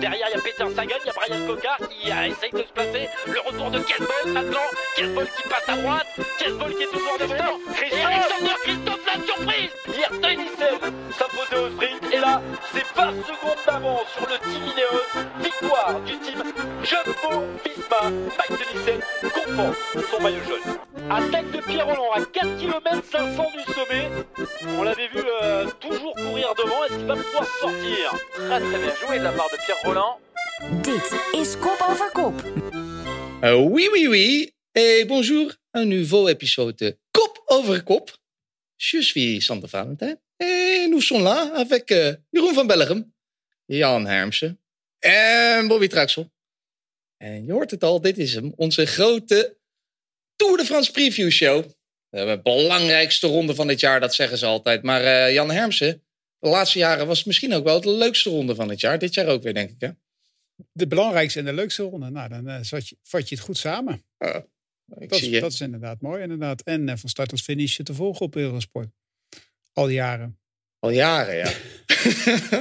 Derrière, il y a Peter Sagan, il y a Brian Coca qui euh, essaye de se placer. Le retour de Ball maintenant. Ball qui passe à droite. Ball qui est toujours devant. Et Alexander Christophe, la surprise Hier, Nissen s'imposait au sprint. Et là, c'est 20 secondes d'avance sur le team Ineos. Victoire du team Jumbo Visma. Mike Tennyson compense son maillot jaune. Tête de Pierre Roland, à 4 km 500 du sommet. On l'avait vu euh, toujours courir devant. Est-ce qu'il va pouvoir sortir? Très très bien joué de la part de Pierre Roland. Dit is Kop over Kop. Uh, oui, oui, oui. Et bonjour, un nouveau épisode de Kop over Kop. Je suis Sander Valentin. Et nous sommes là avec uh, Jeroen van Bellegem, Jan Hermsen en Bobby Traxel. En je hoort het al, dit is hem, onze grote Tour de France Preview Show. De belangrijkste ronde van dit jaar, dat zeggen ze altijd. Maar uh, Jan Hermsen, de laatste jaren was misschien ook wel de leukste ronde van het jaar. Dit jaar ook weer, denk ik. Hè? De belangrijkste en de leukste ronde. Nou, dan uh, je, vat je het goed samen. Uh, dat, is, dat, is, inderdaad mooi, inderdaad. En uh, van start tot finish te volgen op Eurosport. Al jaren. Al jaren, ja.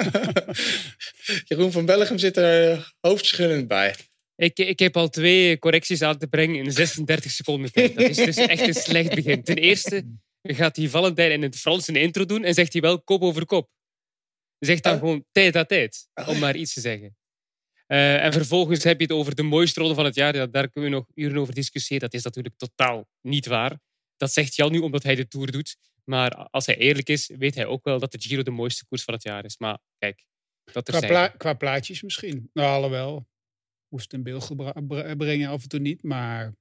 Jeroen van Bellegem zit er hoofdschuddend bij. Ik, ik heb al twee correcties aan te brengen in 36 seconden tijd. Dat is dus echt een slecht begin. Ten eerste gaat hij Valentijn in het Frans een intro doen en zegt hij wel kop over kop. Zegt dan gewoon tijd à tijd, om maar iets te zeggen. Uh, en vervolgens heb je het over de mooiste ronde van het jaar. Ja, daar kunnen we nog uren over discussiëren. Dat is natuurlijk totaal niet waar. Dat zegt Jan nu omdat hij de Tour doet. Maar als hij eerlijk is, weet hij ook wel dat de Giro de mooiste koers van het jaar is. Maar kijk, dat qua, pla qua plaatjes misschien. Nou, alhoewel moest in beeld brengen af en toe niet. Maar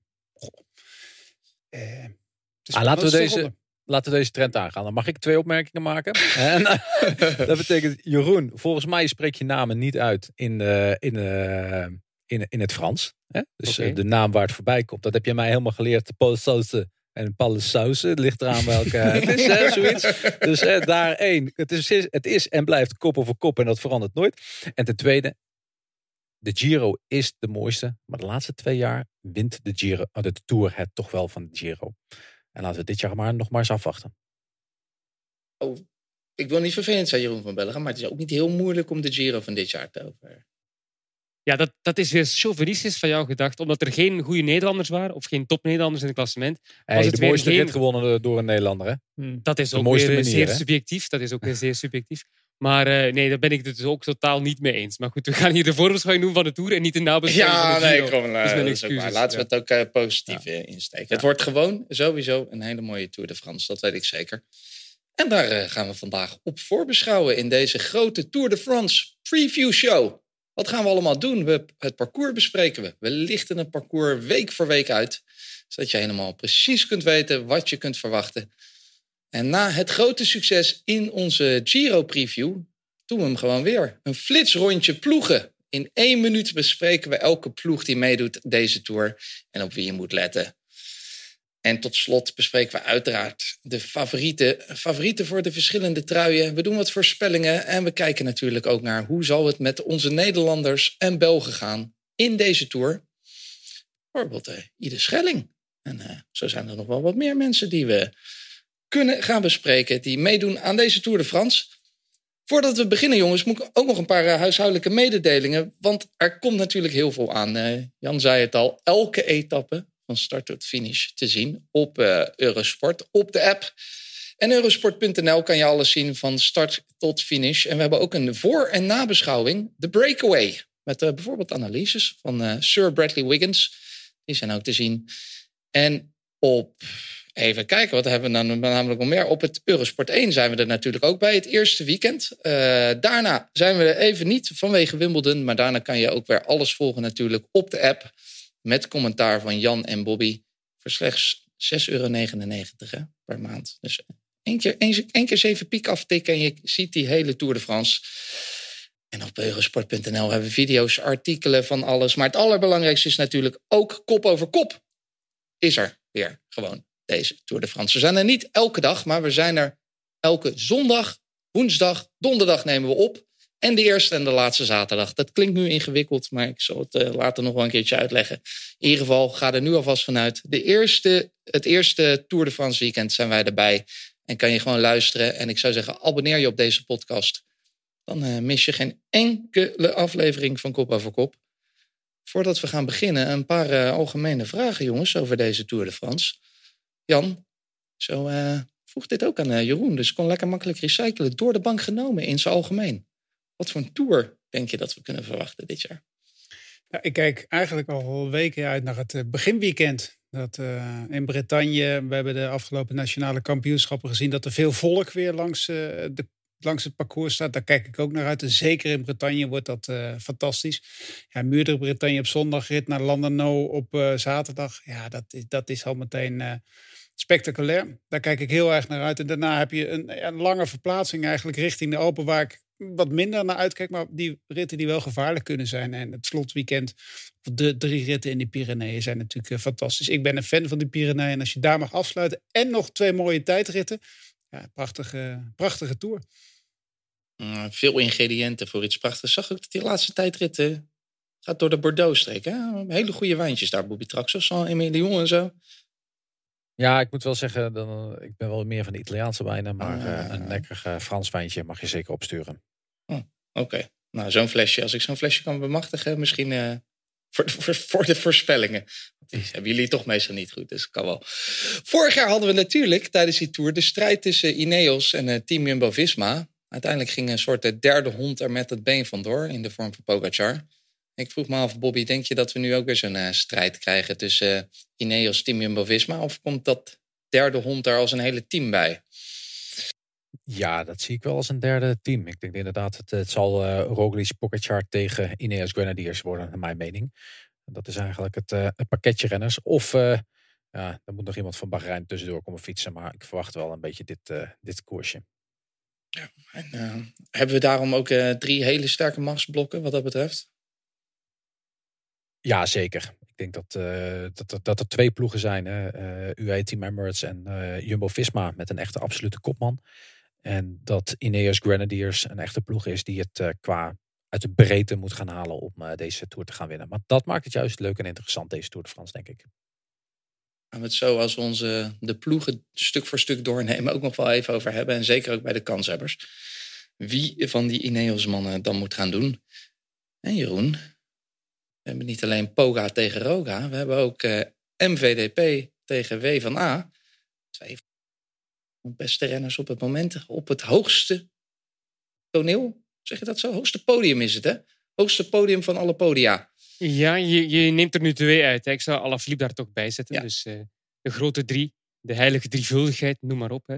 eh, ah, laten, we deze, laten we deze trend aangaan. Dan mag ik twee opmerkingen maken. en, dat betekent, Jeroen, volgens mij spreek je namen niet uit in, uh, in, uh, in, in het Frans. Hè? Dus okay. de naam waar het voorbij komt. Dat heb je mij helemaal geleerd. Paul Sauce en Paul Sauce. Het ligt eraan welke het is, hè, zoiets. Dus daar één. Het is, het is en blijft kop over kop en dat verandert nooit. En ten tweede, de Giro is de mooiste. Maar de laatste twee jaar wint de, Giro, de Tour het toch wel van de Giro. En laten we dit jaar maar nog maar eens afwachten. Oh, ik wil niet vervelend zijn, Jeroen van Bellegem. Maar het is ook niet heel moeilijk om de Giro van dit jaar te over. Ja, dat, dat is weer chauvinistisch van jou gedacht. Omdat er geen goede Nederlanders waren. Of geen top-Nederlanders in het klassement. Hey, het de mooiste geen... rit gewonnen door een Nederlander. Hè? Hmm. Dat is ook weer zeer subjectief. Dat is ook weer zeer subjectief. Maar uh, nee, daar ben ik het dus ook totaal niet mee eens. Maar goed, we gaan hier de voorbeschouwing doen van de Tour en niet de nabeschouwing ja, van de nee, kom, uh, is is Laten we het ook uh, positief insteken. Het wordt gewoon sowieso een hele mooie Tour de France. Dat weet ik zeker. En daar gaan we vandaag op voorbeschouwen in deze grote Tour de France preview show. Wat gaan we allemaal doen? We, het parcours bespreken we. We lichten het parcours week voor week uit. Zodat je helemaal precies kunt weten wat je kunt verwachten. En na het grote succes in onze Giro-preview doen we hem gewoon weer. Een flitsrondje ploegen. In één minuut bespreken we elke ploeg die meedoet deze Tour en op wie je moet letten. En tot slot bespreken we uiteraard de favorieten, favorieten voor de verschillende truien. We doen wat voorspellingen en we kijken natuurlijk ook naar hoe zal het met onze Nederlanders en Belgen gaan in deze Tour. Bijvoorbeeld uh, Ide Schelling. En uh, zo zijn er nog wel wat meer mensen die we kunnen gaan bespreken die meedoen aan deze Tour de France. Voordat we beginnen, jongens, moet ik ook nog een paar eh, huishoudelijke mededelingen. Want er komt natuurlijk heel veel aan. Jan zei het al, elke etappe van start tot finish te zien op uh, Eurosport, op de app. En eurosport.nl kan je alles zien van start tot finish. En we hebben ook een voor- en nabeschouwing, de Breakaway. Met bijvoorbeeld analyses van Sir Bradley Wiggins. Die zijn ook te zien. En op Even kijken, wat hebben we dan namelijk nog meer? Op het Eurosport 1 zijn we er natuurlijk ook bij, het eerste weekend. Daarna zijn we er even niet vanwege Wimbledon. Maar daarna kan je ook weer alles volgen natuurlijk op de app. Met commentaar van Jan en Bobby. Voor slechts 6,99 euro per maand. Dus één keer, één, keer zeven piek aftikken en je ziet die hele Tour de France. En op eurosport.nl hebben we video's, artikelen van alles. Maar het allerbelangrijkste is natuurlijk ook kop over kop. Is er weer gewoon deze Tour de France. We zijn er niet elke dag, maar we zijn er elke zondag, woensdag, donderdag nemen we op. En de eerste en de laatste zaterdag. Dat klinkt nu ingewikkeld, maar ik zal het uh, later nog wel een keertje uitleggen. In ieder geval, ga er nu alvast vanuit. De eerste, het eerste Tour de France weekend zijn wij erbij. En kan je gewoon luisteren. En ik zou zeggen, abonneer je op deze podcast. Dan mis je geen enkele aflevering van Kop over Kop. Voordat we gaan beginnen, een paar algemene vragen, jongens, over deze Tour de France. Jan, zo vroeg dit ook aan Jeroen, dus kon lekker makkelijk recyclen. Door de bank genomen in zijn algemeen. Wat voor een Tour denk je dat we kunnen verwachten dit jaar? Ja, ik kijk eigenlijk al weken uit naar het beginweekend. Dat uh, in Bretagne, we hebben de afgelopen nationale kampioenschappen gezien dat er veel volk weer langs, uh, de, langs het parcours staat. Daar kijk ik ook naar uit. En zeker in Bretagne wordt dat fantastisch. Ja, Muurder Bretagne op zondag, rit naar Landeno op zaterdag. Ja, dat is, dat is al meteen spectaculair. Daar kijk ik heel erg naar uit. En daarna heb je een, een lange verplaatsing eigenlijk richting de ik wat minder naar uitkijk, maar die ritten die wel gevaarlijk kunnen zijn. En het slotweekend, de drie ritten in de Pyreneeën zijn natuurlijk eh, fantastisch. Ik ben een fan van de Pyreneeën. En als je daar mag afsluiten en nog twee mooie tijdritten, ja, prachtige, prachtige tour. Mm, veel ingrediënten voor iets prachtigs. Zag ik dat die laatste tijdritten gaat door de Bordeaux-streek. Hele goede wijntjes daar, Bobby Traxos, Emilion en zo. Ja, ik moet wel zeggen, dan, ik ben wel meer van de Italiaanse wijnen, maar ah. een lekker uh, Frans wijntje mag je zeker opsturen. Oh, Oké, nou zo'n flesje, als ik zo'n flesje kan bemachtigen, misschien uh, voor, voor, voor, de voorspellingen. Die hebben jullie toch meestal niet goed, dus kan wel. Vorig jaar hadden we natuurlijk tijdens die tour de strijd tussen Ineos en uh, Team Jumbo-Visma. Uiteindelijk ging een soort derde hond er met het been vandoor in de vorm van Pogacar. Ik vroeg me af, Bobby, denk je dat we nu ook weer zo'n uh, strijd krijgen tussen uh, Ineos, Team Jumbo-Visma? Of komt dat derde hond daar als een hele team bij? Ja, dat zie ik wel als een derde team. Ik denk inderdaad, het, het zal uh, Roglic Pogacar tegen Ineos Grenadiers worden, naar mijn mening. Dat is eigenlijk het, uh, het pakketje renners. Of ja, er moet nog iemand van Bahrein tussendoor komen fietsen. Maar ik verwacht wel een beetje dit, dit koersje. Ja, en, hebben we daarom ook drie hele sterke machtsblokken wat dat betreft? Ja, zeker. Ik denk dat, uh, dat, dat, er twee ploegen zijn. Hè? Uh, UAE Team Emirates en uh, Jumbo-Visma met een echte absolute kopman. En dat Ineos Grenadiers een echte ploeg is die het qua uit de breedte moet gaan halen om deze Tour te gaan winnen. Maar dat maakt het juist leuk en interessant, deze Tour de France, denk ik. Gaan we het zo als onze, de ploegen stuk voor stuk doornemen ook nog wel even over hebben. En zeker ook bij de kanshebbers. Wie van die Ineos-mannen dan moet gaan doen. En Jeroen, we hebben niet alleen Poga tegen Roga, we hebben ook uh, eh, MVDP tegen W van A. Twee beste renners op het moment op het hoogste toneel. Zeg je dat zo? Hoogste podium is het, hè? Hoogste podium van alle podia. Ja, je, je neemt er nu twee uit. Hè. Ik zou Alaphilippe daar toch bij zetten. Dus uh, de grote drie, de heilige drievuldigheid, noem maar op. Hè.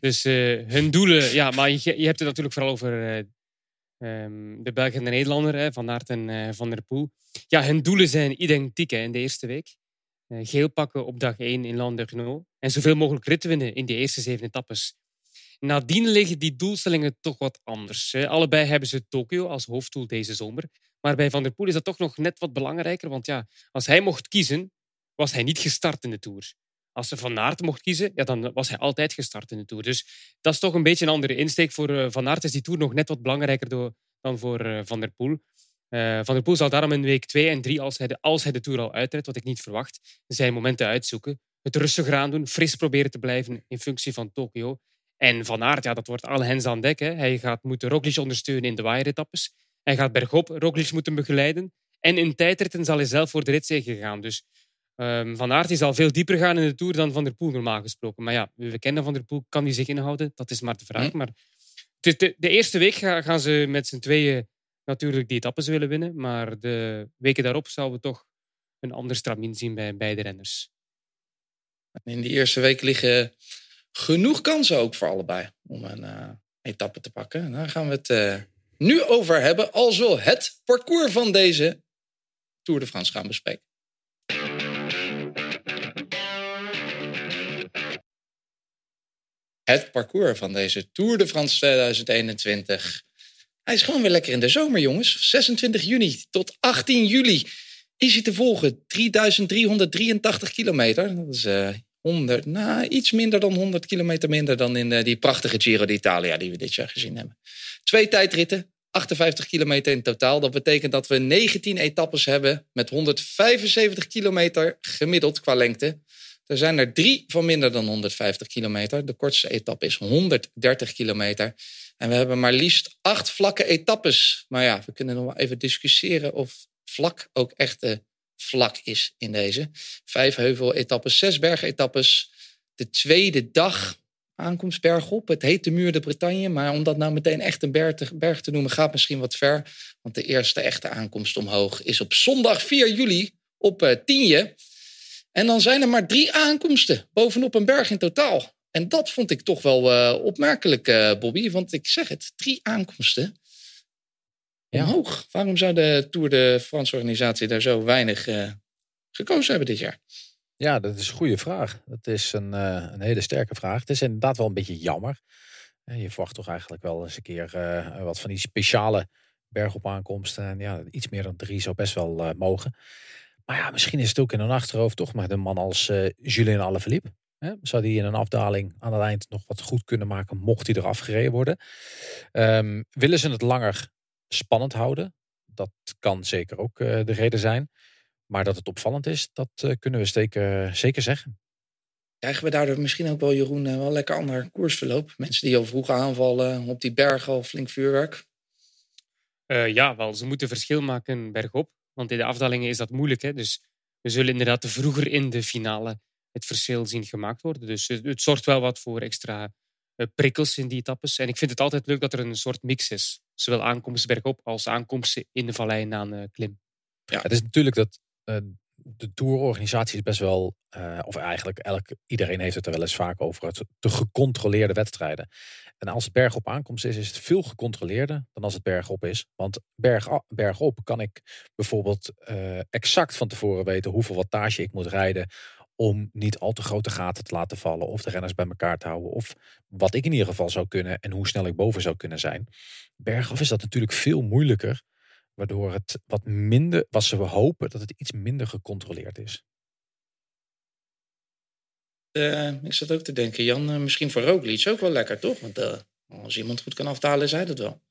Dus uh, hun doelen, ja, maar je, je hebt het natuurlijk vooral over Um, de Belg en de Nederlander, Van Aert en uh, Van der Poel. Ja, hun doelen zijn identiek in de eerste week. Uh, geel pakken op dag 1 in Landerneau. En zoveel mogelijk ritten winnen in de eerste zeven etappes. Nadien liggen die doelstellingen toch wat anders. Hè. Allebei hebben ze Tokio als hoofddoel deze zomer. Maar bij Van der Poel is dat toch nog net wat belangrijker. Want ja, als hij mocht kiezen, was hij niet gestart in de Tour. Als ze Van Aert mocht kiezen, ja, dan was hij altijd gestart in de Tour. Dus dat is toch een beetje een andere insteek. Voor uh, Van Aert is die Tour nog net wat belangrijker dan voor uh, Van der Poel. Uh, van der Poel zal daarom in week 2 en 3, als hij, de, als hij de Tour al uitrijdt, wat ik niet verwacht, zijn momenten uitzoeken. Het rustig aan doen, fris proberen te blijven in functie van Tokio. En Van Aert, ja, dat wordt alle hens aan dek. Hè. Hij gaat moeten Roglic ondersteunen in de waaieretappes. Hij gaat bergop Roglic moeten begeleiden. En in tijdritten zal hij zelf voor de ritzege gaan. Dus Um, van Aert is al veel dieper gaan in de Tour dan Van der Poel normaal gesproken. Maar ja, we kennen Van der Poel, kan hij zich inhouden? Dat is maar de vraag. Hm. Maar de, de, de, eerste week gaan ze met z'n tweeën natuurlijk die etappes willen winnen. Maar de weken daarop zouden we toch een ander stramien zien bij beide renners. In die eerste week liggen genoeg kansen ook voor allebei om een uh, etappe te pakken. daar gaan we het uh, nu over hebben als we het parcours van deze Tour de France gaan bespreken. Het parcours van deze Tour de France 2021. Hij is gewoon weer lekker in de zomer, jongens. 26 juni tot 18 juli is hij te volgen. 3383 kilometer. Dat is uh, 100, nou, iets minder dan 100 kilometer minder dan in uh, die prachtige Giro d'Italia die we dit jaar gezien hebben. Twee tijdritten, 58 kilometer in totaal. Dat betekent dat we 19 etappes hebben met 175 kilometer gemiddeld qua lengte. Er zijn er drie van minder dan 150 kilometer. De kortste etappe is 130 kilometer. En we hebben maar liefst acht vlakke etappes. Maar ja, we kunnen nog wel even discussiëren of vlak ook echt de vlak is in deze. Vijf heuvel-etappes, zes bergetappes. De tweede dag aankomst bergop. Het heet de Muur de Bretagne, maar om dat nou meteen echt een berg te, berg te noemen gaat misschien wat ver. Want de eerste echte aankomst omhoog is op zondag 4 juli op uh, Tienje. En dan zijn er maar drie aankomsten bovenop een berg in totaal. En dat vond ik toch wel uh, opmerkelijk, uh, Bobby. Want ik zeg het, drie aankomsten omhoog. Waarom zou de Tour de France organisatie daar zo weinig gekozen hebben dit jaar? Ja, dat is een goede vraag. Dat is een, uh, een hele sterke vraag. Het is inderdaad wel een beetje jammer. Je verwacht toch eigenlijk wel eens een keer uh, wat van die speciale bergop aankomsten. En ja, iets meer dan drie zou best wel uh, mogen. Maar ja, misschien is het ook in een achterhoofd toch met een man als Julien Alaphilippe. Hè? Zou die in een afdaling aan het eind nog wat goed kunnen maken, mocht hij eraf gereden worden? Um, willen ze het langer spannend houden? Dat kan zeker ook de reden zijn. Maar dat het opvallend is, dat uh, kunnen we zeker, zeker zeggen. Krijgen we daardoor misschien ook wel, Jeroen, uh, wel lekker ander koersverloop? Mensen die al vroeg aanvallen op die bergen al flink vuurwerk? Uh, ja, wel. Ze moeten verschil maken bergop. Want in de afdalingen is dat moeilijk. Hè? Dus we zullen inderdaad vroeger in de finale het verschil zien gemaakt worden. Dus het, zorgt wel wat voor extra prikkels in die etappes. En ik vind het altijd leuk dat er een soort mix is. Zowel aankomsten bergop als aankomsten in de vallei na een klim. Ja, het is natuurlijk dat uh, de tourorganisatie is best wel, uh, of eigenlijk elk, iedereen heeft het er wel eens vaak over, het te gecontroleerde wedstrijden. En als het bergop aankomst is, is het veel gecontroleerder dan als het bergop is. Want berg, bergop kan ik bijvoorbeeld uh, exact van tevoren weten hoeveel wattage ik moet rijden om niet al te grote gaten te laten vallen of de renners bij elkaar te houden. Of wat ik in ieder geval zou kunnen en hoe snel ik boven zou kunnen zijn. Bergaf is dat natuurlijk veel moeilijker Waardoor het wat minder, wat ze hopen, dat het iets minder gecontroleerd is. Uh, ik zat ook te denken, Jan, uh, misschien voor Roglic ook wel lekker, toch? Want uh, als iemand goed kan aftalen, is hij dat wel.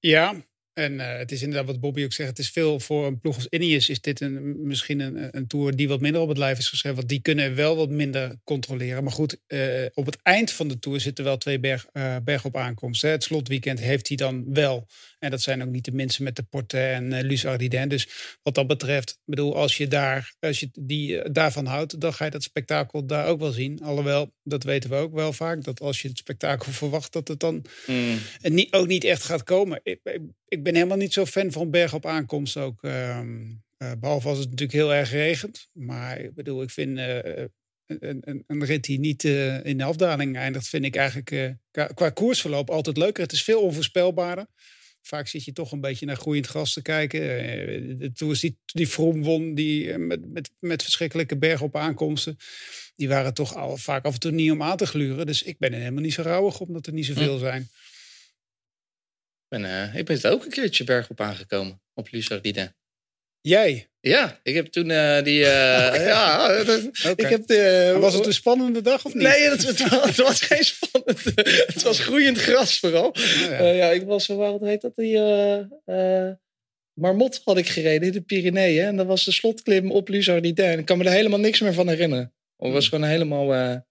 Ja, en uh, het is inderdaad wat Bobby ook zegt. Het is veel voor een ploeg als Ineos is dit een, misschien een, een tour die wat minder op het lijf is geschreven. Want die kunnen wel wat minder controleren. Maar goed, uh, op het eind van de tour zitten wel twee berg, uh, bergop aankomsten. Het slotweekend heeft hij dan wel. En dat zijn ook niet de mensen met de Porte en uh, Luce Ardiden. Dus wat dat betreft, bedoel, als je, daar, als je die daarvan houdt, dan ga je dat spektakel daar ook wel zien. Alhoewel, dat weten we ook wel vaak, dat als je het spektakel verwacht, dat het dan mm. niet, ook niet echt gaat komen. Ik, ik, ik ben helemaal niet zo fan van berg op aankomst ook. Uh, behalve als het natuurlijk heel erg regent. Maar ik bedoel, ik vind een, een, een, rit die niet uh, in de afdaling eindigt, vind ik eigenlijk qua, qua, koersverloop altijd leuker. Het is veel onvoorspelbaarder. Vaak zit je toch een beetje naar groeiend gras te kijken. de tours die, die Vroom won, die met, met, met verschrikkelijke berg op aankomsten. Die waren toch al, vaak af en toe niet om aan te gluren. Dus ik ben er helemaal niet zo rouwig omdat er niet zoveel hm. zijn ben, uh, ik ben het ook een keertje bergop aangekomen. Op Luzardine. Jij? Ja, ik heb toen uh, die. Uh, ja, dat, okay. ik heb de, was het een spannende dag of niet? Nee, het, het, het was geen spannend. het was groeiend gras vooral. Oh, ja. Uh, ja. ik was, wat heet dat? Die. Marmot had ik gereden in de Pyreneeën. En dat was de slotklim op Luzardine. En ik kan me er helemaal niks meer van herinneren. Het was gewoon helemaal.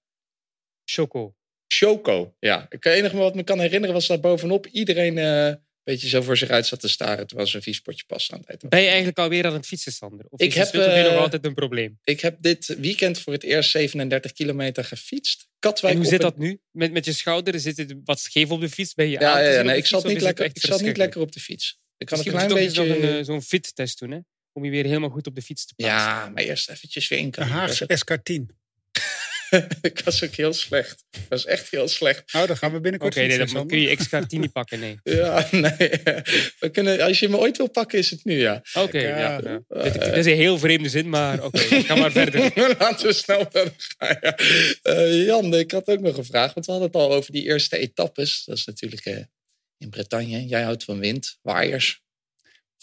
Choco. Choco. Ja, het enige wat me kan herinneren was dat bovenop iedereen een beetje zo voor zich uit zat te staren. Terwijl ze een vies potje pas aan het eten Ben je eigenlijk alweer aan het fietsen, Sander? Of ik heb, uh, nog altijd een probleem? Ik heb dit weekend voor het eerst 37 kilometer gefietst. Katwijk en hoe zit dat nu? Met, met je schouder? Zit het wat scheef op de fiets? Ben je ja, ja, ja nee, ik zat, niet lekker, ik zat niet lekker op de fiets. Ik kan Misschien een klein beetje... een, uh, zo'n fit-test doen, hè? Om je weer helemaal goed op de fiets te plaatsen. Ja, maar eerst eventjes weer in. De Haagse SK10. ik was ook heel slecht. Ik was echt heel slecht. Nou, dan gaan we binnenkort Oké, okay, dan kun je extra tini pakken, nee. ja, nee. We kunnen, als je me ooit wil pakken, is het nu, ja. Oké, okay, ja. ja. Uh, dit, is een heel vreemde zin, maar oké, okay, ga maar verder. Laten we snel verder gaan, ja. uh, Jan, ik had ook nog een vraag, want we hadden het al over die eerste etappes. Dat is natuurlijk uh, in Bretagne. Jij houdt van wind, waaiers.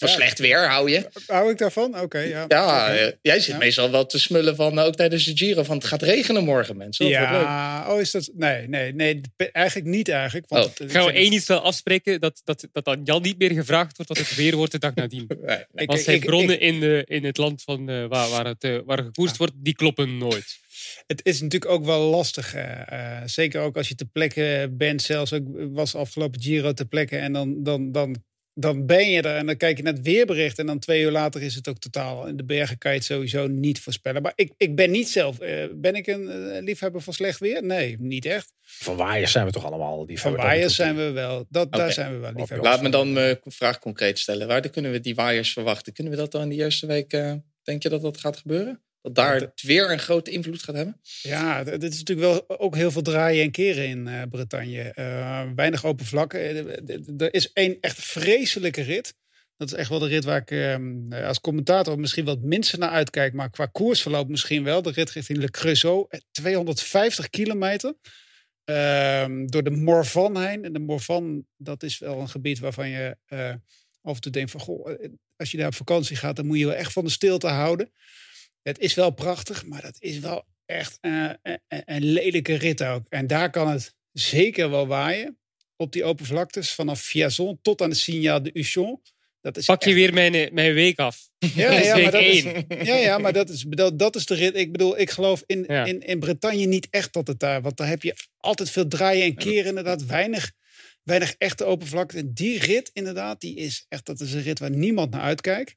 Voor slecht weer hou je. Hou ik daarvan? Oké, ja. Ja, eh, jij zit meestal wel te smullen van, ook tijdens de Giro, van het gaat regenen morgen, mensen. Dat wordt leuk. Ja, oh, is dat... Nee, nee, nee, eigenlijk niet eigenlijk. Want Oh. Gaan we één iets wel afspreken dat, dat, dat dan Jan niet meer gevraagd wordt wat het weer wordt de dag nadien. Nee, nee. ik- Want zijn ik- bronnen in, de, in het land van, eh, waar, waar, het, eh, waar gekoerst wordt, die kloppen nooit. Het is natuurlijk ook wel lastig. eh, eh, zeker ook als je ter plekke bent. Zelfs ook was afgelopen Giro ter plekke. En dan, dan, dan, dan ben je er. En dan kijk je naar het weerbericht. En dan twee uur later is het ook totaal. In de bergen kan je het sowieso niet voorspellen. Maar ik, ik ben niet zelf. eh, ben ik een eh, liefhebber van slecht weer? Nee, niet echt. Van waaiers zijn we toch allemaal die Van waaiers zijn we wel. Dat, Daar zijn we wel liefhebbers Laat me dan mijn vraag concreet stellen. Waar kunnen we die waaiers verwachten? Kunnen we dat dan in de eerste week, eh, denk je dat dat gaat gebeuren? Dat daar het weer een grote invloed gaat hebben? Ja, dit is natuurlijk wel ook heel veel draaien en keren in eh, Bretagne. Eh, weinig open vlakken. Eh, Er is één echt vreselijke rit. Dat is echt wel de rit waar ik ehm, als commentator misschien wat minste naar uitkijk. Maar qua koersverloop misschien wel. De rit richting Le Creusot. eh, 250 kilometer. Ehm, door de Morvan heen. En de Morvan, dat is wel een gebied waarvan je eh, af en toe denkt van... Goh, eh, als je daar op vakantie gaat, dan moet je wel echt van de stilte houden. Het is wel prachtig, maar dat is wel echt eh, een, een lelijke rit ook. En daar kan het zeker wel waaien. Op die open vlaktes, vanaf Fiazon tot aan de Signal de Uchon. Dat is Pak je echt- weer mijn, eh, mijn week af. Ja, is ja, week maar dat is, één. ja, ja, maar dat is, dat, dat is de rit. Ik bedoel, ik geloof in, Ja. in, in Bretagne niet echt dat het daar... Want daar heb je altijd veel draaien en keren. Inderdaad, weinig, weinig echte open vlakte. En die rit, inderdaad, die is echt... Dat is een rit waar niemand naar uitkijkt.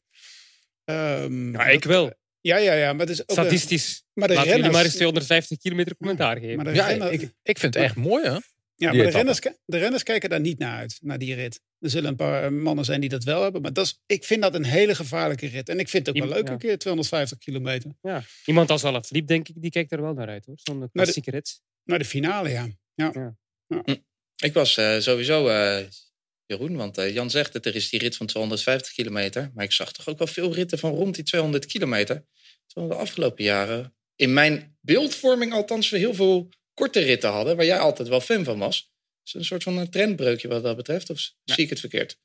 Ehm, Ja, ik dat- wel. Ja, ja, ja. Maar, het is ook een- Statistisch. maar de Laten jullie renners... maar eens 250 kilometer commentaar geven. de Ja, renner- ik, ik vind het echt mooi, hè? Ja, maar de renners, de renners kijken daar niet naar uit, naar die rit. Er zullen een paar eh, mannen zijn die dat wel hebben. Maar dat is, ik vind dat een hele gevaarlijke rit. En ik vind het ook wel leuk, ja. een keer 250 kilometer. Ja. Iemand als Alaphilippe, denk ik, die kijkt er wel naar uit. hoor. Zo'n klassieke rit. Naar de finale, ja. Ik was eh, sowieso, eh, Jeroen, want eh, Jan zegt dat er is die rit van 250 kilometer. Maar ik zag toch ook wel veel ritten van rond die 200 kilometer. Terwijl de afgelopen jaren, in mijn beeldvorming althans, we heel veel korte ritten hadden. Waar jij altijd wel fan van was. Is een soort van een trendbreukje wat dat betreft? Of zie ik het verkeerd?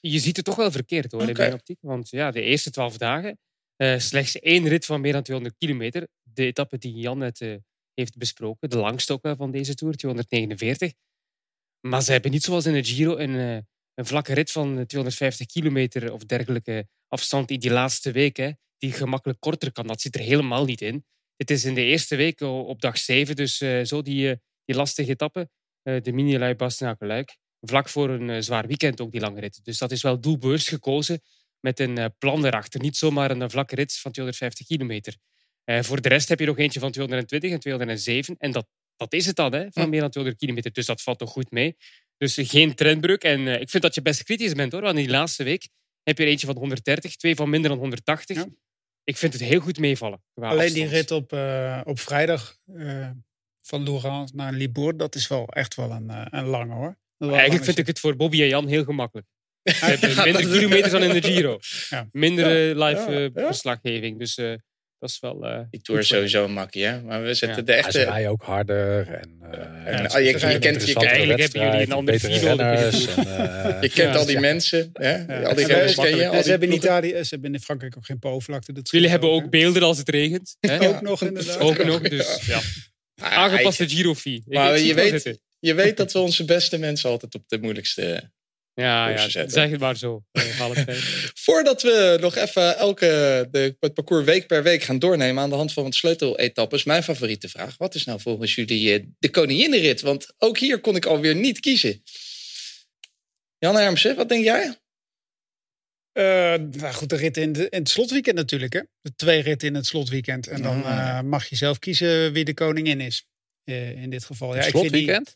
Je ziet het toch wel verkeerd hoor, in mijn optiek. Want ja, de eerste twaalf dagen, eh, slechts één rit van meer dan 200 kilometer. De etappe die Jan net eh, heeft besproken, de langste ook wel van deze Tour, 249. Maar ze hebben niet zoals in de Giro een, een vlakke rit van eh, 250 kilometer of dergelijke afstand in die laatste week, hè, die gemakkelijk korter kan. Dat zit er helemaal niet in. Dit is in de eerste week op dag 7, dus eh, zo die, eh, die lastige etappe, eh, de mini-lui Bastenaken-Luik vlak voor een eh, zwaar weekend ook die lange rit. Dus dat is wel doelbewust gekozen met een eh, plan erachter. Niet zomaar een eh, vlakke rit van 250 kilometer. Eh, voor de rest heb je nog eentje van 220 en 207. En dat, dat is het dan, hè, van meer dan 200 kilometer. Dus dat valt toch goed mee. Dus geen trendbreuk. En eh, ik vind dat je best kritisch bent, hoor. Want in die laatste week heb je er eentje van 130, twee van minder dan 180. Ja. Ik vind het heel goed meevallen. Alleen die rit op, eh, op vrijdag eh, van Lourans naar Libourne, dat is wel echt wel een, een lange hoor. Eigenlijk vind ik het voor Bobby en Jan heel gemakkelijk. Ze hebben minder kilometers dan in de Giro. Ja. Minder live verslaggeving. Dus is wel... eh, Die Tour is sowieso een makkie, hè? Maar we zetten Ja. de Ja, ze echte... rijden ook harder. En, eh, en, ah, je- kent- je Eigenlijk hebben jullie een andere en, eh, Je kent Ja. al die mensen, hè? Ja. Al die renners ze- ken je. al en die ze hebben in. Italië, ze hebben in Frankrijk ook geen po-vlakte. dat Jullie hebben ook beelden als het regent. Hè? Ook nog inderdaad. Ook nog, dus ja. Aangepaste Giro-fee. Ik- Maar je weet-. Je weet dat we onze beste mensen altijd op de moeilijkste Ja, ja zeg het maar zo. eh. Voordat we nog even elke, de, het parcours week per week gaan doornemen aan de hand van wat sleuteletappes, mijn favoriete vraag. Wat is nou volgens jullie eh, de koninginnenrit? Want ook hier kon ik alweer niet kiezen. Jan Hermsen, wat denk jij? Eh, nou goed, de rit in, de, in het slotweekend natuurlijk. Hè? De twee ritten in het slotweekend. En dan Ja. eh, mag je zelf kiezen wie de koningin is. Eh, in dit geval. Ja, het ik vind die- slotweekend?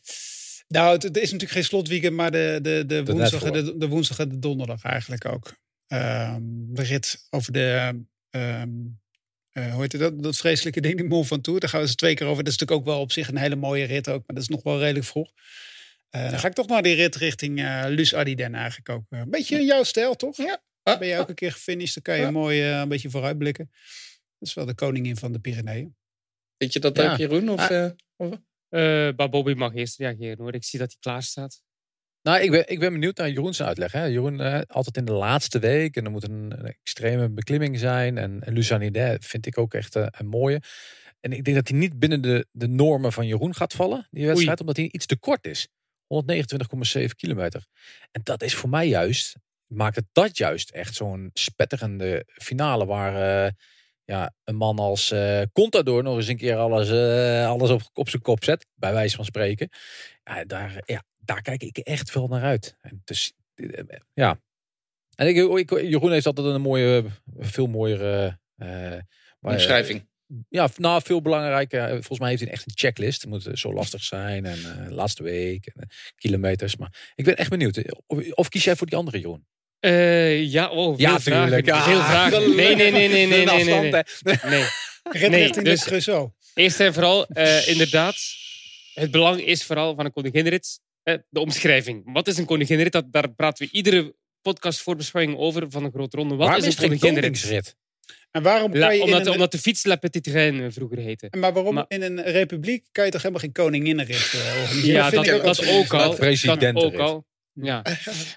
Nou, het, het is natuurlijk geen slotweekend, maar de, de, de, De woensdag, en de, de woensdag en de donderdag eigenlijk ook. Ehm, de rit over de, ehm, eh, hoe heet het dat, dat vreselijke ding, de Mont Ventoux. Daar gaan we eens twee keer over. Dat is natuurlijk ook wel op zich een hele mooie rit ook, maar dat is nog wel redelijk vroeg. Eh, Dan ga ik toch naar die rit richting eh Luz Ardiden eigenlijk ook. Een beetje jouw stijl, toch? Ja. Ben je ook een keer gefinished, dan kan je Ja. mooi een beetje vooruitblikken. Dat is wel de koningin van de Pyreneeën. Weet je dat Ja. ook, Jeroen? Of, Ah. of- maar Bobby mag eerst reageren hoor. Ik zie dat hij klaar staat. Nou, ik ben, ik ben benieuwd naar Jeroen's uitleg. Hè. Jeroen, uh, altijd in de laatste week. En er moet een, een extreme beklimming zijn. En, en Luzanide vind ik ook echt uh, een mooie. En ik denk dat hij niet binnen de, de normen van Jeroen gaat vallen, die wedstrijd. Oei. Omdat hij iets te kort is. 129,7 kilometer. En dat is voor mij juist, maakt het dat juist echt zo'n spetterende finale. Waar uh, ja, een man als uh, Contador nog eens een keer alles, uh, alles op, op zijn kop zet. Bij wijze van spreken. Ja, daar, ja, daar kijk ik echt veel naar uit. En dus, ja. En ik, ik, Jeroen heeft altijd een mooie, veel mooiere... Omschrijving. Ja, nou, veel belangrijker. Volgens mij heeft hij echt een checklist. Het moet zo lastig zijn. En uh, laatste week. En, uh, kilometers. Maar ik ben echt benieuwd. Of, of kies jij voor die andere, Jeroen? Uh, ja, oh, veel ja, vragen. Ja, veel vragen. Nee, nee, nee, nee, nee, nee, nee. nee. nee. nee dus, Crusoe. Eerst en vooral, inderdaad, het belang is vooral van een koninginrit de omschrijving. Wat is een koninginrit? Dat, daar praten we iedere podcast voorbeschouwing over van een grote ronde. Wat Waarom is een koninginrit? En waarom kan je omdat, een... omdat de fiets La Petite Reine vroeger heette. Maar waarom maar... in een republiek kan je toch helemaal geen uh, organiseren? Ja, dat, dat, dat ook al. Dat ook al. Ja.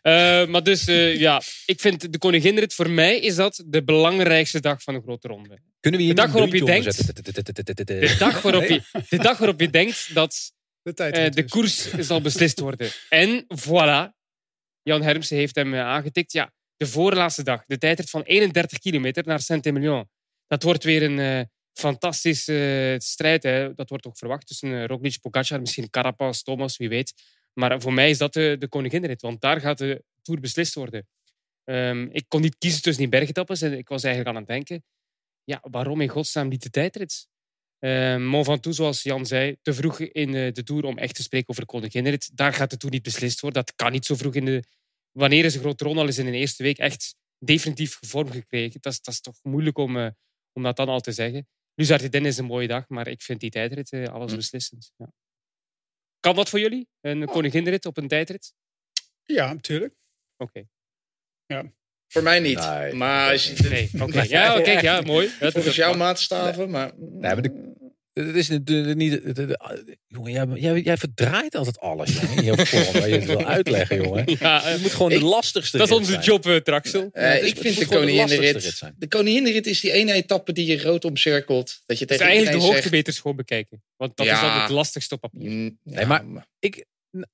uh, maar dus uh, ja, ik vind de koninginrit, voor mij is dat de belangrijkste dag van de grote ronde. Kunnen we hier de dag waarop je denkt, de dag waarop je, de dag waarop je denkt dat de, tijd de koers zal beslist worden. En voilà, Jan Hermsen heeft hem aangetikt. Ja, de voorlaatste dag. De tijdrit van 31 kilometer naar Saint-Emilion. Dat wordt weer een uh, fantastische strijd. Hè. Dat wordt ook verwacht tussen Roglic, Pogacar, misschien Carapaz, Thomas, wie weet. Maar voor mij is dat de, de koninginrit, want daar gaat de Tour beslist worden. Um, ik kon niet kiezen tussen die bergetappes en ik was eigenlijk aan het denken, ja, waarom in godsnaam niet de tijdrit? Uh, Mont Ventoux, zoals Jan zei, te vroeg in de Tour om echt te spreken over koninginrit. Daar gaat de Tour niet beslist worden. Dat kan niet zo vroeg in de, wanneer is een grote ronde al eens in de eerste week echt definitief vorm gekregen? Dat is, dat is toch moeilijk om, uh, om dat dan al te zeggen. Luzardiden is een mooie dag, maar ik vind die tijdrit uh, alles beslissend. Ja. Kan dat voor jullie? Een koninginrit op een tijdrit? Ja, natuurlijk. Oké. Okay. Ja. Voor mij niet. Nee, maar als je... Nee, oké. Okay. Ja, kijk, ja, mooi. Volgens jouw maatstaven, maar... Nee, maar de, het is niet. Jongen, jij, jij, jij, verdraait altijd alles. Jongen, je waar je het wil uitleggen, jongen. Ja, je moet gewoon de lastigste. Dat is onze job, uh, Traxel. Uh, ik vind de koninginrit. De, de koninginrit is die ene etappe die je rood omcirkelt. Dat je tegen is eigenlijk de hoogte beter gewoon bekijken. Want dat ja, is dan het lastigste op papier. Mm, ja, nee, maar ik,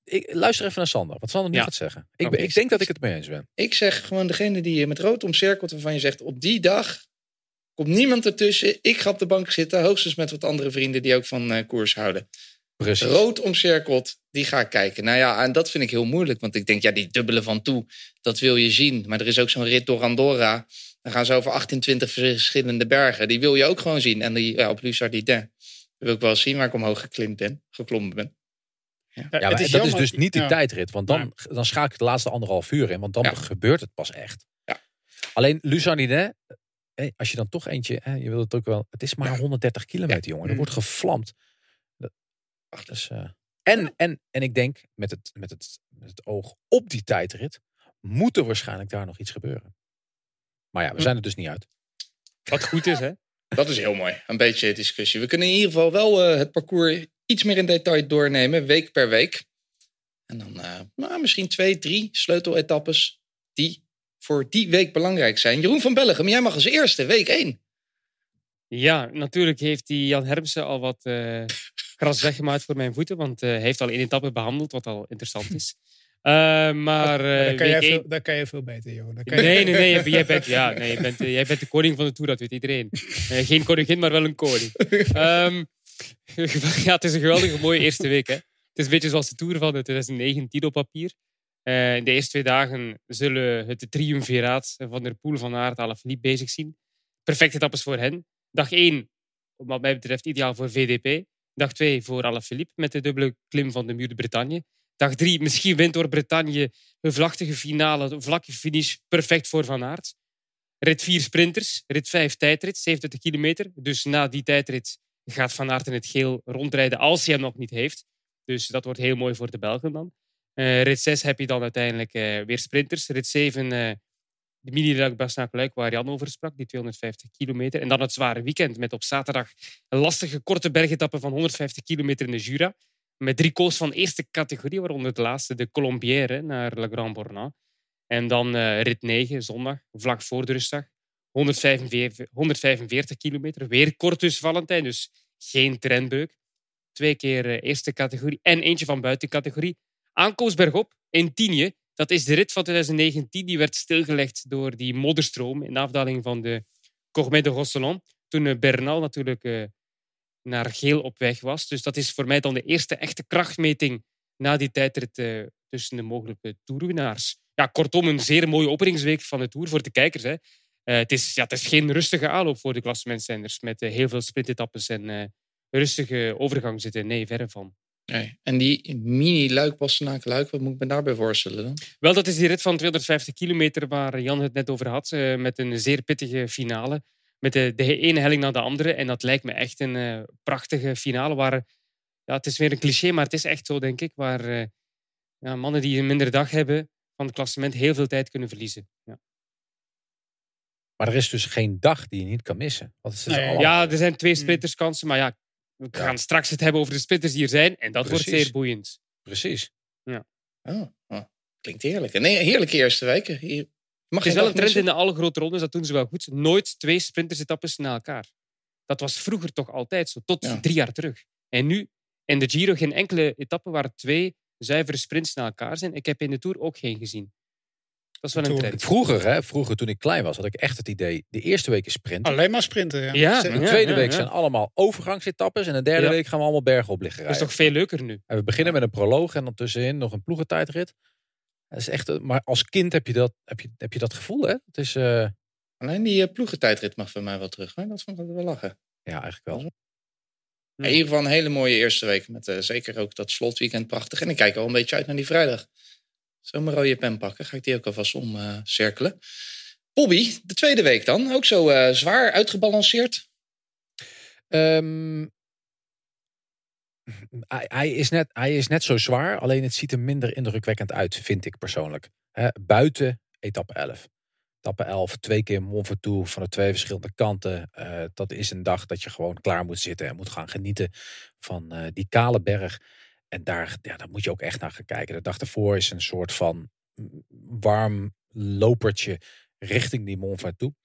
ik, luister even naar Sander. Wat Sander nu ja. gaat zeggen. Ik, okay. ik denk dat ik het mee eens ben. Ik zeg gewoon degene die je met rood omcirkelt. Waarvan je zegt op die dag Komt niemand ertussen. Ik ga op de bank zitten. Hoogstens met wat andere vrienden die ook van uh, koers houden. Precies. Rood omcirkeld, die ga ik kijken. Nou ja, en dat vind ik heel moeilijk. Want ik denk, ja, die dubbele van toe, dat wil je zien. Maar er is ook zo'n rit door Andorra. Dan gaan ze over 28 verschillende bergen. Die wil je ook gewoon zien. En die, ja, op Luzardidin wil ik wel zien waar ik omhoog geklimd ben, geklommen ben. Ja, ja maar is dat is dus niet die ja. tijdrit. Want dan, dan schakel ik de laatste anderhalf uur in. Want dan gebeurt het pas echt. Alleen Als je dan toch eentje, hè, je wil het ook wel. Het is maar 130 kilometer, jongen. Er wordt gevlamd. Ach, dus, uh, en, en, en ik denk, met het, met, het, met het oog op die tijdrit, moet er waarschijnlijk daar nog iets gebeuren. Maar ja, we zijn er dus niet uit. Wat goed is, hè? Dat is heel mooi. Een beetje discussie. We kunnen in ieder geval wel uh, het parcours iets meer in detail doornemen, week per week. En dan uh, nou, misschien twee, drie sleuteletappes die voor die week belangrijk zijn. Jeroen van Bellegem, jij mag als eerste, week 1. Ja, natuurlijk heeft die Jan Hermsen al wat uh, gras weggemaakt voor mijn voeten. Want uh, hij heeft al één etappe behandeld, wat al interessant is. Uh, maar, daar, kan jij veel, daar kan je veel beter, Jeroen. Nee, nee, nee. Jij bent, ja, nee jij, bent, jij bent de koning van de Tour, dat weet iedereen. geen koningin, maar wel een koning. Um, ja, het is een geweldige mooie eerste week. Hè. Het is een beetje zoals de Tour van 2019 op papier. In de eerste twee dagen zullen het triumviraat van der Poel, van Aert, Alaphilippe bezig zien. Perfecte etappes voor hen. Dag 1, wat mij betreft, ideaal voor VDP. Dag 2 voor Alaphilippe met de dubbele klim van de Muur de Bretagne. Dag 3, misschien wint door Bretagne een vlachtige finale, vlakke finish, perfect voor Van Aert. Rit 4 sprinters, rit 5 tijdrit, 27 kilometer. Dus na die tijdrit gaat Van Aert in het geel rondrijden als hij hem nog niet heeft. Dus dat wordt heel mooi voor de Belgen dan. Uh, rit 6 heb je dan uiteindelijk uh, weer sprinters. Rit 7 uh, de mini luik waar Jan over sprak, die 250 kilometer. En dan het zware weekend met op zaterdag een lastige korte bergetappe van 150 kilometer in de Jura. Met drie kools van eerste categorie, waaronder het laatste, de Colombière, naar Le Grand Bornand. En dan rit 9, zondag, vlak voor de rustdag. 145, 145 kilometer. Weer kort dus, Valentijn. Dus geen trendbeuk. Twee keer eerste categorie en eentje van buitencategorie. Aankomst bergop in Tienje. Dat is de rit van 2019. Die werd stilgelegd door die modderstroom in de afdaling van de Cormet de Rosselon. Toen uh, Bernal natuurlijk naar geel op weg was. Dus dat is voor mij dan de eerste echte krachtmeting na die tijdrit tussen de mogelijke toerwinnaars ja, kortom, een zeer mooie openingsweek van de Tour voor de kijkers. Hè. Het, is, ja, het is geen rustige aanloop voor de klassementzenders met heel veel sprintetappes en uh, rustige overgang zitten. Nee, verre van. Nee. En die mini-luik, luik wat moet ik me daarbij voorstellen dan? Wel, dat is die rit van 250 kilometer waar Jan het net over had. met een zeer pittige finale. Met de, de ene helling na de andere. En dat lijkt me echt een prachtige finale. Waar, ja, het is weer een cliché, maar het is echt zo, denk ik. Waar ja, mannen die een minder dag hebben, van het klassement heel veel tijd kunnen verliezen. Ja. Maar er is dus geen dag die je niet kan missen. Nee, Ja, er zijn twee hmm. sprinterskansen. Maar ja, we gaan straks het hebben over de sprinters die er zijn. En dat wordt zeer boeiend. Precies. Ja. Oh, oh. Klinkt heerlijk. Nee, heerlijke eerste weken. Hier mag het is wel een trend in de alle grote rondes. Dat doen ze wel goed. Nooit twee sprintersetappes na elkaar. Dat was vroeger toch altijd zo. Tot drie jaar terug. En nu in de Giro geen enkele etappe waar twee zuivere sprints naar elkaar zijn. Ik heb in de Tour ook geen gezien. Dat is wel een trend. Vroeger, hè, vroeger toen ik klein was, had ik echt het idee... de eerste week is sprinten. Alleen maar sprinten, ja. ja de tweede week zijn allemaal overgangsetappes... en de derde week gaan we allemaal bergen op liggen rijden. Dat is toch veel leuker nu? En we beginnen met een proloog en dan tussenin nog een ploegentijdrit. Dat is echt, maar als kind heb je dat, heb je, heb je dat gevoel, hè? Het is, uh... Alleen die uh, ploegentijdrit mag voor mij wel terug. Hè? Dat vond ik wel lachen. Ja, eigenlijk wel. In ieder geval een hele mooie eerste week. Met uh, zeker ook dat slotweekend prachtig. En ik kijk al een beetje uit naar die vrijdag. Zo mijn rode pen pakken. Ga ik die ook alvast omcirkelen. Bobby, de tweede week dan. Ook zo uh, zwaar uitgebalanceerd? Um, hij, is net, hij is net zo zwaar. Alleen het ziet er minder indrukwekkend uit, vind ik persoonlijk. Buiten etappe 11. Etappe 11, twee keer Mont van de twee verschillende kanten. Uh, dat is een dag dat je gewoon klaar moet zitten en moet gaan genieten van uh, die kale berg. En daar, ja, daar moet je ook echt naar gaan kijken. De dag ervoor is een soort van warm lopertje richting die Mont Ventoux.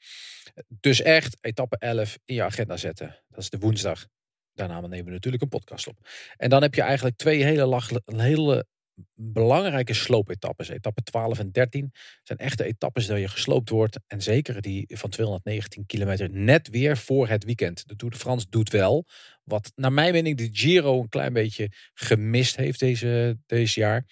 Dus echt etappe 11 in je agenda zetten. Dat is de woensdag. Daarna nemen we natuurlijk een podcast op. En dan heb je eigenlijk twee hele, lach, hele belangrijke sloopetappes. Etappe 12 en 13 zijn echte etappes dat je gesloopt wordt. En zeker die van 219 kilometer net weer voor het weekend. De Tour de France doet wel. Wat naar mijn mening de Giro een klein beetje gemist heeft deze, deze jaar.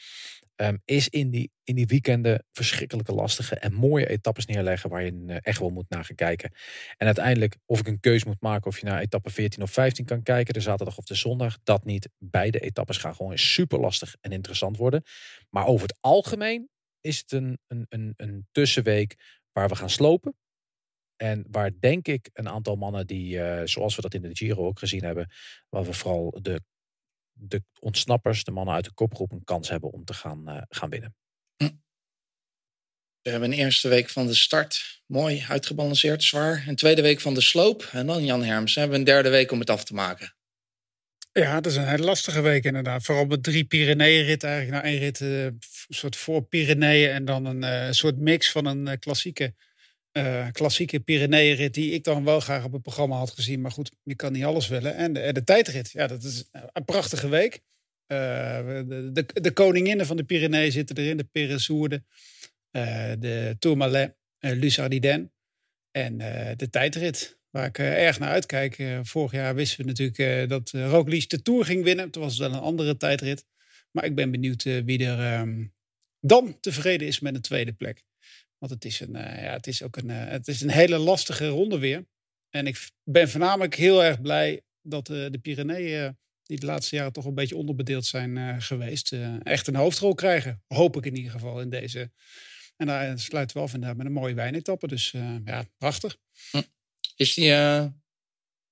Ehm, is in die, in die weekenden verschrikkelijke lastige en mooie etappes neerleggen waar je uh, echt wel moet naar gaan kijken. En uiteindelijk of ik een keus moet maken of je naar etappe 14 of 15 kan kijken, de zaterdag of de zondag, dat niet. Beide etappes gaan gewoon super lastig en interessant worden. Maar over het algemeen is het een, een, een, een tussenweek waar we gaan slopen. En waar denk ik een aantal mannen die, uh, zoals we dat in de Giro ook gezien hebben, waar we vooral de de ontsnappers, de mannen uit de kopgroep, een kans hebben om te gaan, uh, gaan winnen. Hm. We hebben een eerste week van de start. Mooi, uitgebalanceerd, zwaar. Een tweede week van de sloop. En dan Jan Herms. hebben we een derde week om het af te maken. Ja, dat is een hele lastige week inderdaad. Vooral met drie Pyreneeën-ritten eigenlijk. Nou, één rit, uh, een soort voor Pyreneeën en dan een uh, soort mix van een klassieke uh, klassieke Pyreneeënrit die ik dan wel graag op het programma had gezien. Maar goed, je kan niet alles willen. En de, tijdrit, ja, dat is een prachtige week. Uh, de, de, de, koninginnen van de Pyreneeën zitten erin. De Peresourde, uh, de Tourmalet, Luzardiden en de tijdrit. Waar ik erg naar uitkijk. vorig jaar wisten we natuurlijk dat Roglic de Tour ging winnen. Toen was het wel een andere tijdrit. Maar ik ben benieuwd wie er um, dan tevreden is met een tweede plek. Want het is, een, uh, ja, het is ook een, uh, het is een hele lastige ronde weer. En ik ben voornamelijk heel erg blij dat uh, de Pyreneeën, die de laatste jaren toch een beetje onderbedeeld zijn geweest, echt een hoofdrol krijgen. Hoop ik in ieder geval in deze. En daar sluiten we af inderdaad met een mooie wijnetappe. Dus ja, prachtig. Hm. Is, die,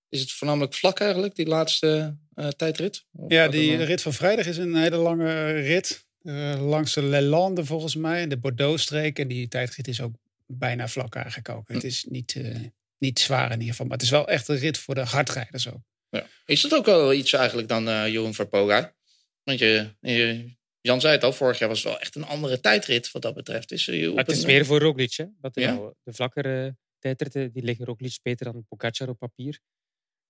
is het voornamelijk vlak eigenlijk, die laatste tijdrit? Of ja, die, rit van vrijdag is een hele lange rit. Uh, langs de Lelande volgens mij, de Bordeaux-streek. En die tijdrit is ook bijna vlak eigenlijk ook. Het hm. is niet, uh, niet zwaar in ieder geval, maar het is wel echt een rit voor de hardrijders ook. Ja. Is dat ook wel iets eigenlijk dan, uh, Jeroen Verpoga? Want je, je, Jan zei het al, vorig jaar was het wel echt een andere tijdrit wat dat betreft. Is, je het is meer voor Roglic. Hè? Dat nou, de vlakkere tijdritten die liggen Roglic beter dan Pogacar op papier.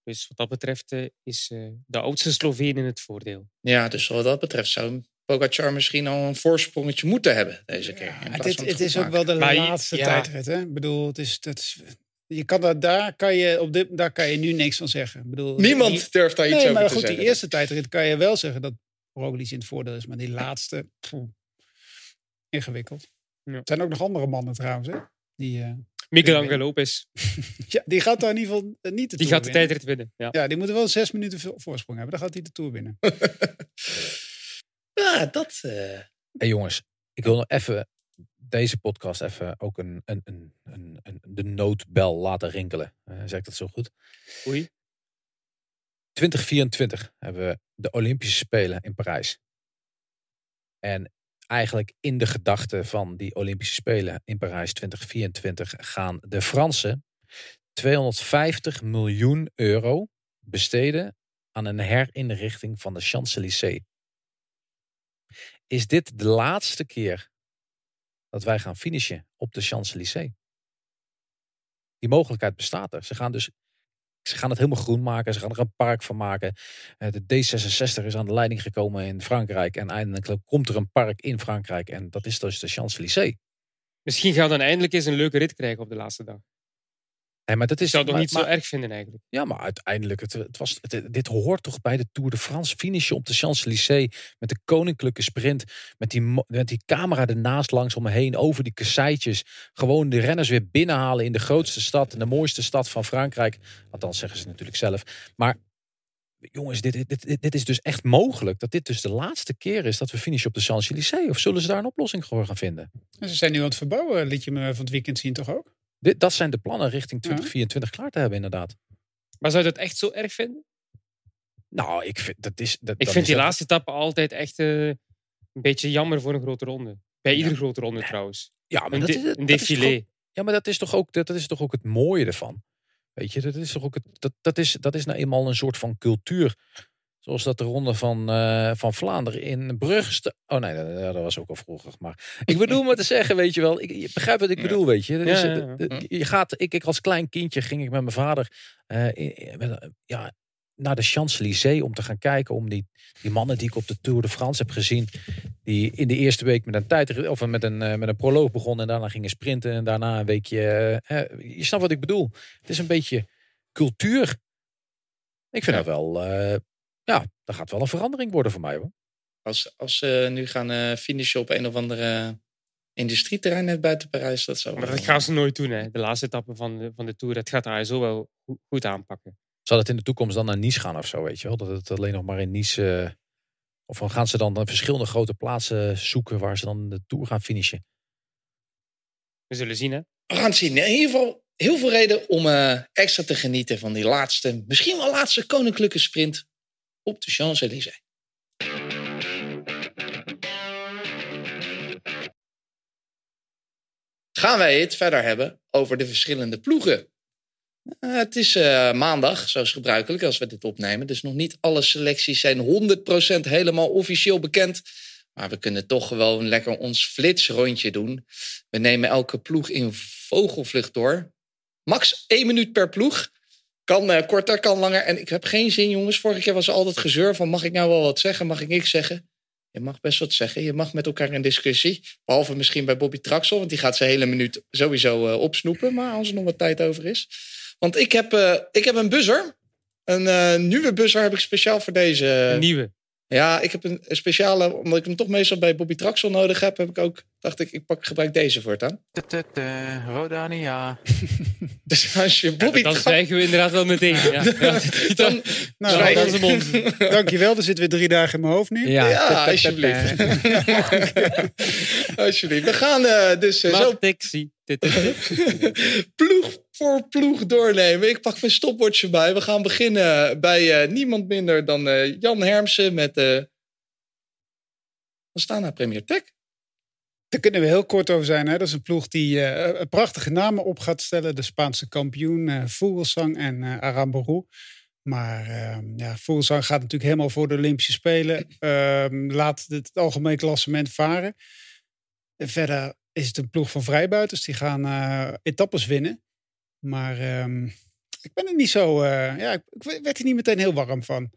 Dus wat dat betreft is de oudste Sloveen in het voordeel. Ja, dus wat dat betreft zou Pogacar misschien al een voorsprongetje moeten hebben deze keer. Ja, het, het is ook wel de laatste tijdrit. Hè? Ik bedoel, het is, het is, je kan dat, daar, kan je op dit, daar kan je nu niks van zeggen. Ik bedoel, Niemand durft daar iets nee, over maar te goed, zeggen. Die eerste tijdrit kan je wel zeggen dat Roglic in het voordeel is. Maar die laatste, ingewikkeld. Ja. Er zijn ook nog andere mannen trouwens. Hè? Die, uh, Miguel Angel Lopez. ja, die gaat daar in ieder geval niet de Die gaat de tijdrit winnen. Ja. ja, die moeten wel zes minuten voorsprong hebben. Dan gaat hij de Tour winnen. ja, dat... Uh... Hey jongens, ik wil nog even deze podcast even ook een, een, een, een, een de noodbel laten rinkelen. Uh, zeg ik dat zo goed? Oei. 2024 hebben we de Olympische Spelen in Parijs. En eigenlijk in de gedachte van die Olympische Spelen in Parijs 2024 gaan de Fransen 250 miljoen euro besteden aan een herinrichting van de Champs-Élysées. Is dit de laatste keer dat wij gaan finishen op de Champs-Élysées? Die mogelijkheid bestaat er. Ze gaan dus ze gaan het helemaal groen maken. Ze gaan er een park van maken. Eh, de D66 is aan de leiding gekomen in Frankrijk. En eindelijk komt er een park in Frankrijk. En dat is dus de Champs-Élysées. Misschien gaan we dan eindelijk eens een leuke rit krijgen op de laatste dag. Nee, maar dat is, ik zou het nog niet zo erg vinden eigenlijk. Ja, maar uiteindelijk, het, het was, dit hoort toch bij de Tour de France. Finishen op de Champs-Élysées met de koninklijke sprint. Met die, met die camera ernaast langs om me heen, over die kasseitjes. Gewoon de renners weer binnenhalen in de grootste stad. En de mooiste stad van Frankrijk. Althans zeggen ze natuurlijk zelf. Maar jongens, dit, dit, dit, dit is dus echt mogelijk. Dat dit dus de laatste keer is dat we finishen op de Champs-Élysées. Of zullen ze daar een oplossing voor gaan vinden? Ze zijn nu aan het verbouwen, liet je me van het weekend zien toch ook? Dit, dat zijn de plannen richting 2024 klaar te hebben, inderdaad. Maar zou je dat echt zo erg vinden? Nou, ik vind dat is. Dat, ik dat vind is die laatste etappe altijd echt uh, een beetje jammer voor een grote ronde. Bij iedere grote ronde trouwens. Ja, maar een, dat is, een défilé. Ja, maar dat is toch ook, dat, dat is toch ook het mooie ervan. Weet je, dat is toch ook het, dat, dat, is, dat is nou eenmaal een soort van cultuur. Zoals dat de ronde van, uh, van Vlaanderen in Brugge. Oh nee, dat, dat, was ook al vroeger. Maar ik bedoel maar te zeggen, weet je wel. Ik, je begrijpt wat ik bedoel, weet je. Dus, ja, ja, ja. Je gaat, ik, ik als klein kindje ging ik met mijn vader uh, in, met, ja, naar de Champs-Élysées om te gaan kijken. Om die, die mannen die ik op de Tour de France heb gezien. Die in de eerste week met een tijd of met een, uh, met een proloog begonnen. En daarna gingen sprinten. En daarna een weekje. je snapt wat ik bedoel. Het is een beetje cultuur. Ik vind dat wel. Ja, dat gaat wel een verandering worden voor mij hoor. Als, als ze nu gaan uh, finishen op een of andere industrieterrein net buiten Parijs, dat zou Maar dat gaan ze nooit doen, hè. De laatste etappe van de, van de Tour, dat gaat hij zo wel goed, goed aanpakken. Zal het in de toekomst dan naar Nice gaan of zo, weet je wel? Dat het alleen nog maar in Nice... Uh, of gaan ze dan verschillende grote plaatsen zoeken waar ze dan de Tour gaan finishen? We zullen zien, hè. We gaan het zien. In ieder geval heel veel reden om uh, extra te genieten van die laatste, misschien wel laatste koninklijke sprint op de Champs-Élysées. Gaan wij het verder hebben over de verschillende ploegen. Uh, het is uh, maandag, zoals gebruikelijk, als we dit opnemen. Dus nog niet alle selecties zijn 100% helemaal officieel bekend. Maar we kunnen toch gewoon lekker ons flitsrondje doen. We nemen elke ploeg in vogelvlucht door. Max één minuut per ploeg. Kan uh, korter, kan langer. En ik heb geen zin, jongens. Vorige keer was er altijd gezeur van... mag ik nou wel wat zeggen, mag ik niks zeggen? Je mag best wat zeggen. Je mag met elkaar in discussie. Behalve misschien bij Bobby Traxel. Want die gaat zijn hele minuut sowieso uh, opsnoepen. Maar als er nog wat tijd over is. Want ik heb, uh, ik heb een buzzer. Een nieuwe buzzer heb ik speciaal voor deze. Een nieuwe? Ja, ik heb een speciale, omdat ik hem toch meestal bij Bobby Traxel nodig heb, heb ik ook, dacht ik, ik pak, gebruik deze voortaan. Rodania. dus als je Bobby ja, dan zwijgen we inderdaad wel meteen. Ja. dan, nou, zwijgen we Dankjewel, er zit weer drie dagen in mijn hoofd nu. Ja, ja alsjeblieft. alsjeblieft. We gaan uh, dus uh, zo... taxi. ploeg voor ploeg doornemen. Ik pak mijn stopwatch bij. We gaan beginnen bij uh, niemand minder dan uh, Jan Hermsen met de. Uh... Astana Premier Tech. Daar kunnen we heel kort over zijn. Hè? Dat is een ploeg die uh, prachtige namen op gaat stellen. De Spaanse kampioen uh, Vogelsang en uh, Aramburu. Maar uh, ja, Fuglsang gaat natuurlijk helemaal voor de Olympische Spelen. Uh, laat het algemeen klassement varen. En verder is het een ploeg van vrijbuiters. Die gaan etappes winnen. Maar ehm, ik ben er niet zo... Uh, ja, ik werd er niet meteen heel warm van.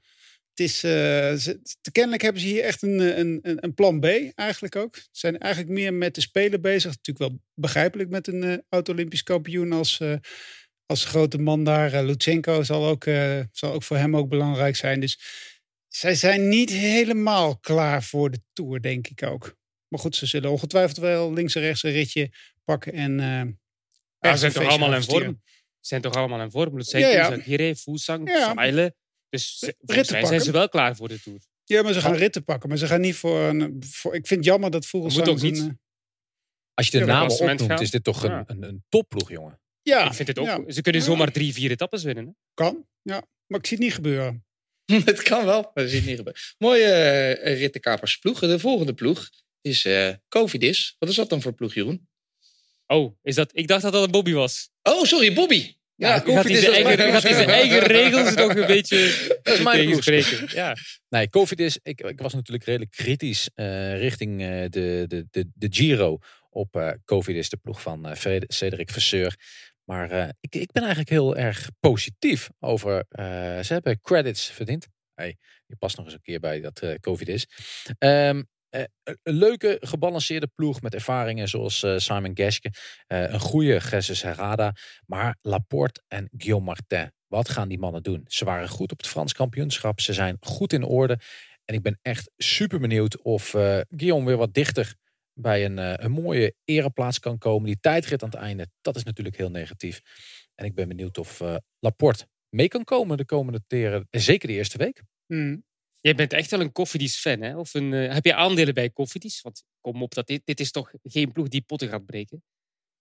Het is, ze, kennelijk hebben ze hier echt een, een, een plan B eigenlijk ook. Ze zijn eigenlijk meer met de Spelen bezig. Natuurlijk wel begrijpelijk met een uh, oud-Olympisch kampioen als, als grote man daar. Lutsenko zal ook, zal ook voor hem ook belangrijk zijn. Dus zij zijn niet helemaal klaar voor de Tour, denk ik ook. Maar goed, ze zullen ongetwijfeld wel links en rechts een ritje pakken. En, ja, ze zijn toch allemaal in vorm? Ze zijn toch allemaal in vorm? Lutsenko, ja, ja. Ja. Dus ritten zijn ze wel klaar voor de Tour. Ja, maar ze gaan ritten pakken. Maar ze gaan niet voor een... Voor, ik vind het jammer dat Vogelsang... Moet ook niet. Een, Als je de namen opnoemt, gaan. is dit toch een, een, een topploeg, jongen. Ja. Ik vind het ook. Ze kunnen zomaar drie, vier etappes winnen. Hè? Kan, ja. Maar ik zie het niet gebeuren. het kan wel, maar je ziet het niet gebeuren. Mooie uh, rittenkapersploeg. De volgende ploeg is uh, Covidis. Wat is dat dan voor ploeg, Jeroen? Oh, is dat, ik dacht dat dat een Bobby was. Oh, sorry, Bobby. Ja, ja gaat hij zijn eigen, gaat zijn eigen regels nog een beetje dat is tegenspreken. Ja. Nee, COVID is... Ik, ik was natuurlijk redelijk kritisch uh, richting uh, de, de, de, de Giro op uh, COVID is de ploeg van uh, Cedric Verseur. Maar ik, ik ben eigenlijk heel erg positief over... ze hebben credits verdiend. Hey, die past nog eens een keer bij dat COVID is. Um, uh, een leuke, gebalanceerde ploeg met ervaringen zoals uh, Simon Geske. Uh, een goede Jesus Herrada. Maar Laporte en Guillaume Martin. Wat gaan die mannen doen? Ze waren goed op het Frans kampioenschap. Ze zijn goed in orde. En ik ben echt super benieuwd of Guillaume weer wat dichter bij een, een mooie ereplaats kan komen. Die tijdrit aan het einde, dat is natuurlijk heel negatief. En ik ben benieuwd of Laporte mee kan komen de komende teren. Zeker de eerste week. Mm. Jij bent echt wel een koffiedies fan, hè? Of een, uh, heb je aandelen bij koffiedies? Want kom op, dat dit, dit is toch geen ploeg die potten gaat breken?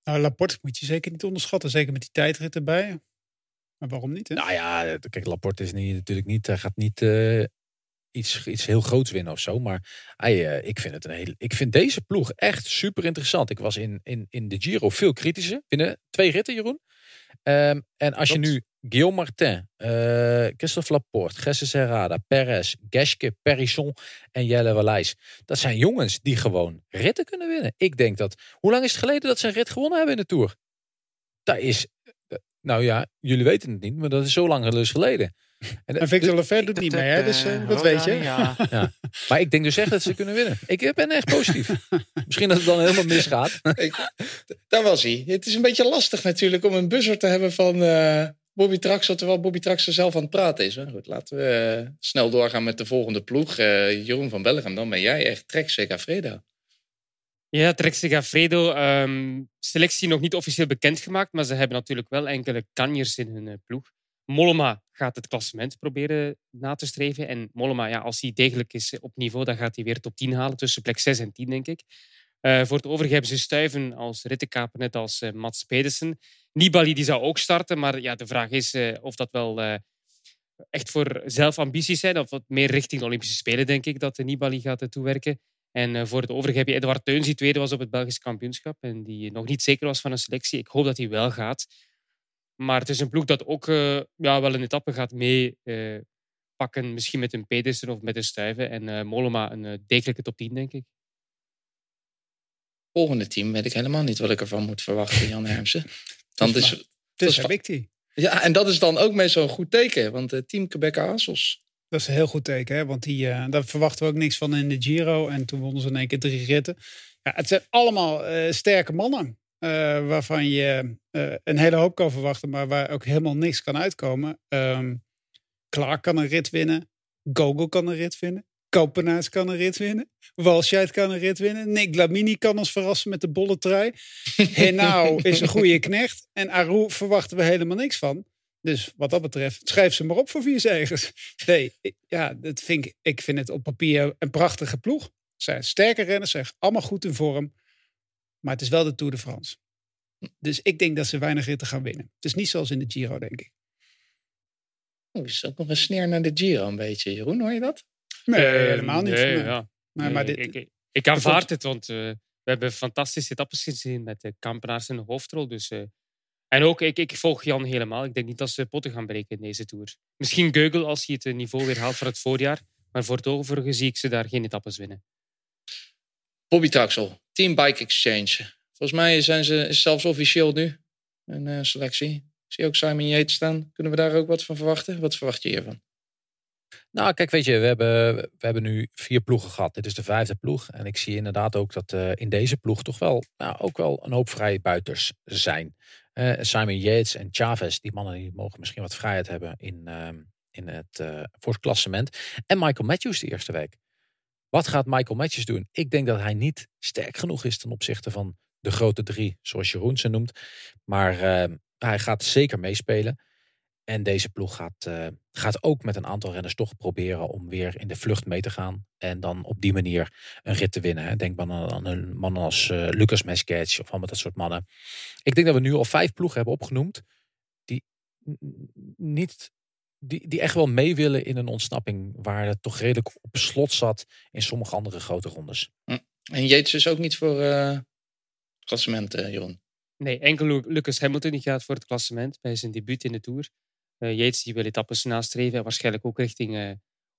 Nou, Laporte moet je zeker niet onderschatten. Zeker met die tijdrit erbij. Maar waarom niet? Hè? Nou ja, kijk, Laporte is niet, natuurlijk niet, hij gaat niet uh, iets, iets heel groots winnen of zo. Maar hij, uh, ik, vind het een hele, ik vind deze ploeg echt super interessant. Ik was in, in, in de Giro veel kritischer. Binnen twee ritten, Jeroen. Um, en als Klopt. je nu Guillaume Martin, uh, Christophe Laporte, Gesse Serrada, Perez, Geske, Perisson en Jelle Wallijs. Dat zijn jongens die gewoon ritten kunnen winnen. Ik denk dat... Hoe lang is het geleden dat ze een rit gewonnen hebben in de Tour? Dat is... Uh, nou ja, jullie weten het niet, maar dat is zo lang dus geleden. En, en Victor Lefebvre doet niet mee, hè? dus uh, dat weet je. Ja. ja. Maar ik denk dus echt dat ze kunnen winnen. Ik ben echt positief. Misschien dat het dan helemaal misgaat. Ik, daar was hij. Het is een beetje lastig natuurlijk om een buzzer te hebben van uh, Bobby Traxel, terwijl Bobby Traxel zelf aan het praten is. Goed, laten we uh, snel doorgaan met de volgende ploeg. Jeroen van Bellegem, dan ben jij echt Trek Segafredo. Ja, Trek Segafredo. Um, selectie nog niet officieel bekendgemaakt, maar ze hebben natuurlijk wel enkele kanjers in hun ploeg. Mollema gaat het klassement proberen na te streven. En Mollema, ja, als hij degelijk is op niveau, dan gaat hij weer top 10 halen. Tussen plek 6 en 10, denk ik. Uh, voor het overige hebben ze Stuiven als rittenkaper, net als uh, Mats Pedersen. Nibali die zou ook starten, maar ja, de vraag is uh, of dat wel echt voor zelfambities zijn. Of wat meer richting de Olympische Spelen, denk ik, dat Nibali gaat toewerken. En voor het overige heb je Edward Teuns, die tweede was op het Belgisch kampioenschap. En die nog niet zeker was van een selectie. Ik hoop dat hij wel gaat. Maar het is een ploeg dat ook ja, wel een etappe gaat mee uh, pakken. Misschien met een Pedersen of met een Stuiven. En Molema een degelijke top 10, denk ik. Volgende team weet ik helemaal niet wat ik ervan moet verwachten, Jan Hermsen. Dan is, het is Victy. Ja, en dat is dan ook meestal een goed teken. Want team Quebec Assos. Dat is een heel goed teken, hè? want die, daar verwachten we ook niks van in de Giro. En toen wonnen ze in één keer drie ritten. Ja, het zijn allemaal sterke mannen. Uh, waarvan je uh, een hele hoop kan verwachten, maar waar ook helemaal niks kan uitkomen. Um, Clark kan een rit winnen. Gogol kan een rit winnen. Kopenaars kan een rit winnen. Walscheid kan een rit winnen. Nick Lamini kan ons verrassen met de bolle trui. Henao is een goede knecht. En Aru verwachten we helemaal niks van. Dus wat dat betreft, schrijf ze maar op voor vier zegers. Nee, ja, dat vind ik, ik vind het op papier een prachtige ploeg. Ze zijn sterke renners, zijn allemaal goed in vorm. Maar het is wel de Tour de France. Dus ik denk dat ze weinig ritten gaan winnen. Het is niet zoals in de Giro, denk ik. Oh, is ook nog een sneer naar de Giro een beetje, Jeroen. Hoor je dat? Nee, helemaal niet. Nee, ja. nee, maar dit, ik, ik, ik aanvaard het, want uh, we hebben fantastische etappes gezien met de kampenaars in de hoofdrol. Dus uh, En ook, ik, ik volg Jan helemaal. Ik denk niet dat ze potten gaan breken in deze Tour. Misschien Geugel als hij het niveau weer haalt voor het voorjaar. Maar voor het overige zie ik ze daar geen etappes winnen. Bobby Traxel, Team Bike Exchange. Volgens mij zijn ze is zelfs officieel nu een uh, selectie. Ik zie ook Simon Yates staan. Kunnen we daar ook wat van verwachten? Wat verwacht je hiervan? Nou, kijk, weet je, we hebben, we hebben nu vier ploegen gehad. Dit is de vijfde ploeg. En ik zie inderdaad ook dat uh, in deze ploeg toch wel, nou, ook wel een hoop vrije buiters zijn. Uh, Simon Yates en Chavez, die mannen die mogen misschien wat vrijheid hebben in, uh, in het, voor het klassement. En Michael Matthews de eerste week. Wat gaat Michael Matthews doen? Ik denk dat hij niet sterk genoeg is ten opzichte van de grote drie, zoals Jeroen ze noemt. Maar hij gaat zeker meespelen. En deze ploeg gaat, uh, gaat ook met een aantal renners toch proberen om weer in de vlucht mee te gaan. En dan op die manier een rit te winnen. Hè. Denk maar aan, een man als uh, Lucas Mesquets of allemaal dat soort mannen. Ik denk dat we nu al vijf ploegen hebben opgenoemd. Die, niet, die, die echt wel mee willen in een ontsnapping. Waar het toch redelijk op slot zat in sommige andere grote rondes. Hm. En Jeets is ook niet voor uh, klassement, Jeroen? Nee, enkel Lucas Hamilton die gaat voor het klassement bij zijn debuut in de Tour. Uh, Yates die wil etappes nastreven en waarschijnlijk ook richting uh,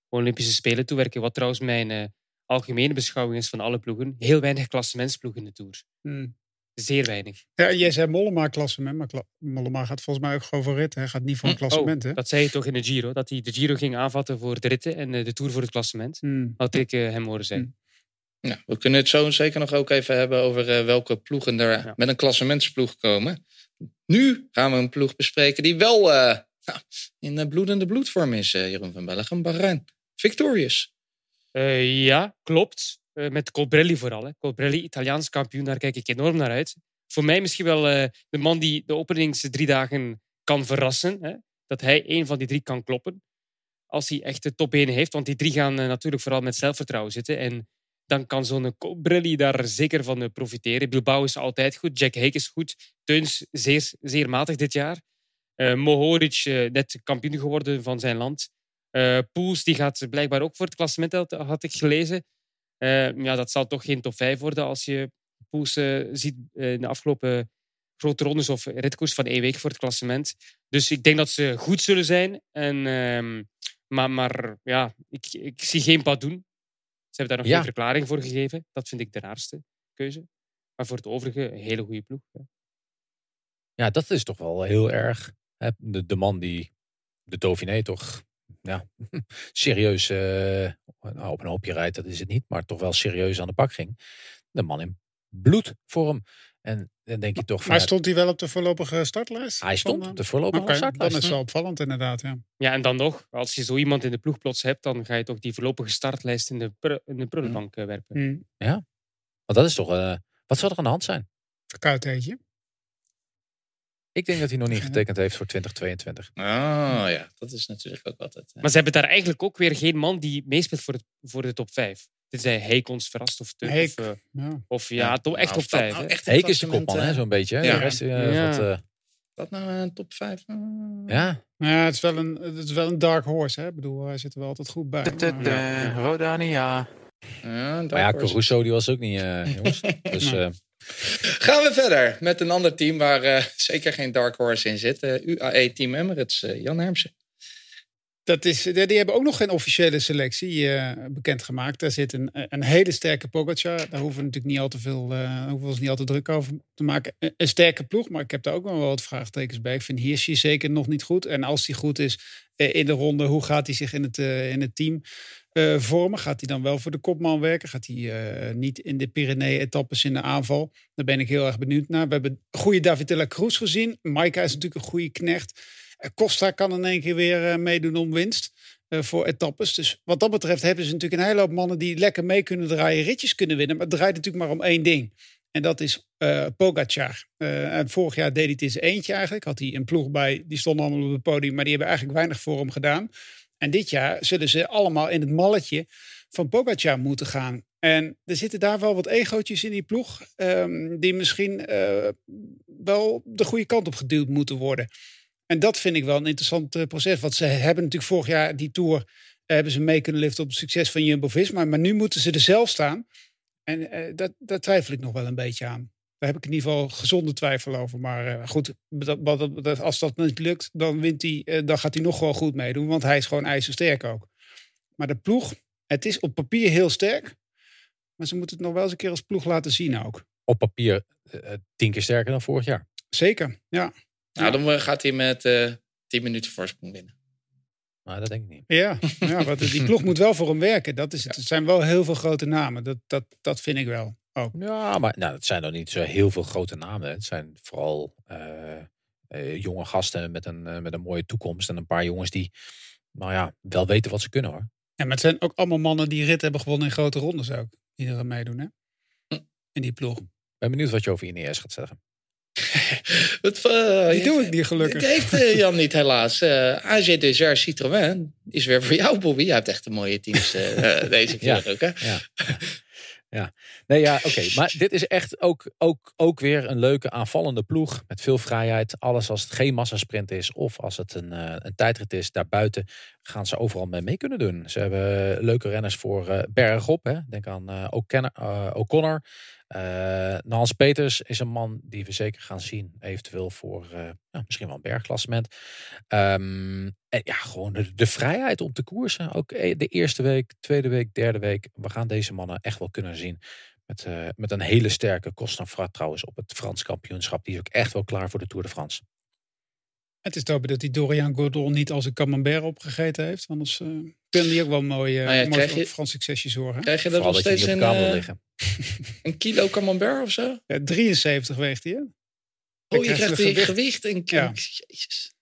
Olympische Spelen toewerken. Wat trouwens mijn uh, algemene beschouwing is van alle ploegen. Heel weinig klassementsploegen in de Tour. Hmm. Zeer weinig. Ja, jij zei Mollema klassement, maar Kla Mollema gaat volgens mij ook gewoon voor ritten. Hij gaat niet voor een klassement. Oh, hè? Dat zei je toch in de Giro, dat hij de Giro ging aanvatten voor de ritten en de Tour voor het klassement. Hmm. Had ik hem horen zeggen. Hmm. Ja, we kunnen het zo zeker nog ook even hebben over uh, welke ploegen er ja. met een klassementsploeg komen. Nu gaan we een ploeg bespreken die wel uh, nou, in bloedende bloedvorm is, Jeroen van Bellegem. Bahrein. Victorious. ja, klopt. met Colbrelli vooral. Hè. Colbrelli, Italiaans kampioen, daar kijk ik enorm naar uit. Voor mij misschien wel de man die de openingse drie dagen kan verrassen. Hè. Dat hij een van die drie kan kloppen. Als hij echt de top 1 heeft. Want die drie gaan natuurlijk vooral met zelfvertrouwen zitten. En dan kan zo'n Colbrelli daar zeker van profiteren. Bilbao is altijd goed, Jack Hake is goed, Teuns zeer, zeer matig dit jaar. Uh, Mohoric uh, net kampioen geworden van zijn land. Uh, Poels die gaat blijkbaar ook voor het klassement, had ik gelezen. ja, dat zal toch geen top 5 worden als je Poels ziet in de afgelopen grote rondes of ritkoers van één week voor het klassement. Dus ik denk dat ze goed zullen zijn. En, ehm, maar, maar ja, ik, ik zie geen pad doen. Ze hebben daar nog Ja. geen verklaring voor gegeven. Dat vind ik de raarste keuze. Maar voor het overige, een hele goede ploeg. Ja. Ja, dat is toch wel heel erg. Hè? De, de man die de Dauphiné toch ja, serieus eh, nou, op een hoopje rijdt, dat is het niet, maar toch wel serieus aan de pak ging. De man in bloedvorm. En dan denk je toch van, Maar ja, stond hij wel op de voorlopige startlijst? hij stond op eh, de voorlopige Oké, dan startlijst. is het wel opvallend inderdaad, ja. ja, en dan nog, als je zo iemand in de ploeg plots hebt, dan ga je toch die voorlopige startlijst in de, pr- in de prullenbank eh, werpen. Hmm. Want dat is toch, eh, wat zou er aan de hand zijn? Verkoudheidje. Ik denk dat hij nog niet getekend heeft voor 2022. Oh ja, dat is natuurlijk ook altijd. eh, Maar ze hebben daar eigenlijk ook weer geen man die meespeelt voor, het, voor de top 5. Tenzij Heik ons verrast of te. Of, eh, Ja. of ja, Ja. toch echt Nou, top of dat 5. nou hè. echt een Heek is de kopman, hè, eh, zo'n beetje. Hè? ja. De rest, eh, Ja. wat, eh, Dat nou een top 5? ja. Ja, het is wel een, het is wel een dark horse. Hè? Ik bedoel, hij zit er wel altijd goed bij. Tut, tut, maar- eh, Rodani, ja. Ja, Maar ja, Caruso die was ook niet, eh, jongens. Dus eh, Gaan we verder met een ander team waar eh, zeker geen dark horse in zit. Eh, UAE Team Emirates, eh, Jan Hermsen. Dat is, die die hebben ook nog geen officiële selectie bekendgemaakt. Daar zit een, een hele sterke Pogacar. Daar hoeven we natuurlijk niet al te veel, hoeven we ons niet al te druk over te maken. Een, sterke ploeg, maar ik heb daar ook wel wat vraagtekens bij. Ik vind Hirschi zeker nog niet goed. En als hij goed is in de ronde, hoe gaat hij zich in het, in het team eh, vormen? Gaat hij dan wel voor de kopman werken? Gaat hij eh, niet in de Pyrenee-etappes in de aanval? Daar ben ik heel erg benieuwd naar. We hebben goede David la Cruz gezien. Maika is natuurlijk een goede knecht. Eh, Costa kan in één keer weer meedoen om winst voor etappes. Dus wat dat betreft hebben ze natuurlijk een hele hoop mannen die lekker mee kunnen draaien, ritjes kunnen winnen. Maar het draait natuurlijk maar om één ding. En dat is eh Pogacar. En vorig jaar deed hij het in zijn eentje eigenlijk. Had hij een ploeg bij, die stonden allemaal op het podium, maar die hebben eigenlijk weinig voor hem gedaan. En dit jaar zullen ze allemaal in het malletje van Pogacar moeten gaan. En er zitten daar wel wat egootjes in die ploeg, ehm, die misschien eh, wel de goede kant op geduwd moeten worden. En dat vind ik wel een interessant eh, proces. Want ze hebben natuurlijk vorig jaar die Tour... eh, hebben ze mee kunnen liften op het succes van Jumbo-Visma. Maar nu moeten ze er zelf staan. En dat, daar twijfel ik nog wel een beetje aan. Daar heb ik in ieder geval gezonde twijfel over. Maar goed, dat, als dat niet lukt, dan, wint hij, dan gaat hij nog wel goed meedoen. Want hij is gewoon ijzersterk ook. Maar de ploeg, het is op papier heel sterk. Maar ze moeten het nog wel eens een keer als ploeg laten zien ook. Op papier tien keer sterker dan vorig jaar. Zeker, ja. Nou, dan gaat hij met uh, tien minuten voorsprong winnen. Maar dat denk ik niet. Ja, ja want die ploeg moet wel voor hem werken. Dat is, het. het zijn wel heel veel grote namen. Dat, dat, dat vind ik wel. Ook. Ja, maar nou, het zijn dan niet zo heel veel grote namen. Het zijn vooral uh, uh, jonge gasten met een, uh, met een mooie toekomst. En een paar jongens die, nou ja, wel weten wat ze kunnen hoor. Ja, maar het zijn ook allemaal mannen die rit hebben gewonnen in grote rondes ook. Die er meedoen, hè? In die ploeg. ben benieuwd wat je over Ineos gaat zeggen. Het, uh, die doe ik niet gelukkig. Dat heeft uh, Jan niet helaas. Uh, AG Desert Citroën is weer voor jou, Bobby. Je hebt echt een mooie teams deze keer ja. ook, hè? Ja. ja. Nee, ja, oké. Maar dit is echt ook, ook, ook weer een leuke aanvallende ploeg. Met veel vrijheid. Alles als het geen massasprint is of als het een, een tijdrit is. Daarbuiten gaan ze overal mee, kunnen doen. Ze hebben leuke renners voor bergop. Hè. Denk aan O'Connor. Uh, Peters is een man die we zeker gaan zien. Eventueel voor nou, misschien wel een bergklassement. Um, en ja, gewoon de, vrijheid om te koersen. Ook e, de eerste week, tweede week, derde week. We gaan deze mannen echt wel kunnen zien. Met, met een hele sterke Cosnefrat trouwens op het Frans kampioenschap. Die is ook echt wel klaar voor de Tour de France. Het is te hopen dat die Dorian Gordon niet als een camembert opgegeten heeft. Anders uh, kunnen die ook wel mooi, uh, nou ja, mooi je, Frans succesjes zorgen. Krijg je dat nog steeds kamer uh, liggen. een kilo camembert of zo? Ja, 73 weegt hij? Oh, je krijgt die gewicht en Ja. Jezus.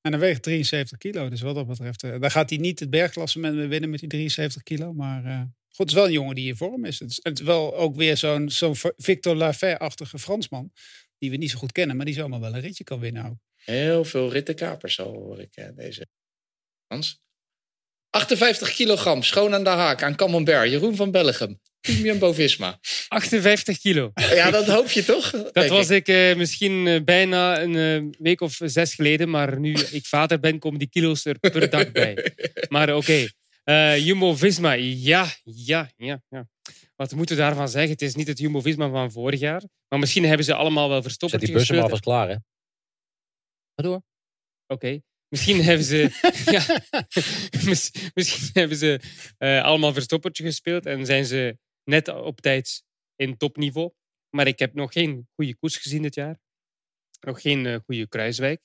En dan weegt 73 kilo. Dus wat dat betreft, uh, daar gaat hij niet het bergklassement winnen met die 73 kilo. Maar uh, goed, het is wel een jongen die in vorm is. Het is, het is wel ook weer zo'n zo'n Victor Lafay-achtige Fransman. Die we niet zo goed kennen, maar die zomaar wel een ritje kan winnen ook. Heel veel rittenkapers, zo hoor ik uh, deze. Frans. 58 kilogram, schoon aan de haak, aan Camembert. Jeroen van Bellegem. Team Jumbo-Visma. 58 kilo. Ja, dat hoop je toch? Dat was ik uh, misschien uh, bijna een uh, week of zes geleden. Maar nu ik vader ben, komen die kilo's er per dag bij. Maar oké. Okay. Jumbo-Visma, ja, ja, ja, ja. Wat moeten we daarvan zeggen? Het is niet het Jumbo-Visma van vorig jaar. Maar misschien hebben ze allemaal wel verstopt. Zet die bussen maar vast klaar, hè? Oké. Misschien hebben ze, ja, misschien hebben ze allemaal verstoppertje gespeeld en zijn ze net op tijd in topniveau. Maar ik heb nog geen goede koers gezien dit jaar. Nog geen uh, goede Kruiswijk.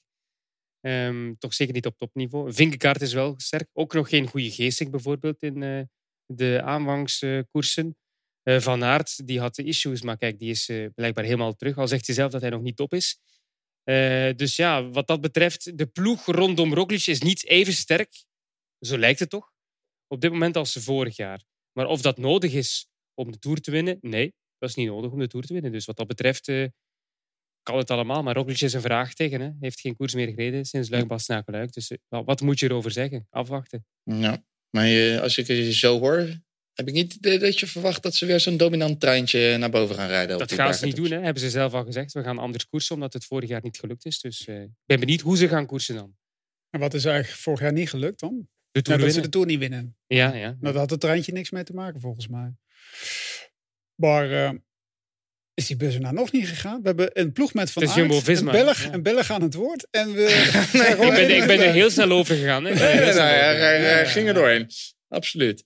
Um, toch zeker niet op topniveau. Vinkegaard is wel sterk. Ook nog geen goede Geesink bijvoorbeeld in uh, de aanvangskoersen. Van Aert die had issues, maar kijk, die is blijkbaar helemaal terug. Al zegt hij zelf dat hij nog niet top is. Uh, dus ja, wat dat betreft, de ploeg rondom Roglic is niet even sterk, zo lijkt het toch, op dit moment als vorig jaar. Maar of dat nodig is om de Tour te winnen, nee, dat is niet nodig om de Tour te winnen. Dus wat dat betreft uh, kan het allemaal. Maar Roglic is een vraagteken, hè. heeft geen koers meer gereden sinds Luik-Bastenaken-Luik. Dus uh, wat moet je erover zeggen? Afwachten. Ja, maar als ik je zo hoor, heb ik niet dat je verwacht dat ze weer zo'n dominant treintje naar boven gaan rijden. Dat gaan ze niet doen, hè? hebben ze zelf al gezegd. We gaan anders koersen, omdat het vorig jaar niet gelukt is. Dus uh, ik ben benieuwd hoe ze gaan koersen dan. En wat is eigenlijk vorig jaar niet gelukt dan? De tour ja, dat ze de Tour niet winnen. Ja, ja. Nou, daar had het treintje niks mee te maken, volgens mij. Maar uh, is die bus nou nog niet gegaan? We hebben een ploeg met Van Het is Aert, Jumbo-Visma, een, Belg, ja. een Belg aan het woord. En we ik, ben, ik ben er heel snel over gegaan. Hè? Nee, nee, snel hij, over hij- gegaan. hij ging er doorheen. Absoluut.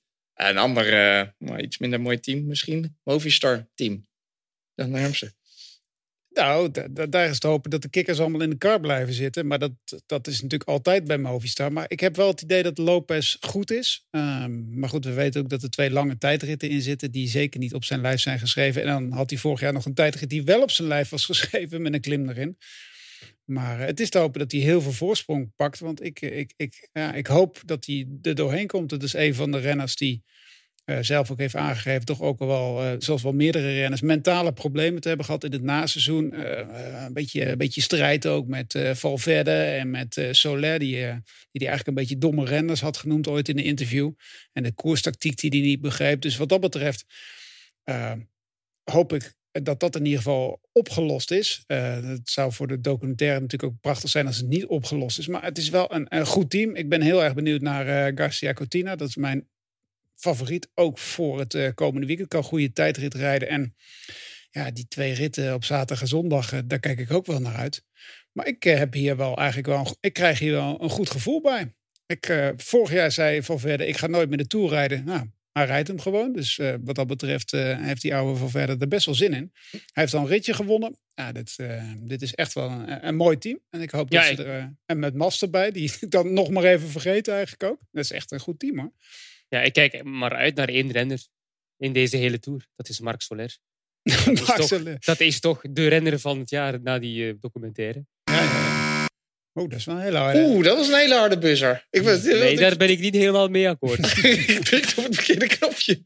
Een ander, eh, maar iets minder mooi team misschien. Movistar team. Dat Hermsen. Nou, da- da- daar is te hopen dat de kikkers allemaal in de kar blijven zitten. Maar dat, dat is natuurlijk altijd bij Movistar. Maar ik heb wel het idee dat Lopez goed is. Ehm, maar goed, we weten ook dat er twee lange tijdritten in zitten... die zeker niet op zijn lijf zijn geschreven. En dan had hij vorig jaar nog een tijdrit die wel op zijn lijf was geschreven... met een klim erin. Maar eh, het is te hopen dat hij heel veel voorsprong pakt. Want ik, ik, ik, ja, ik hoop dat hij er doorheen komt. Het is een van de renners die eh, zelf ook heeft aangegeven... toch ook wel, eh, zoals wel meerdere renners... mentale problemen te hebben gehad in het naseizoen. Eh, eh, een, beetje, een beetje strijd ook met eh, Valverde en met eh, Soler... Die, eh, die eigenlijk een beetje domme renners had genoemd ooit in een interview. En de koerstactiek die hij niet begreep. Dus wat dat betreft eh, hoop ik dat dat in ieder geval opgelost is. Eh, het zou voor de documentaire natuurlijk ook prachtig zijn als het niet opgelost is. Maar het is wel een, een goed team. Ik ben heel erg benieuwd naar eh, Garcia Cortina. Dat is mijn favoriet ook voor het eh, komende weekend. Kan goede tijdrit rijden. En ja, die twee ritten op zaterdag en zondag, daar kijk ik ook wel naar uit. Maar ik heb hier wel eigenlijk wel, ik krijg hier wel een goed gevoel bij. Ik, vorig jaar zei Valverde, ik ga nooit meer de Tour rijden. Nou, hij rijdt hem gewoon. Dus uh, wat dat betreft uh, heeft die oude Valverde er best wel zin in. Hij heeft al een ritje gewonnen. Ja, dit, uh, dit is echt wel een, een, mooi team. En ik hoop ja, dat ze er... en met Mas erbij, die ik dan nog maar even vergeten eigenlijk ook. Dat is echt een goed team hoor. Ja, ik kijk maar uit naar één renner in deze hele Tour. Dat is Marc Soler. Dat, is, toch, dat is toch de renner van het jaar na die documentaire. Oeh, dat is wel een hele harde. Oeh, dat was een hele harde buzzer. Ik was, nee, daar ben ik niet helemaal mee akkoord. ik drukte op het verkeerde knopje.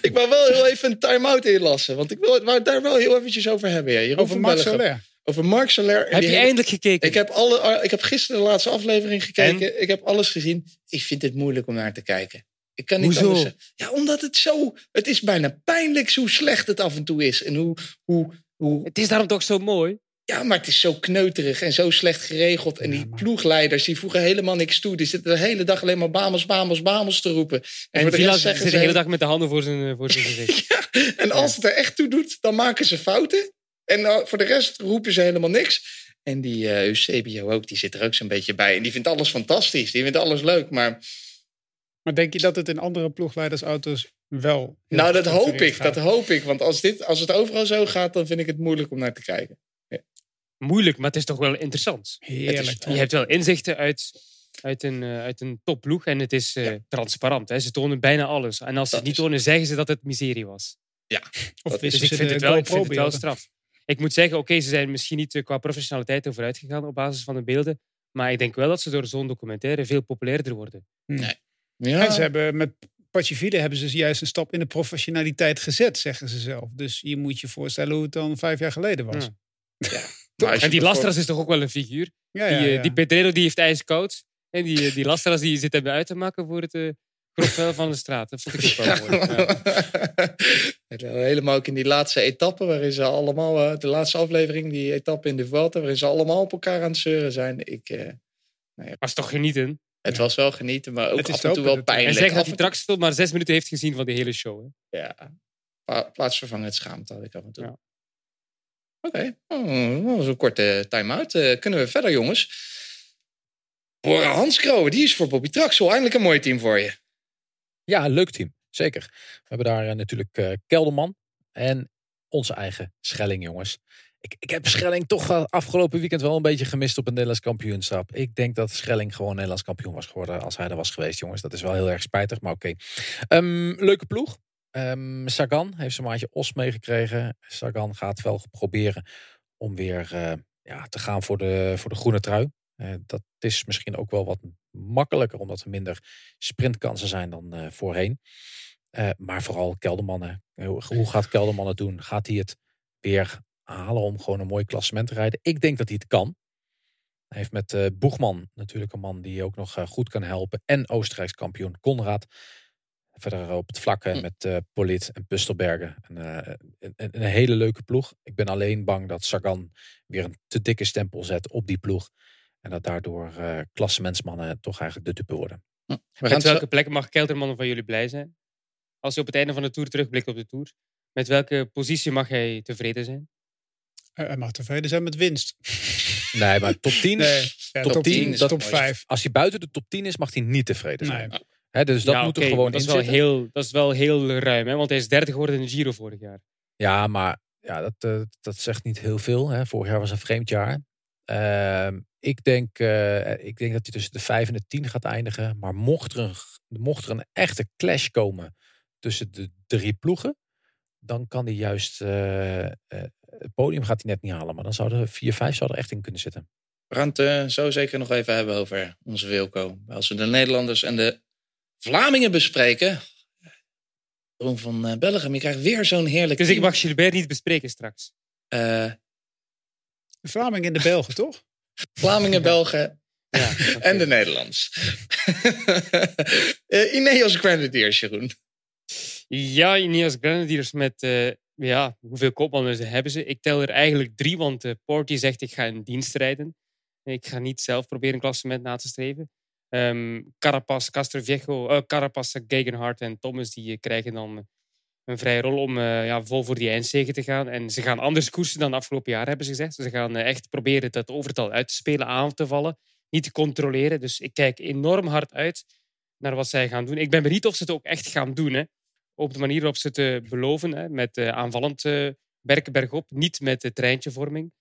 ik wou wel heel even een time-out inlassen. Want ik wil het daar wel heel eventjes over hebben. Ja. over Mark Soler. Over Mark Soler. Heb je eindelijk gekeken? Ik heb, alle, ik heb gisteren de laatste aflevering gekeken. Ik heb alles gezien. Ik vind het moeilijk om naar te kijken. Ik kan niet Hoezo? anders Ja, omdat het zo... Het is bijna pijnlijk hoe slecht het af en toe is. En hoe... hoe, hoe... Het is daarom toch zo mooi? Ja, maar het is zo kneuterig en zo slecht geregeld. En die ploegleiders die voegen helemaal niks toe. Die zitten de hele dag alleen maar bamos, bamos, bamos te roepen. En, en Villa zit de hele dag met de handen voor zijn, eh, voor zijn gezicht. ja, en als het er echt toe doet, dan maken ze fouten. En uh, voor de rest roepen ze helemaal niks. En die uh, Eusebio ook, die zit er ook zo'n beetje bij. En die vindt alles fantastisch. Die vindt alles leuk. Maar, maar denk je dat het in andere ploegleidersauto's wel... Nou, dat hoop ik. Dat hoop ik. Want als, dit, als het overal zo gaat, dan vind ik het moeilijk om naar te kijken moeilijk, maar het is toch wel interessant. Heerlijk. je hebt wel inzichten uit, uit een, uh, uit een topploeg en het is uh, transparant. Hè. Ze tonen bijna alles. En als ze het niet tonen, zeggen ze dat het miserie was. Ja. Of dus ik vind, het wel, ik vind het wel straf. Ik moet zeggen, oké, ze zijn misschien niet uh, qua professionaliteit overuit gegaan op basis van de beelden. Maar ik denk wel dat ze door zo'n documentaire veel populairder worden. Nee. Ja. En ze hebben met Pacifide hebben ze juist een stap in de professionaliteit gezet, zeggen ze zelf. Dus je moet je voorstellen hoe het dan vijf jaar geleden was. Ja. En die Lastras is toch ook wel een figuur? Ja, ja, die, uh, die Pedrero die heeft ijskoud. En die, eh, die Lastras die zit hebben uit te maken voor het uh, grofvel van de straat. Dat vond ik ook wel mooi. Helemaal ook in die laatste etappe, waarin ze allemaal, de laatste aflevering, die etappe in de Vuelta, waarin ze allemaal op elkaar aan het zeuren zijn. Ik, nou ja. Was toch genieten? Het was wel genieten, maar ook af en toe wel pijnlijk. En zeg dat hij straks maar zes minuten heeft gezien van de hele show. Hè? Ja, plaatsvervangend schaamte had ik af en toe. Oké, okay. een korte time-out. Uh, kunnen we verder, jongens? Bora Hans die is voor Bobby Traxel. Eindelijk een mooi team voor je. Ja, leuk team. Zeker. We hebben daar uh, natuurlijk uh, Kelderman en onze eigen Schelling, jongens. Ik, ik heb Schelling toch afgelopen weekend wel een beetje gemist op een Nederlands kampioenschap. Ik denk dat Schelling gewoon Nederlands kampioen was geworden als hij er was geweest, jongens. Dat is wel heel erg spijtig, maar oké. Ehm, leuke ploeg. Um, Sagan heeft zijn maatje Os meegekregen. Sagan gaat wel proberen om weer uh, ja, te gaan voor de, voor de groene trui. Uh, dat is misschien ook wel wat makkelijker, omdat er minder sprintkansen zijn dan uh, voorheen. maar vooral Keldermannen. Hoe gaat Kelderman het doen? Gaat hij het weer halen om gewoon een mooi klassement te rijden? Ik denk dat hij het kan. Hij heeft met Boegman natuurlijk een man die ook nog goed kan helpen. En Oostenrijks kampioen Konrad. Verder op het vlak hm. met uh, Polit en Pustelbergen. Uh, een, een, hele leuke ploeg. Ik ben alleen bang dat Sagan weer een te dikke stempel zet op die ploeg. En dat daardoor uh, klassementsmannen toch eigenlijk de dupe worden. Hm. Met welke plekken mag Kelterman van jullie blij zijn? Als je op het einde van de Tour terugblikt op de Tour. Met welke positie mag hij tevreden zijn? Hij mag tevreden zijn met winst. Nee, maar top 10? Nee, ja, top, top 10, top 5. Als hij buiten de top 10 is, mag hij niet tevreden zijn. Nee dus dat moet er gewoon dat is wel heel, Dat is wel heel ruim, hè? want hij is derde geworden in de Giro vorig jaar. Ja, maar ja, dat, uh, dat zegt niet heel veel. Hè? Vorig jaar was een vreemd jaar. Uh, ik, denk, uh, ik denk dat hij tussen de 5 en de 10 gaat eindigen. Maar mocht er, een, mocht er een echte clash komen tussen de drie ploegen, dan kan hij juist uh, het podium gaat hij net niet halen. Maar dan zouden 4-5 zou er echt in kunnen zitten. We gaan het zo zeker nog even hebben over onze Wilco. Als we de Nederlanders en de Vlamingen bespreken. Ron van uh, Belgium, je krijgt weer zo'n heerlijk. Dus ik mag Gilbert niet bespreken straks. Uh, de Vlamingen en de Belgen, toch? Vlamingen, Belgen ja, en de Nederlands. uh, Ineos Grenadiers, Jeroen. Ja, Ineos Grenadiers met, uh, ja, hoeveel kopmannen hebben ze? Ik tel er eigenlijk drie, want uh, Porty zegt ik ga in dienst rijden. Ik ga niet zelf proberen een klassement na te streven. Um, Carapaz, Castroviejo, uh, Carapaz, Gegenhardt en Thomas die krijgen dan een vrije rol om uh, ja, vol voor die eindzegen te gaan. En ze gaan anders koersen dan afgelopen jaar, hebben ze gezegd. Ze gaan echt proberen dat overtal uit te spelen, aan te vallen, niet te controleren. Dus ik kijk enorm hard uit naar wat zij gaan doen. Ik ben benieuwd of ze het ook echt gaan doen. Hè. Op de manier waarop ze het beloven, hè, met aanvallend werken bergop, niet met de treintjevorming.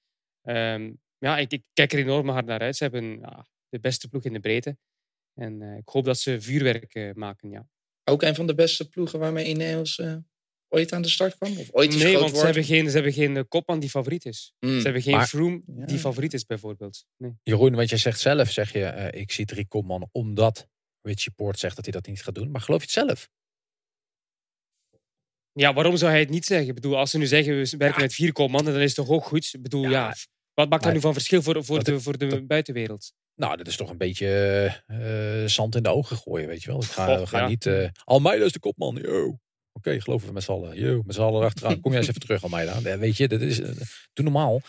Um, ja, ik, ik, kijk er enorm hard naar uit. Ze hebben de beste ploeg in de breedte. En ik hoop dat ze vuurwerk maken, ja. Ook een van de beste ploegen waarmee Ineos ooit aan de start kwam? Of ooit nee, want ze hebben, geen, ze hebben geen eh, kopman die favoriet is. Mm. Ze hebben geen maar, Froome die favoriet is, bijvoorbeeld. Nee. Jeroen, want je zegt zelf, zeg je, uh, ik zie drie kopmannen omdat Richie Poort zegt dat hij dat niet gaat doen. Maar geloof je het zelf? Ja, waarom zou hij het niet zeggen? Ik bedoel, als ze nu zeggen, we werken met vier kopmannen, dan is het toch ook goed? Ik bedoel, ja, wat maakt dat nu van verschil voor, voor, de, voor de buitenwereld? Nou, dat is toch een beetje uh, zand in de ogen gooien, weet je wel. Ik ga, we gaan niet... Uh, Almeida is de kopman, yo. Oké, okay, geloven we met z'n allen. Yo, met z'n allen achteraan. Kom jij eens even terug, Almeida. Weet je, dat is... Uh, doe normaal.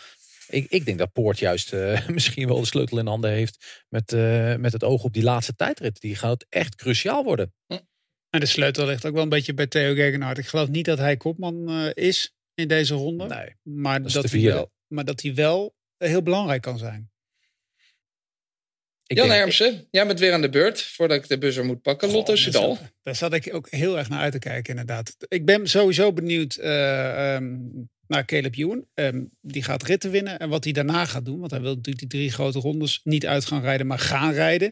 Ik, ik denk dat Poort juist misschien wel de sleutel in handen heeft... Met, met het oog op die laatste tijdrit. Die gaat echt cruciaal worden. Hm. En de sleutel ligt ook wel een beetje bij Theo Gegenhardt. Ik geloof niet dat hij kopman is in deze ronde. Nee, maar dat, dat hij wel, maar dat hij wel heel belangrijk kan zijn. Ik Jan Hermsen, jij bent weer aan de beurt voordat ik de buzzer moet pakken. Lotte Sudal. Daar zat ik ook heel erg naar uit te kijken, inderdaad. Ik ben sowieso benieuwd uh, um, naar Caleb Ewan. Um, die gaat ritten winnen en wat hij daarna gaat doen. Want hij wil natuurlijk die drie grote rondes niet uit gaan rijden, maar gaan rijden.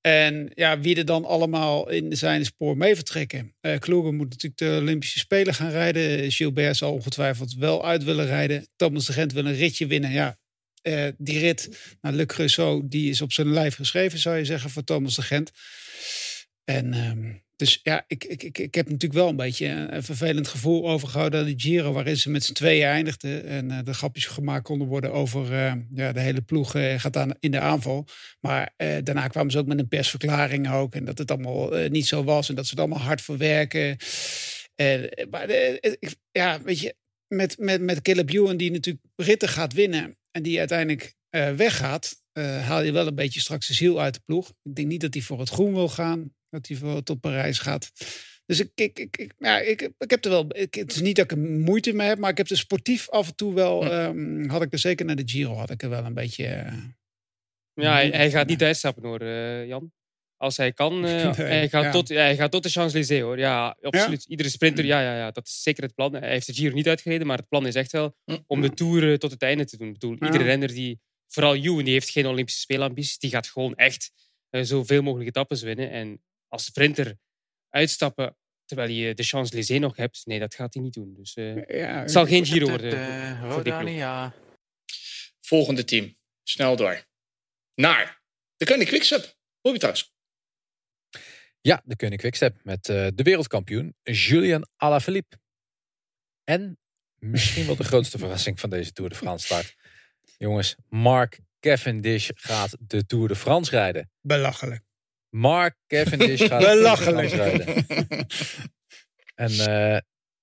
En ja, wie er dan allemaal in zijn spoor mee vertrekken. Uh, moet natuurlijk de Olympische Spelen gaan rijden. Gilbert zal ongetwijfeld wel uit willen rijden. Thomas de Gent wil een ritje winnen. Ja, uh, die rit naar Le Creusot, die is op zijn lijf geschreven, zou je zeggen, voor Thomas de Gent. En um, dus ja, ik, ik, ik, ik heb natuurlijk wel een beetje een, vervelend gevoel overgehouden aan de Giro, waarin ze met z'n tweeën eindigden. En uh, de grapjes gemaakt konden worden over uh, ja, de hele ploeg gaat aan, in de aanval. Maar daarna kwamen ze ook met een persverklaring ook. En dat het allemaal niet zo was en dat ze er allemaal hard voor werken. maar ja, weet je, met, met, met Caleb die natuurlijk ritten gaat winnen en die uiteindelijk uh, weggaat, uh, haal je wel een beetje straks de ziel uit de ploeg. Ik denk niet dat hij voor het groen wil gaan, dat hij voor tot Parijs gaat. Dus ik, ik, ik, ik, ja, ik, ik heb er wel. Ik, het is niet dat ik er moeite mee heb, maar ik heb er sportief af en toe wel. Um, had ik er zeker naar de Giro, had ik er wel een beetje. Uh, ja, hij, hij, gaat niet uitstappen hoor, Jan. Als hij kan, uh, hij, gaat tot, hij gaat tot de Champs-Élysées hoor. Ja, absoluut. Iedere sprinter, ja, ja, ja, dat is zeker het plan. Hij heeft de Giro niet uitgereden, maar het plan is echt wel om de Tour uh, tot het einde te doen. Ik bedoel, iedere renner die, vooral Ewan, die heeft geen Olympische speelambities, die gaat gewoon echt uh, zoveel mogelijk etappes winnen. En als sprinter uitstappen terwijl je de Champs-Élysées nog hebt, nee, dat gaat hij niet doen. Dus het zal geen Giro worden. Rodani, ja. Volgende team. Snel door. Naar de Koning Quickstep. Bobby thuis. Ja, de Koning Quickstep met uh, de wereldkampioen Julian Alaphilippe. En misschien wel de grootste verrassing van deze Tour de France start. Jongens, Mark Cavendish gaat de Tour de France rijden. Belachelijk. Mark Cavendish gaat Belachelijk. de Tour de France rijden. en uh,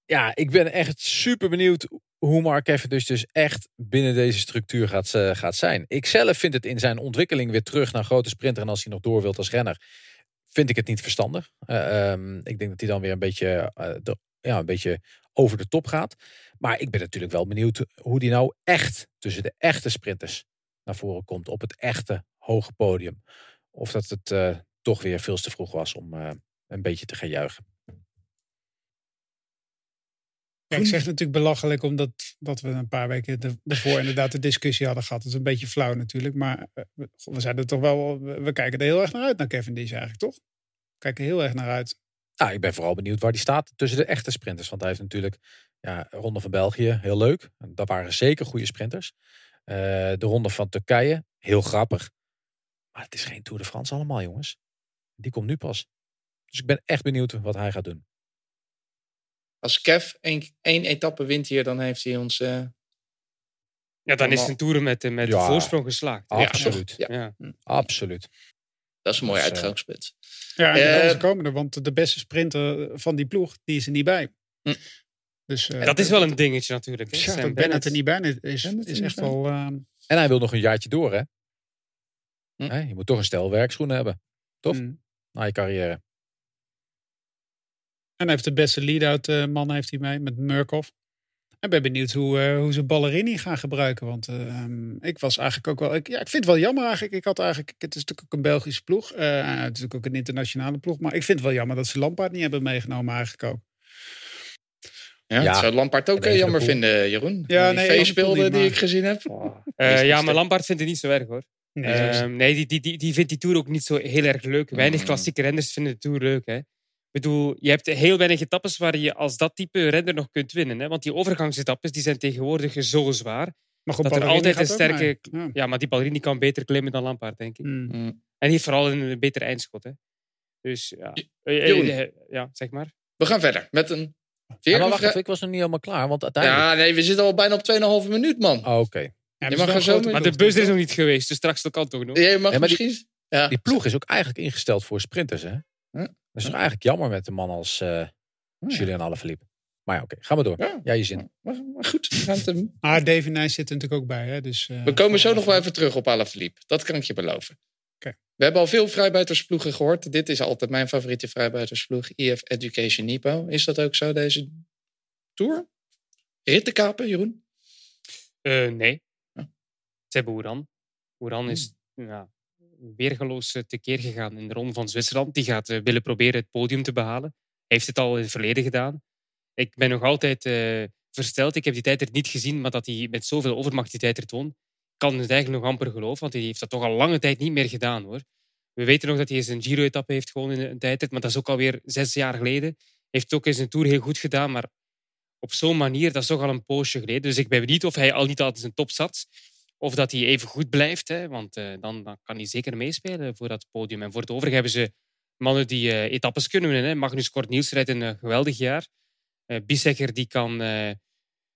ja, ik ben echt super benieuwd hoe Mark Cavendish dus echt binnen deze structuur gaat, uh, gaat zijn. Ik zelf vind het in zijn ontwikkeling weer terug naar grote sprinter. En als hij nog door wilt als renner, vind ik het niet verstandig. Uh, um, ik denk dat hij dan weer een beetje, de, ja, een beetje over de top gaat. Maar ik ben natuurlijk wel benieuwd hoe die nou echt tussen de echte sprinters naar voren komt. Op het echte hoge podium. Of dat het uh, toch weer veel te vroeg was om een beetje te gaan juichen. Ik zeg natuurlijk belachelijk omdat dat we een paar weken ervoor inderdaad de discussie hadden gehad. Dat is een beetje flauw natuurlijk. Maar eh, we zeiden toch wel, we kijken er heel erg naar uit naar Kevin Dies eigenlijk, toch? We kijken heel erg naar uit. Nou, ik ben vooral benieuwd waar die staat tussen de echte sprinters. Want hij heeft natuurlijk ja, Ronde van België, heel leuk. Dat waren zeker goede sprinters. Uh, de Ronde van Turkije, heel grappig. Maar het is geen Tour de France allemaal, jongens. Die komt nu pas. Dus ik ben echt benieuwd wat hij gaat doen. Als Kev één, één etappe wint hier, dan heeft hij ons... Uh, ja, dan is een toer met, met ja, de voorsprong geslaagd. Absoluut. Ja. ja. Hm. Absoluut. Dat is een mooi dus, uitgangspunt. Ja, en uh, komen er, want de beste sprinter van die ploeg, die is er niet bij. Hm. Dus, uh, dat is wel een dingetje natuurlijk. Ja, dat Bennett er niet bij is, is echt wel... Uh, en hij wil nog een jaartje door, hè? Hm. Hey, je moet toch een stel werkschoenen hebben. Toch? Hm. Na je carrière. En hij heeft de beste lead-out man heeft hij mee met Murkoff. En ben benieuwd hoe, hoe ze Ballerini gaan gebruiken. Want ehm, ik was eigenlijk ook wel. Ik, ja, ik vind het wel jammer eigenlijk. Ik had eigenlijk. Het is natuurlijk ook een Belgische ploeg. het is natuurlijk ook een internationale ploeg. Maar ik vind het wel jammer dat ze Lampaard niet hebben meegenomen, eigenlijk ook. Ja, ja. zou Lampaard ook jammer vinden, Jeroen. Ja, die nee, speelde die ik gezien heb. Uh, ja, maar Lampaard vindt het niet zo erg hoor. Nee, uh, nee die, die, die, die vindt die Tour ook niet zo heel erg leuk. Weinig mm. klassieke renners vinden de Tour leuk. Hè. Ik bedoel, je hebt heel weinig etappes waar je als dat type renner nog kunt winnen. Hè? Want die overgangsetappes die zijn tegenwoordig zo zwaar. Maar goed, dat er altijd een sterke... Ja. maar die Ballerini kan beter klimmen dan Lampaard, denk ik. Mm. mm. En die heeft vooral een beter eindschot. Hè? Dus ja. ja, zeg maar. We gaan verder met een ja, maar wacht ik was nog niet helemaal klaar. Want uiteindelijk... Ja, nee, we zitten al bijna op 2,5 minuut, man. Oh, oké. Ja, mag zo maar de bus is nog niet geweest, dus straks dat kan toch nog. Ja, mag misschien... Die, ja. die ploeg is ook eigenlijk ingesteld voor sprinters, hè? Dat is toch eigenlijk jammer met een man als uh, Julian Alaphilippe. Maar ja, oké, gaan we door. Ja, je zin. Maar, goed, gaan het hem... Ah, Davy Nijs zit er natuurlijk ook bij, hè? Dus, uh, we komen zo nog wel even terug op Alaphilippe. Dat kan ik je beloven. We hebben al veel vrijbuitersploegen gehoord. Dit is altijd mijn favoriete vrijbuitersploeg. EF Education Nipo. Is dat ook zo, deze Tour? Rittenkapen, Jeroen? Uh, nee. Ja. Ze hebben Oeran. Oeran is hmm. ja, weergeloos eh, tekeer gegaan in de ronde van Zwitserland. Die gaat uh, willen proberen het podium te behalen. Hij heeft het al in het verleden gedaan. Ik ben nog altijd uh, versteld. Ik heb die tijd er niet gezien, maar dat hij met zoveel overmacht die tijd er toont, kan het eigenlijk nog amper geloven, want hij heeft dat toch al lange tijd niet meer gedaan hoor. We weten nog dat hij een Giro-etappe heeft gewonnen in een tijdrit, maar dat is ook alweer zes jaar geleden. Heeft ook eens een Tour heel goed gedaan, maar op zo'n manier, dat is toch al een poosje geleden. Dus ik ben benieuwd of hij al niet altijd zijn top zat. Of dat hij even goed blijft. Hè, want uh, dan, dan, kan hij zeker meespelen voor dat podium. En voor het overige hebben ze mannen die uh, etappes kunnen winnen. Hè. Magnus Kort Niels een uh, geweldig jaar. Uh, die kan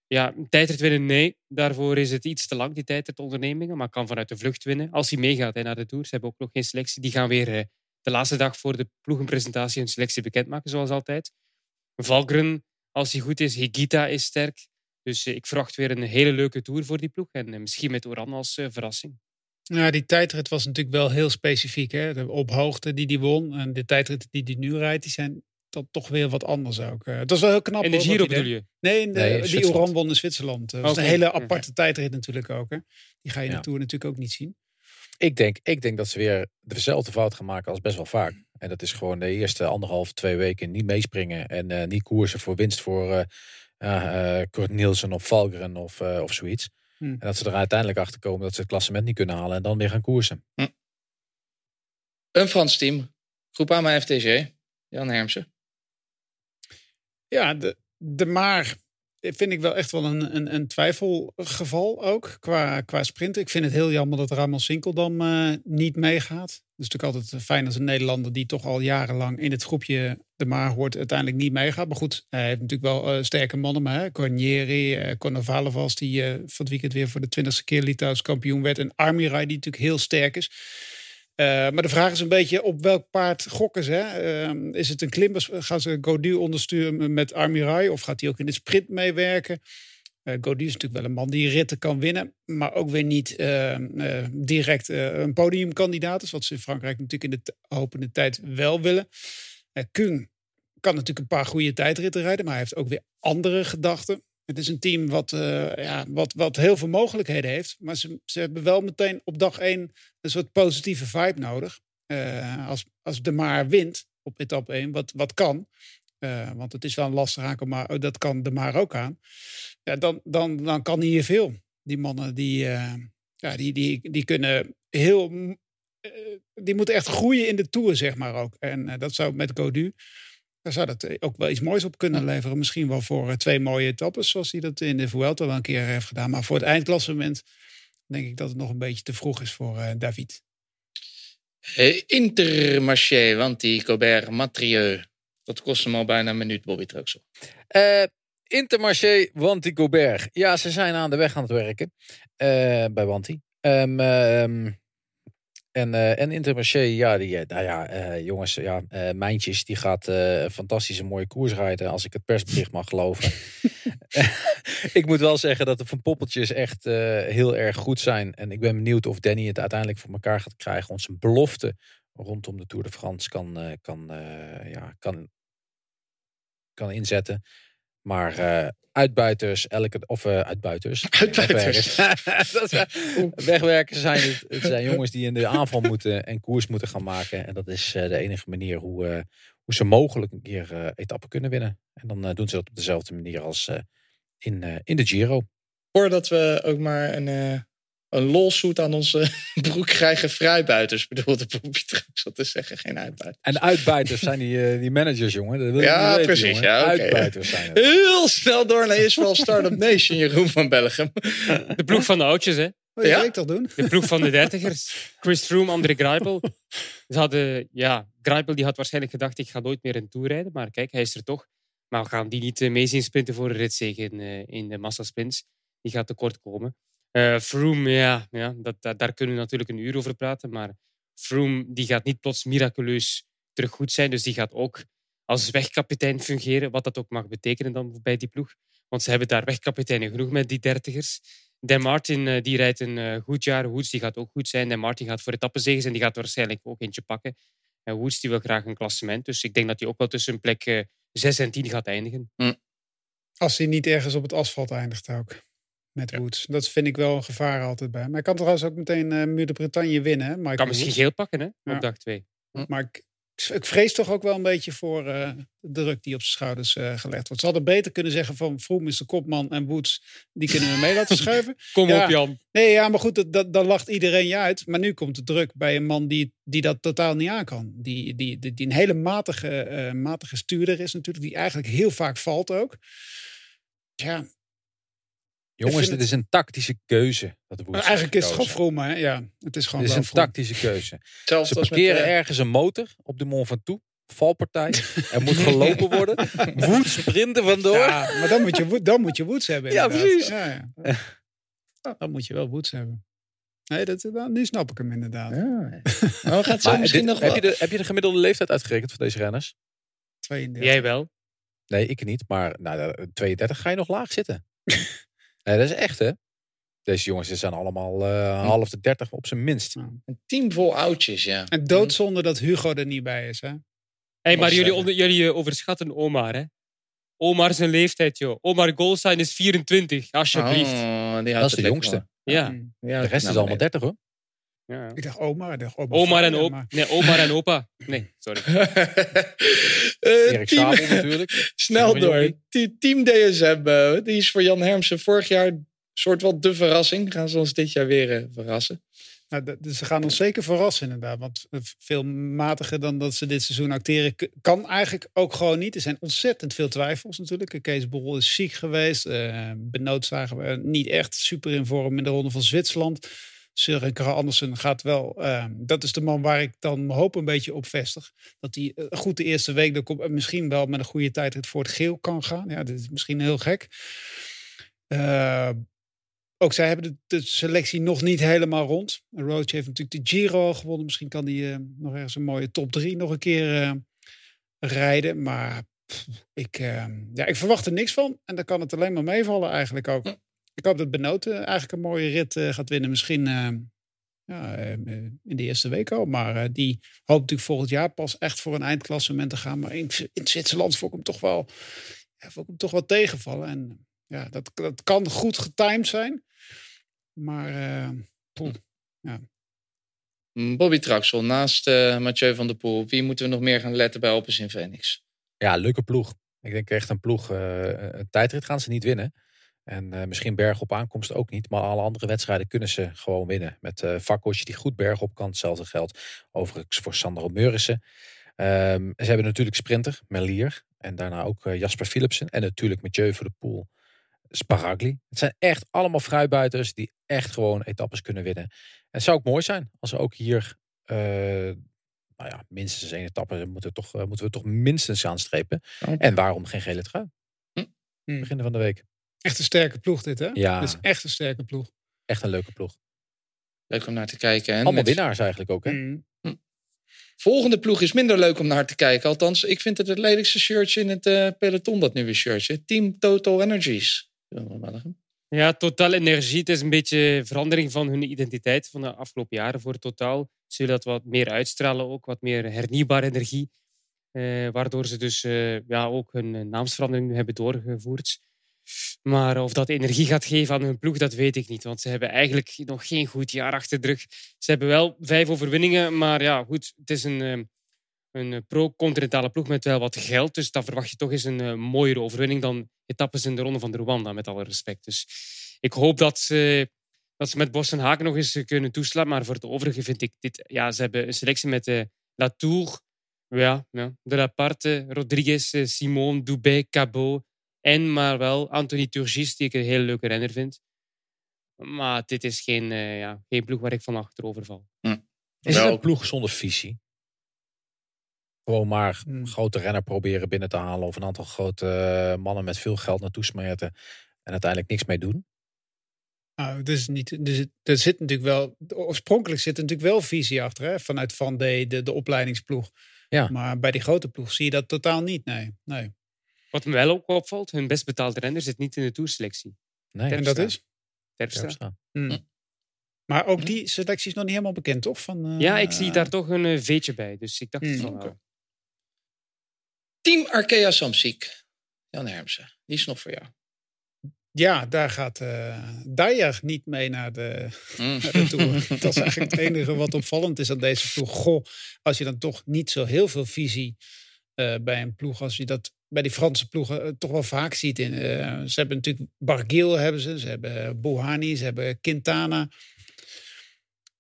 ja, tijdrit winnen. Nee, daarvoor is het iets te lang, die tijdritondernemingen. Maar kan vanuit de vlucht winnen. Als hij meegaat hè, naar de Tour. Ze hebben ook nog geen selectie. Die gaan weer de laatste dag voor de ploegenpresentatie hun selectie bekendmaken, zoals altijd. Valgren als hij goed is. Higita is sterk. Dus eh, ik verwacht weer een hele leuke tour voor die ploeg. En eh, misschien met Oran als eh, verrassing. Ja, die tijdrit was natuurlijk wel heel specifiek. Hè? De op hoogte die die won en de tijdrit die die nu rijdt, die zijn dat toch weer wat anders ook. Het was wel heel knap. In de Giro bedoel je? Nee, de, die Oran won in Zwitserland. Dat was een hele aparte tijdrit natuurlijk ook. Hè? Die ga je in de Tour natuurlijk ook niet zien. Ik denk, ik denk dat ze weer dezelfde fout gaan maken als best wel vaak. En dat is gewoon de eerste anderhalf, twee weken niet meespringen. En uh, niet koersen voor winst voor uh, Kurt Nielsen of Valgren of, of zoiets. Hm. En dat ze er uiteindelijk achter komen dat ze het klassement niet kunnen halen en dan weer gaan koersen. Hm. Een Frans team. Groep A mijn FTG. Jan Hermsen. Ja, de, de Maar vind ik wel echt wel een, een, een twijfelgeval ook qua, qua sprinten. Ik vind het heel jammer dat Ramon Sinkeldam uh, niet meegaat. Het is natuurlijk altijd fijn als een Nederlander die toch al jarenlang in het groepje de Maar hoort uiteindelijk niet meegaat. Maar goed, hij heeft natuurlijk wel uh, sterke mannen. Maar hè, Cornieri, uh, die van het weekend weer voor de twintigste keer Litouws kampioen werd. En Armirai die natuurlijk heel sterk is. Uh, maar de vraag is een beetje op welk paard gokken ze. Uh, is het een klimmers? Gaan ze Godu ondersturen met Armirai? Of gaat hij ook in de sprint meewerken? Uh, Godu is natuurlijk wel een man die ritten kan winnen. Maar ook weer niet ehm, direct een podiumkandidaat is. Wat ze in Frankrijk natuurlijk in de hopende tijd wel willen. Kung kan natuurlijk een paar goede tijdritten rijden. Maar hij heeft ook weer andere gedachten. Het is een team wat, uh, ja, wat, wat heel veel mogelijkheden heeft. Maar ze, ze hebben wel meteen op dag één een soort positieve vibe nodig. Uh, als, als de Maar wint op etappe 1, wat, wat kan. Uh, want het is wel een lastig aankomen, maar oh, dat kan de Maar ook aan. Ja, dan, dan, dan kan hier veel. Die mannen die, ja, die, die, die kunnen heel. die moeten echt groeien in de tour, zeg maar ook. En dat zou met Godu daar zou dat eh, ook wel iets moois op kunnen leveren. Misschien wel voor eh, twee mooie etappes, zoals hij dat in de Vuelta wel een keer heeft gedaan. Maar voor het eindklassement denk ik dat het nog een beetje te vroeg is voor uh, David. Intermarché, want die Colbert Matrieu. Dat kost hem al bijna een minuut, Bobby Truxel. Uh, Intermarché, Wanty Gobert. Ja, ze zijn aan de weg aan het werken bij Wanty. Um, um, en, uh, en Intermarché, ja, die, eh, nou ja, uh, jongens, ja, uh, Mijntjes, die gaat een fantastische mooie koers rijden, als ik het persbericht mag geloven. ik moet wel zeggen dat de Van Poppeltjes echt heel erg goed zijn. En ik ben benieuwd of Danny het uiteindelijk voor elkaar gaat krijgen. Onze belofte rondom de Tour de France kan, kan, ja, kan kan inzetten. Maar uh, uitbuiters, elke, of uh, uitbuiters. Uitbuiters. Wegwerkers. wegwerkers zijn het, het, zijn jongens die in de aanval moeten en koers moeten gaan maken. En dat is uh, de enige manier hoe, hoe ze mogelijk een keer etappen kunnen winnen. En dan doen ze dat op dezelfde manier als in, in de Giro. Voordat we ook maar een een lolsuit aan onze broek krijgen vrijbuiters. bedoelde Bobby trouwens dat te zeggen, geen uitbuiters. En uitbuiters zijn die, uh, die managers, jongen. Dat wil ja, weten, precies. Jongen. Ja, okay, uitbuiters zijn het. Heel snel door naar Israël Startup Nation, Jeroen van Belgium. De ploeg van de oudjes, hè? Wat ja? ik toch doen? De ploeg van de dertigers. Chris Froome, André Greipel. Ze hadden, ja, Greipel die had waarschijnlijk gedacht, ik ga nooit meer een Tour rijden. Maar kijk, hij is er toch. Maar we gaan die niet uh, mee zien sprinten voor een ritzege in, uh, in de massasprints. Die gaat tekort komen. Uh, Froome, ja, ja dat, daar kunnen we natuurlijk een uur over praten. Maar Froome die gaat niet plots miraculeus terug goed zijn. Dus die gaat ook als wegkapitein fungeren. Wat dat ook mag betekenen dan bij die ploeg. Want ze hebben daar wegkapiteinen genoeg met die dertigers. Dan Martin uh, die rijdt een uh, goed jaar. Woods die gaat ook goed zijn. Dan Martin gaat voor etappenzegers en die gaat waarschijnlijk ook eentje pakken. En Woods die wil graag een klassement. Dus ik denk dat hij ook wel tussen plek 6 en 10 gaat eindigen. Mm. Als hij niet ergens op het asfalt eindigt ook met ja. Woods. Dat vind ik wel een gevaar altijd bij. Maar hij kan trouwens ook meteen uh, Muur de Bretagne winnen. Hè, kan misschien geel pakken hè, ja. op dag 2. Hm. Maar ik, ik, vrees toch ook wel een beetje voor uh, de druk die op zijn schouders uh, gelegd wordt. Ze hadden beter kunnen zeggen van Vroom is de kopman en Woods, die kunnen we mee laten schuiven. Kom ja. op Jan. Nee, ja, maar goed, dat, dat, dan lacht iedereen je uit. Maar nu komt de druk bij een man die, die dat totaal niet aan kan. Die, die, die, die een hele matige, matige stuurder is natuurlijk, die eigenlijk heel vaak valt ook. Ja, Jongens, dit is een tactische keuze. Dat de eigenlijk is het gewoon vroom, hè? Ja, het is gewoon Het is een tactische keuze. Zelfs Ze parkeren met, uh... ergens een motor op de Mont Ventoux. Valpartij. er moet gelopen worden. Woed sprinten vandoor. Ja, maar dan moet je, dan moet je woeds hebben. Ja, precies. Ja, ja. Dan moet je wel woeds hebben. Nee, dat, dan, nu snap ik hem inderdaad. Ja. Maar gaat zo misschien dit, nog heb, je de, heb je de gemiddelde leeftijd uitgerekend voor deze renners? 32. Jij wel? Nee, ik niet. Maar nou, 32 ga je nog laag zitten. Nee, dat is echt hè. Deze jongens zijn allemaal uh, half de dertig op zijn minst. Een team vol oudjes, ja. En doodzonde dat Hugo er niet bij is, hè? Hey, maar jullie, onder, jullie eh, overschatten Omar, hè? Omar zijn leeftijd, joh. Omar Goldstein is 24, alsjeblieft. Oh, die dat is de jongste. Ja. ja. De rest is allemaal 30, hoor. Ja. Ik dacht Omar. Ik dacht Oma Omar, en opa. Nee, Omar en opa. Nee, sorry. uh, Erik Sabel natuurlijk. Snel door. Team DSM, uh, die is voor Jan Hermsen vorig jaar soort wel de verrassing. Gaan ze ons dit jaar weer uh, verrassen? Nou, dus ze gaan ons zeker verrassen inderdaad. Want veel matiger dan dat ze dit seizoen acteren kan eigenlijk ook gewoon niet. Er zijn ontzettend veel twijfels natuurlijk. Kees Bol is ziek geweest. Uh, Benoot zagen we niet echt super in vorm in de Ronde van Zwitserland. Søren Krah Andersen gaat wel. Uh, dat is de man waar ik dan mijn hoop een beetje op vestig. Dat hij uh, goed de eerste week dan komt, misschien wel met een goede tijd voor het geel kan gaan. Ja, dit is misschien heel gek. Uh, ook zij hebben de, selectie nog niet helemaal rond. Roach heeft natuurlijk de Giro gewonnen. Misschien kan hij nog ergens een mooie top 3 nog een keer rijden. Maar ik, ja, ik verwacht er niks van. En dan kan het alleen maar meevallen eigenlijk ook. Ik hoop dat Benoot eigenlijk een mooie rit uh, gaat winnen. Misschien uh, ja, in de eerste week al. Maar uh, die hoopt natuurlijk volgend jaar pas echt voor een eindklassement te gaan. Maar in, in Zwitserland vond ik hem toch wel, ja, vond ik hem toch wel tegenvallen. En ja, dat, dat kan goed getimed zijn. Maar poeh, ja. Mm, Bobby Traxel, naast Mathieu van der Poel. Wie moeten we nog meer gaan letten bij Opus in Phoenix? Ja, leuke ploeg. Ik denk echt een ploeg. een tijdrit gaan ze niet winnen. En uh, misschien berg op aankomst ook niet. Maar alle andere wedstrijden kunnen ze gewoon winnen. Met uh, die goed berg op kan. Hetzelfde geldt overigens voor Sandro Meurissen. Um, ze hebben natuurlijk sprinter, Melier. En daarna ook uh, Jasper Philipsen. En natuurlijk Mathieu voor de Poel, Sparagli. Het zijn echt allemaal fruitbuiters die echt gewoon etappes kunnen winnen. En het zou ook mooi zijn als ze ook hier... nou ja, minstens één etappe moeten, toch, moeten we toch minstens aanstrepen. En waarom geen gele trui? Hm. Beginnen van de week. Echt een sterke ploeg dit, hè? Ja. Dit is echt een sterke ploeg. Echt een leuke ploeg. Leuk om naar te kijken. En Allemaal met... winnaars eigenlijk ook, hè? Mm. Volgende ploeg is minder leuk om naar te kijken. Althans, ik vind het het lelijkste shirtje in het uh, peloton, dat nieuwe shirtje. Team Total Energies. Ja, Total Energie. Het is een beetje verandering van hun identiteit van de afgelopen jaren voor Total. Ze willen dat wat meer uitstralen ook, wat meer hernieuwbare energie. Eh, waardoor ze dus eh, ja, ook hun eh, naamsverandering nu hebben doorgevoerd. Maar of dat energie gaat geven aan hun ploeg, dat weet ik niet. Want ze hebben eigenlijk nog geen goed jaar achter de rug. Ze hebben wel vijf overwinningen, maar ja, goed, het is een, eh, een pro-continentale ploeg met wel wat geld. Dus dan verwacht je toch eens een eh, mooiere overwinning dan etappes in de Ronde van de Rwanda, met alle respect. Dus ik hoop dat ze, dat ze met Bos en Haken nog eens kunnen toeslaan. Maar voor het overige vind ik dit... Ja, ze hebben een selectie met eh Latour, ja, ja, De La Parte, Rodriguez, eh, Simon, Dubé, Cabot en maar wel Anthony Turgis, die ik een hele leuke renner vind. Maar dit is geen, eh, ja, geen ploeg waar ik van achterover val. Is het Wel- een ploeg zonder visie? Gewoon maar een grote renner proberen binnen te halen. Of een aantal grote eh, mannen met veel geld naartoe smeten. En uiteindelijk niks mee doen. Nou, het is niet, er, zit, er zit natuurlijk wel, oorspronkelijk zit er natuurlijk wel visie achter, hè, vanuit Van D, de, de opleidingsploeg. Ja. Maar bij die grote ploeg zie je dat totaal niet, nee. nee. Wat me wel ook opvalt, hun best betaalde renner zit niet in de toerselectie. Nee, En dat is? Terpstra. Terpstra. Hmm. Maar ook die selectie is nog niet helemaal bekend, toch? Van, eh, Ja, ik zie daar toch een eh, veetje bij. Dus ik dacht Hmm, van. Team Arkea Samsiek. Jan Hermsen, die is nog voor jou. Ja, daar gaat eh Dyer niet mee naar de, Mm. naar de Tour. dat is eigenlijk het enige wat opvallend is aan deze ploeg. Goh, als je dan toch niet zo heel veel visie eh, bij een ploeg, als je dat bij die Franse ploegen eh, toch wel vaak ziet. In, eh, ze hebben natuurlijk Barguil hebben ze, ze hebben Bouhanni, ze hebben Quintana.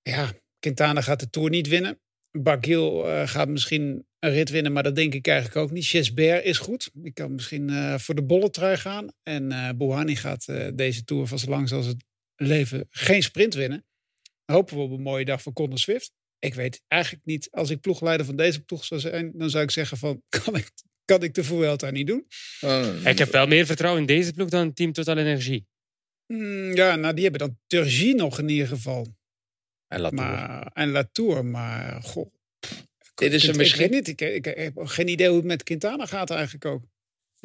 Ja, Quintana gaat de Tour niet winnen. Barguil eh, gaat misschien een rit winnen, maar dat denk ik eigenlijk ook niet. Gisbert is goed. Die kan misschien voor de bolletrui gaan. En eh Bouhanni gaat deze Tour van zo lang als het leven geen sprint winnen. Hopen we op een mooie dag voor Conor Swift. Ik weet eigenlijk niet, als ik ploegleider van deze ploeg zou zijn, dan zou ik zeggen van, kan ik, kan ik de Vuelta niet doen? Oh, Ik heb wel meer vertrouwen in deze ploeg dan Team Total Energie. Hmm, ja, nou die hebben dan Turgie nog in ieder geval. En Latour. Maar, en Latour, maar goh. Dit is een ik misschien- weet niet, ik, ik, ik heb geen idee hoe het met Quintana gaat eigenlijk ook.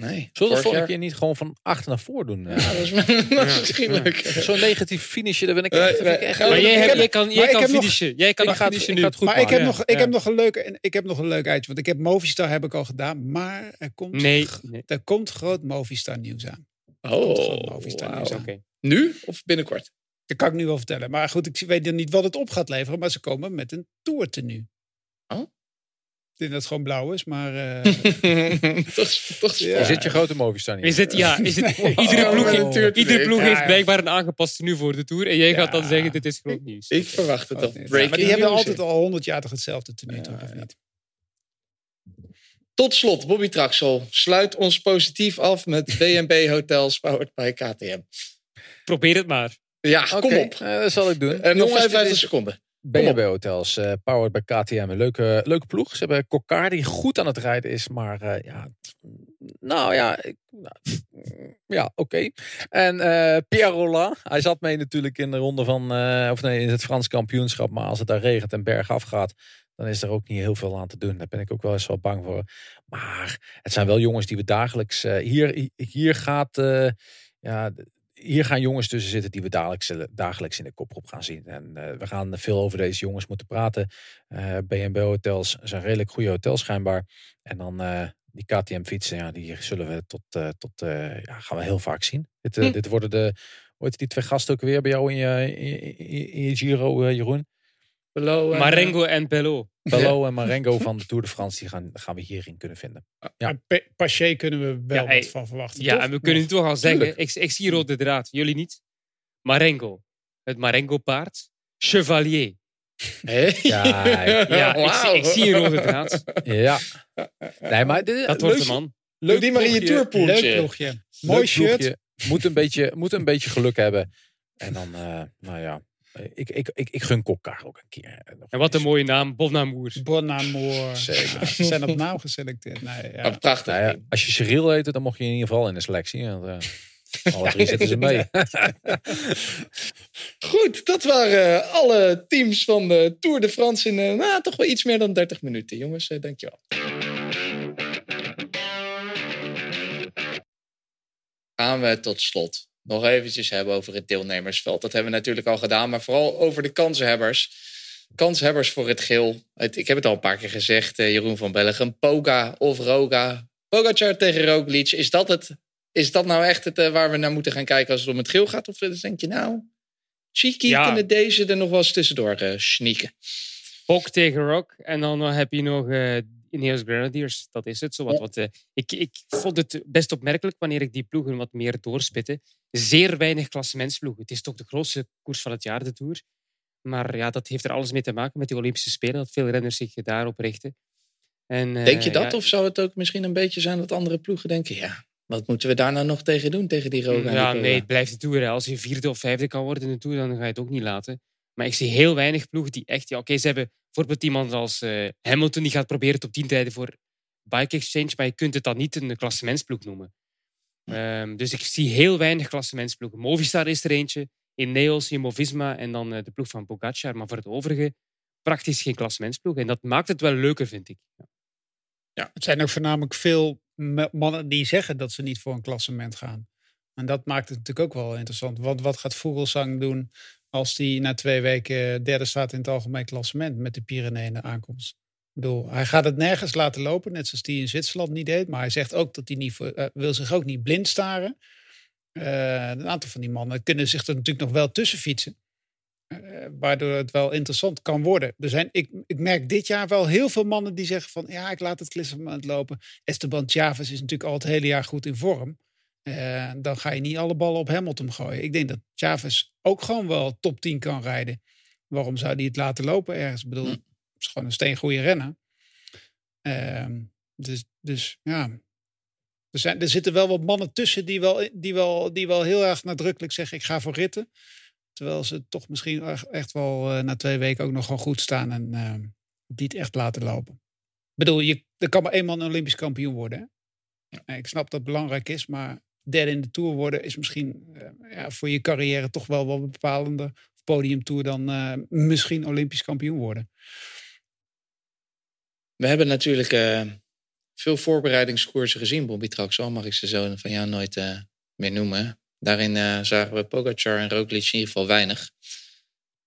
Nee. Zullen we vorig de volgende jaar- keer niet gewoon van achter naar voor doen? Ja, dat is, misschien leuk. Zo'n negatief finishje, daar ben ik echt, Maar jij, kan, jij kan finishen. Jij kan ik nog ga het- finishen nu. goed maar ik heb, nog, ik, Ja. heb nog een leuke, ik heb nog een leuk uitje. Want ik heb Movistar heb ik al gedaan. Maar er komt, Nee, nee. er komt groot Movistar nieuws aan. Oh, Movistar wauw. nieuws aan. Oké. Nu of binnenkort? Dat kan ik nu wel vertellen. Maar goed, ik weet niet wat het op gaat leveren. Maar ze komen met een tour tenue. Oh. Ik denk dat het gewoon blauw is, maar... eh, toch, toch Ja. Is dit je grote Movistar niet? Is het, ja, is het, Nee. iedere Oh, ploeg, met heeft, iedere ploeg Ja, heeft blijkbaar een aangepaste nu voor de Tour. En jij gaat dan zeggen, dit is groot nieuws. Ik verwacht het oh. Breaking maar die hebben altijd al honderd jaar toch hetzelfde tenue, Ja, toch? Of niet? Tot slot, Bobby Traxel. Sluit ons positief af met BNB Hotels powered by KTM. Probeer het maar. Ja, kom op. eh, dat zal ik doen. En nog Jongens, dit 55 is seconden. B&B Hotels, eh, powered by KTM. Een leuke, leuke ploeg. Ze hebben Kokar die goed aan het rijden is. Maar eh, ja, nou ja, ik, nou, ja oké. En eh, Pierre Roland, hij zat mee natuurlijk in de ronde van, of nee, in het Frans kampioenschap. Maar als het daar regent en bergaf gaat, dan is er ook niet heel veel aan te doen. Daar ben ik ook wel eens wel bang voor. Maar het zijn wel jongens die we dagelijks, hier, hier gaat, ja, hier gaan jongens tussen zitten die we dagelijks, dagelijks in de koprop gaan zien. En eh, we gaan veel over deze jongens moeten praten. Eh B&B hotels zijn redelijk goede hotels schijnbaar. En dan eh, die KTM fietsen, ja, die zullen we tot, eh, tot eh, ja, gaan we heel vaak zien. Dit, eh, Hm. dit worden de, ooit die twee gasten ook weer bij jou in je, in, in- in je Giro, eh, Jeroen? Eh, Marengo en Bello. Bello en Marengo van de Tour de France, die gaan, gaan we hierin kunnen vinden. Ja. Paché kunnen we wel Ja, hey. wat van verwachten, Ja, toch? en we kunnen toch al zeggen, ik, ik zie rode draad, jullie niet. Marengo, het Marengo-paard. Chevalier. Hé? Ja, Ja, ik, ik zie een rode draad. Ja. Nee, maar dit, Dat leuk- wordt de man. Doe die maar in je tourpoeltje. Leuk ploegje. Mooi Leuk shirt. ploegje. Moet een, beetje, moet een beetje geluk hebben. En dan, eh, nou ja, ik, ik, ik, ik gun Kokkaar ook een keer. eh, nog En wat een mooie naam, Bonamour. Bonamour. Zeker. Ze zijn op naam geselecteerd. Nee, ja. Prachtig. Nou ja, als je Cyril heette, dan mocht je in ieder geval in de selectie. Want, eh, alle drie zitten ze mee. Goed, dat waren eh, alle teams van de Tour de France in eh, nou, toch wel iets meer dan 30 minuten. Jongens, eh, dankjewel. Gaan we tot slot nog eventjes hebben over het deelnemersveld. Dat hebben we natuurlijk al gedaan, maar vooral over de kansenhebbers. kanshebbers voor het geel. ik heb het al een paar keer gezegd, Jeroen van Bellegem. Poga of Roga. Pogacar tegen Roglic. Is dat, het, is dat nou echt het waar we naar moeten gaan kijken als het om het geel gaat? Of denk je nou, Cheeky ja. kunnen deze er nog wel eens tussendoor uh, sneaken. Bok tegen Rock. En dan heb je nog uh, Ineos Grenadiers. Dat is het. Zo wat, wat, uh, ik, ik vond het best opmerkelijk wanneer ik die ploegen wat meer doorspitte. Zeer weinig klassementsploegen. Het is toch de grootste koers van het jaar, de Tour. Maar ja, dat heeft er alles mee te maken met de Olympische Spelen. Dat veel renners zich daarop richten. En, Denk je dat? Of zou het ook misschien een beetje zijn dat andere ploegen denken... ja, wat moeten we daar nou nog tegen doen, tegen die Roga? Ja, nee, het blijft de Tour. Als je vierde of vijfde kan worden in de Tour, dan ga je het ook niet laten. Maar ik zie heel weinig ploegen die echt... Ja, Oké, ze hebben bijvoorbeeld iemand als uh, Hamilton, die gaat proberen top 10 rijden voor Bike Exchange, maar je kunt het dan niet een klassementsploeg noemen. Um, dus ik zie heel weinig klassementsploegen. Movistar is er eentje, Ineos, Jumbo-Visma en dan uh, de ploeg van Pogacar. Maar voor het overige praktisch geen klassementsploeg. En dat maakt het wel leuker, vind ik. Ja. Ja. Het zijn ook voornamelijk veel mannen die zeggen dat ze niet voor een klassement gaan. En dat maakt het natuurlijk ook wel interessant. Want wat gaat Vogelsang doen als hij na twee weken derde staat in het algemeen klassement met de Pyreneeën aankomst? Ik bedoel, hij gaat het nergens laten lopen, net zoals hij in Zwitserland niet deed. Maar hij zegt ook dat hij niet uh, wil zich ook niet blind staren. Uh, een aantal van die mannen kunnen zich er natuurlijk nog wel tussen fietsen. Uh, waardoor het wel interessant kan worden. Er zijn, ik, ik merk dit jaar wel heel veel mannen die zeggen van... ja, ik laat het klassement lopen. Esteban Chavez is natuurlijk al het hele jaar goed in vorm. Uh, dan ga je niet alle ballen op Hamilton gooien. Ik denk dat Chavez ook gewoon wel top 10 kan rijden. Waarom zou hij het laten lopen ergens? Ik bedoel, hm. het is gewoon een steengoede renner. Uh, dus, dus ja, er, zijn, er zitten wel wat mannen tussen die wel, die, wel, die wel heel erg nadrukkelijk zeggen: ik ga voor ritten. Terwijl ze toch misschien echt wel uh, na twee weken ook nog gewoon goed staan en uh, niet echt laten lopen. Ik bedoel, je, er kan maar één man een Olympisch kampioen worden. Hè? Ik snap dat het belangrijk is, maar derde in de Tour worden is misschien uh, ja, voor je carrière toch wel wat bepalender. Podiumtour dan misschien Olympisch kampioen worden. We hebben natuurlijk veel voorbereidingskoersen gezien, Bobby Traxel, mag ik ze zo van jou nooit meer noemen. Daarin zagen we Pogacar en Roglic in ieder geval weinig.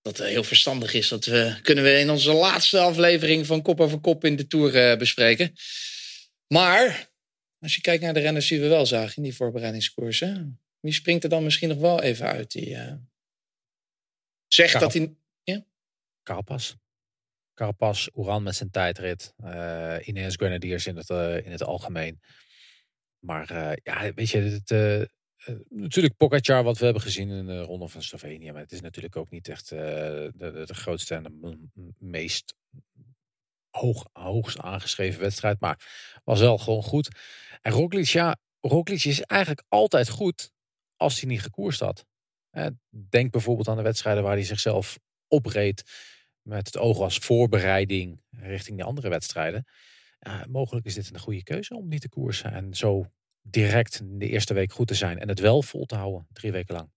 Dat heel verstandig is. Dat we, kunnen we in onze laatste aflevering van Kop over Kop in de Tour bespreken. Maar als je kijkt naar de renners die we wel zagen in die voorbereidingskoersen. Wie springt er dan misschien nog wel even uit? Die zegt dat hij... Ja? Carapaz. Carapaz, Oeran met zijn tijdrit. Uh, Ineos Grenadiers in het, in het algemeen. Maar ja, weet je, het, natuurlijk Pogacar, wat we hebben gezien in de Ronde van Slovenië. Maar het is natuurlijk ook niet echt de, grootste en de meest hoog, hoogst aangeschreven wedstrijd. Maar was wel gewoon goed. En Roglic, ja, Roglic is eigenlijk altijd goed als hij niet gekoerst had. denk bijvoorbeeld aan de wedstrijden waar hij zichzelf opreed. Met het oog als voorbereiding richting de andere wedstrijden. mogelijk is dit een goede keuze om niet te koersen. En zo direct de eerste week goed te zijn en het wel vol te houden, drie weken lang.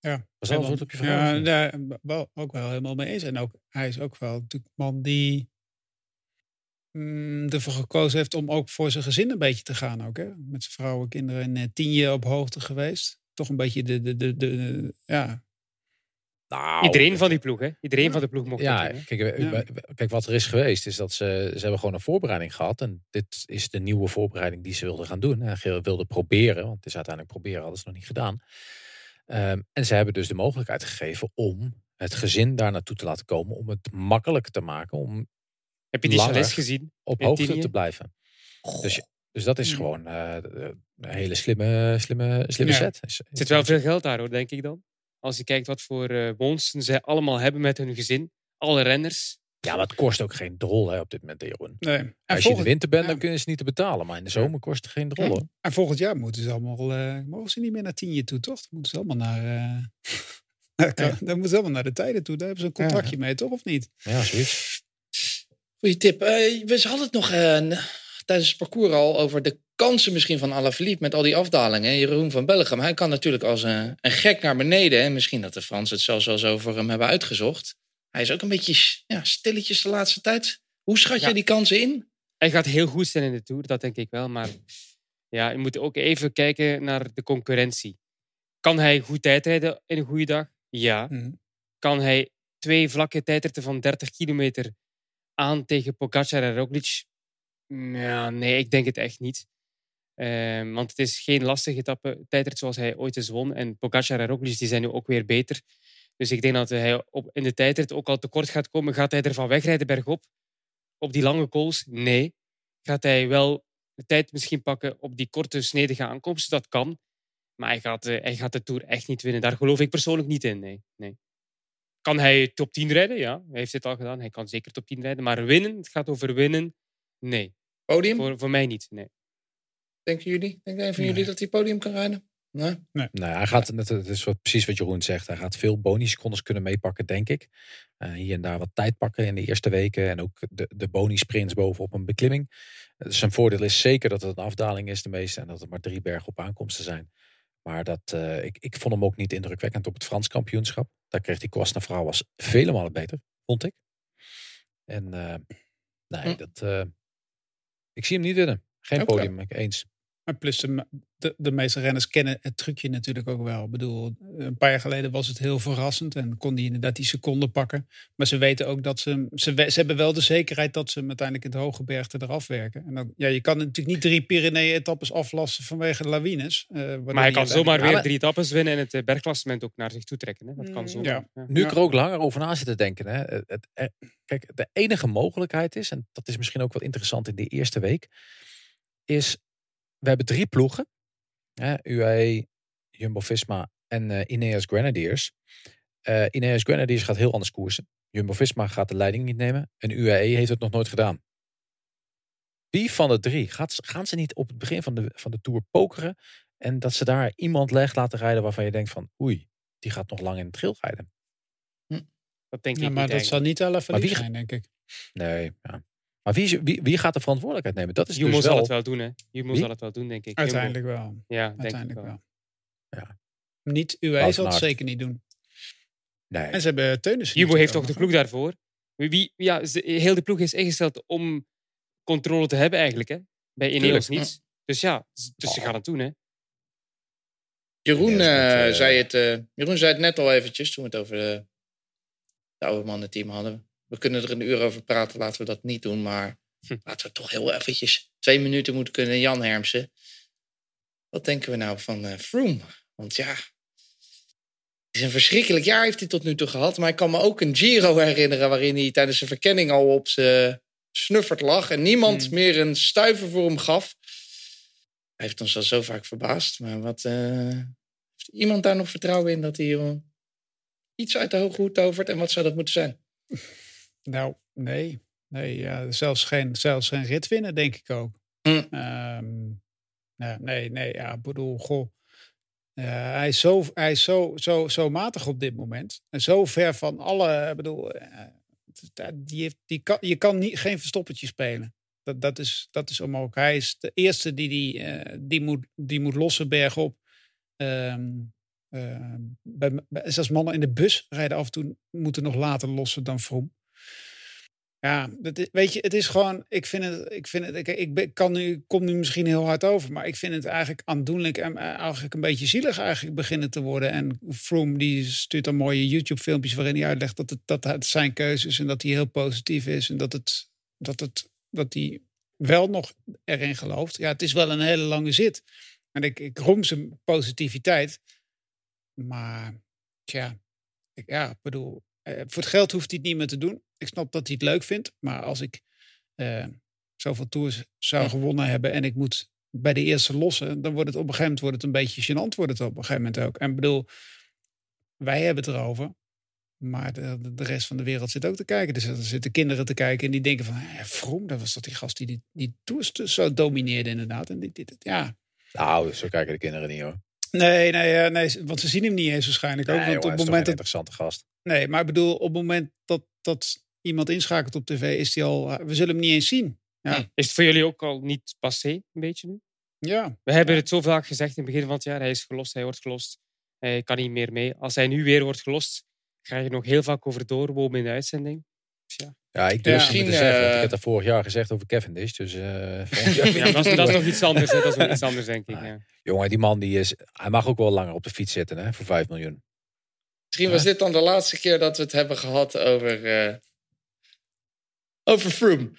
Ja, was dat antwoord op je vraag? Ja, daar wel, ook wel helemaal mee eens. En ook, hij is ook wel natuurlijk man die mm, ervoor gekozen heeft om ook voor zijn gezin een beetje te gaan. Ook, hè? Met zijn vrouw en kinderen en uh, tien jaar op hoogte geweest. Toch een beetje de, de, de, de, ja, nou, Iedereen van die ploeg, hè? Iedereen van de ploeg mocht ja, kijk, kijk, wat er is geweest, is dat ze, ze hebben gewoon een voorbereiding gehad. En dit is de nieuwe voorbereiding die ze wilden gaan doen. En wilden proberen, want het is uiteindelijk proberen, hadden ze nog niet gedaan. Um, en ze hebben dus de mogelijkheid gegeven om het gezin daar naartoe te laten komen. Om het makkelijk te maken. Om Heb je die les gezien? Op hoogte te blijven. Dus, dus dat is gewoon uh, een hele slimme, slimme, slimme set. Er zit wel veel geld daar hoor, denk ik dan. Als je kijkt wat voor uh, woonsten zij allemaal hebben met hun gezin. Alle renners. Ja, maar het kost ook geen drol hè, op dit moment, Jeroen. Nee. Als je in de winter bent, dan kunnen ze niet te betalen. Maar in de zomer kost het geen drol. Ja. En volgend jaar moeten ze allemaal, uh, mogen ze niet meer naar Tienje toe, toch? Dan moeten ze allemaal naar, uh, dan moeten ze allemaal naar de tijden toe. Daar hebben ze een contractje mee, toch? Of niet? Ja, zoiets. Goeie tip. Uh, we hadden het nog tijdens het parcours al over de kansen misschien van Alaphilippe met al die afdalingen. Jeroen van Bellegem, hij kan natuurlijk als een, een gek naar beneden. En misschien dat de Fransen het zelfs wel zo voor hem hebben uitgezocht. Hij is ook een beetje ja, stilletjes de laatste tijd. Hoe schat je die kansen in? Hij gaat heel goed zijn in de Tour, dat denk ik wel. Maar ja, je moet ook even kijken naar de concurrentie. Kan hij goed tijdrijden in een goede dag? Ja. Mhm. kan hij twee vlakke tijdritten van 30 kilometer aan tegen Pogacar en Roglic? Ja, nee, ik denk het echt niet. Ehm, want het is geen lastige etappe tijdrit zoals hij ooit eens won. En Pogacar en Roglic die zijn nu ook weer beter. Dus ik denk dat hij op, in de tijdrit ook al tekort gaat komen. Gaat hij ervan wegrijden bergop? Op die lange calls? Nee. Gaat hij wel de tijd misschien pakken op die korte, snedige aankomsten? Dat kan. Maar hij gaat, eh, hij gaat de Tour echt niet winnen. Daar geloof ik persoonlijk niet in. Nee. nee. Kan hij top 10 rijden? Ja, hij heeft dit al gedaan. Hij kan zeker top 10 rijden. Maar winnen, het gaat over winnen? Nee. Podium? Voor, voor mij niet, nee. Denken jullie? Denkt een van jullie dat hij podium kan rijden? Nee. Nee. nee hij gaat, het is wat, precies wat Jeroen zegt. Hij gaat veel bonisecondes kunnen meepakken, denk ik. Uh, hier en daar wat tijd pakken in de eerste weken. En ook de, de bonisprints bovenop een beklimming. Dus zijn voordeel is zeker dat het een afdaling is, de meeste. En dat er maar drie bergen op aankomsten zijn. Maar dat, uh, ik, ik vond hem ook niet indrukwekkend op het Frans kampioenschap. Daar kreeg die Costa vrouw was vele malen beter, vond ik. En uh, nee, hm. dat, ik zie hem niet winnen. Geen okay. podium, eens. Maar plus de, de, de, meeste renners kennen het trucje natuurlijk ook wel. Ik bedoel, een paar jaar geleden was het heel verrassend en kon die inderdaad die seconden pakken. Maar ze weten ook dat ze, ze, ze hebben wel de zekerheid dat ze hem uiteindelijk in het hoge bergte eraf werken. En dan, ja, je kan natuurlijk niet drie Pyrenee-etappes aflassen vanwege de lawines. Uh, maar hij kan zomaar weer drie etappes winnen en het eh, bergklassement ook naar zich toe trekken. Hè? Dat kan mm, zomaar. Ja. Ja. Nu ik er ook langer over na zitten denken. Hè? Het, het, eh, kijk, de enige mogelijkheid is, en dat is misschien ook wel interessant in de eerste week, is we hebben drie ploegen. Hè, UAE, Jumbo-Visma en uh, Ineos Grenadiers. Uh, Ineos Grenadiers gaat heel anders koersen. Jumbo-Visma gaat de leiding niet nemen. En UAE heeft het nog nooit gedaan. Wie van de drie gaat, gaan ze niet op het begin van de, van de Tour pokeren en dat ze daar iemand leg laten rijden waarvan je denkt van oei, die gaat nog lang in het trail rijden. Hm. Dat denk ja, ik maar niet dat zal niet alle van zijn, denk ik. Nee, ja. Maar wie, wie, wie gaat de verantwoordelijkheid nemen? Dat is Jumo dus zal wel... het wel doen, hè? Jumo zal het wel doen, denk ik. Uiteindelijk wel. Ja, Uiteindelijk wel. Ja. Niet, UAE zal het zeker niet doen. Nee. En ze hebben Teunissen. Jumo heeft toch de ploeg daarvoor? Wie, ja, heel de ploeg is ingesteld om controle te hebben eigenlijk, hè? Bij Ineos niet. Dus ja, dus ze gaan het doen, hè? Jeroen, uh, zei het, uh, Jeroen zei het net al eventjes toen we het over de, de oude mannenteam hadden we kunnen er een uur over praten, laten we dat niet doen. Maar hm. laten we toch heel eventjes twee minuten moeten kunnen. Jan Hermsen. Wat denken we nou van uh, Froome? Want ja, het is een verschrikkelijk jaar heeft hij tot nu toe gehad. Maar ik kan me ook een Giro herinneren waarin hij tijdens zijn verkenning al op zijn snuffert lag. En niemand hm. meer een stuiver voor hem gaf. Hij heeft ons al zo vaak verbaasd. Maar wat, uh, heeft iemand daar nog vertrouwen in dat hij uh, iets uit de hoge hoed tovert? En wat zou dat moeten zijn? Nou, nee. Nee, ja, zelfs, geen, zelfs geen rit winnen, denk ik ook. Mm. Um, nee, nee, ja, ik bedoel, goh. Uh, hij is, zo, hij is zo, zo, zo matig op dit moment. En zo ver van alle. Ik bedoel, uh, die heeft, die kan, je kan niet, geen verstoppertje spelen. Dat, dat, is, dat is onmogelijk. Hij is de eerste die, die, uh, die, moet, die moet lossen bergop. Um, bij, bij, zelfs mannen in de bus rijden af en toe moeten nog later lossen dan Vroom. Ja, weet je, het is gewoon, ik vind het, ik vind het, ik, ik kan nu, kom nu misschien heel hard over, maar ik vind het eigenlijk aandoenlijk en eh, eigenlijk een beetje zielig eigenlijk beginnen te worden. En Froome die stuurt dan mooie YouTube filmpjes waarin hij uitlegt dat het, dat het zijn keuze is en dat hij heel positief is en dat het, dat het, dat hij wel nog erin gelooft. Ja, het is wel een hele lange zit. En ik, ik roem zijn positiviteit. Maar, tja, ik, ja, ik bedoel, eh, voor het geld hoeft hij het niet meer te doen. Ik snap dat hij het leuk vindt. Maar als ik uh, zoveel tours zou gewonnen hebben en ik moet bij de eerste lossen, dan wordt het op een gegeven moment wordt het een beetje gênant. Wordt het op een gegeven moment ook. En bedoel, wij hebben het erover. Maar de, de, rest van de wereld zit ook te kijken. Dus er zitten kinderen te kijken en die denken van... Ja, Vroom, dat was dat die gast die die, die tours zo domineerde inderdaad. En dit, dit, ja. Nou, zo kijken de kinderen niet hoor. Nee, nee, nee, want ze zien hem niet eens waarschijnlijk ook. Nee, want op het moment een interessante gast. Nee, maar ik bedoel, op het moment dat, dat iemand inschakelt op tv, is die al. We zullen hem niet eens zien. Ja. Is het voor jullie ook al niet passé, een beetje nu? Ja. We hebben het zo vaak gezegd in het begin van het jaar. Hij is gelost, hij wordt gelost. Hij kan niet meer mee. Als hij nu weer wordt gelost, ga je nog heel vaak over doorwomen in de uitzending. Dus ja. Ja, ik durf misschien te zeggen. Uh, ik heb dat vorig jaar gezegd over Cavendish. Dus, uh, ja, dat, is, dat is nog iets anders. Hè? Dat is nog iets anders, denk ik. Ja. Jongen, die man die is, hij mag ook wel langer op de fiets zitten hè, voor 5 miljoen. Misschien was dit dan de laatste keer dat we het hebben gehad over, uh, over Froome.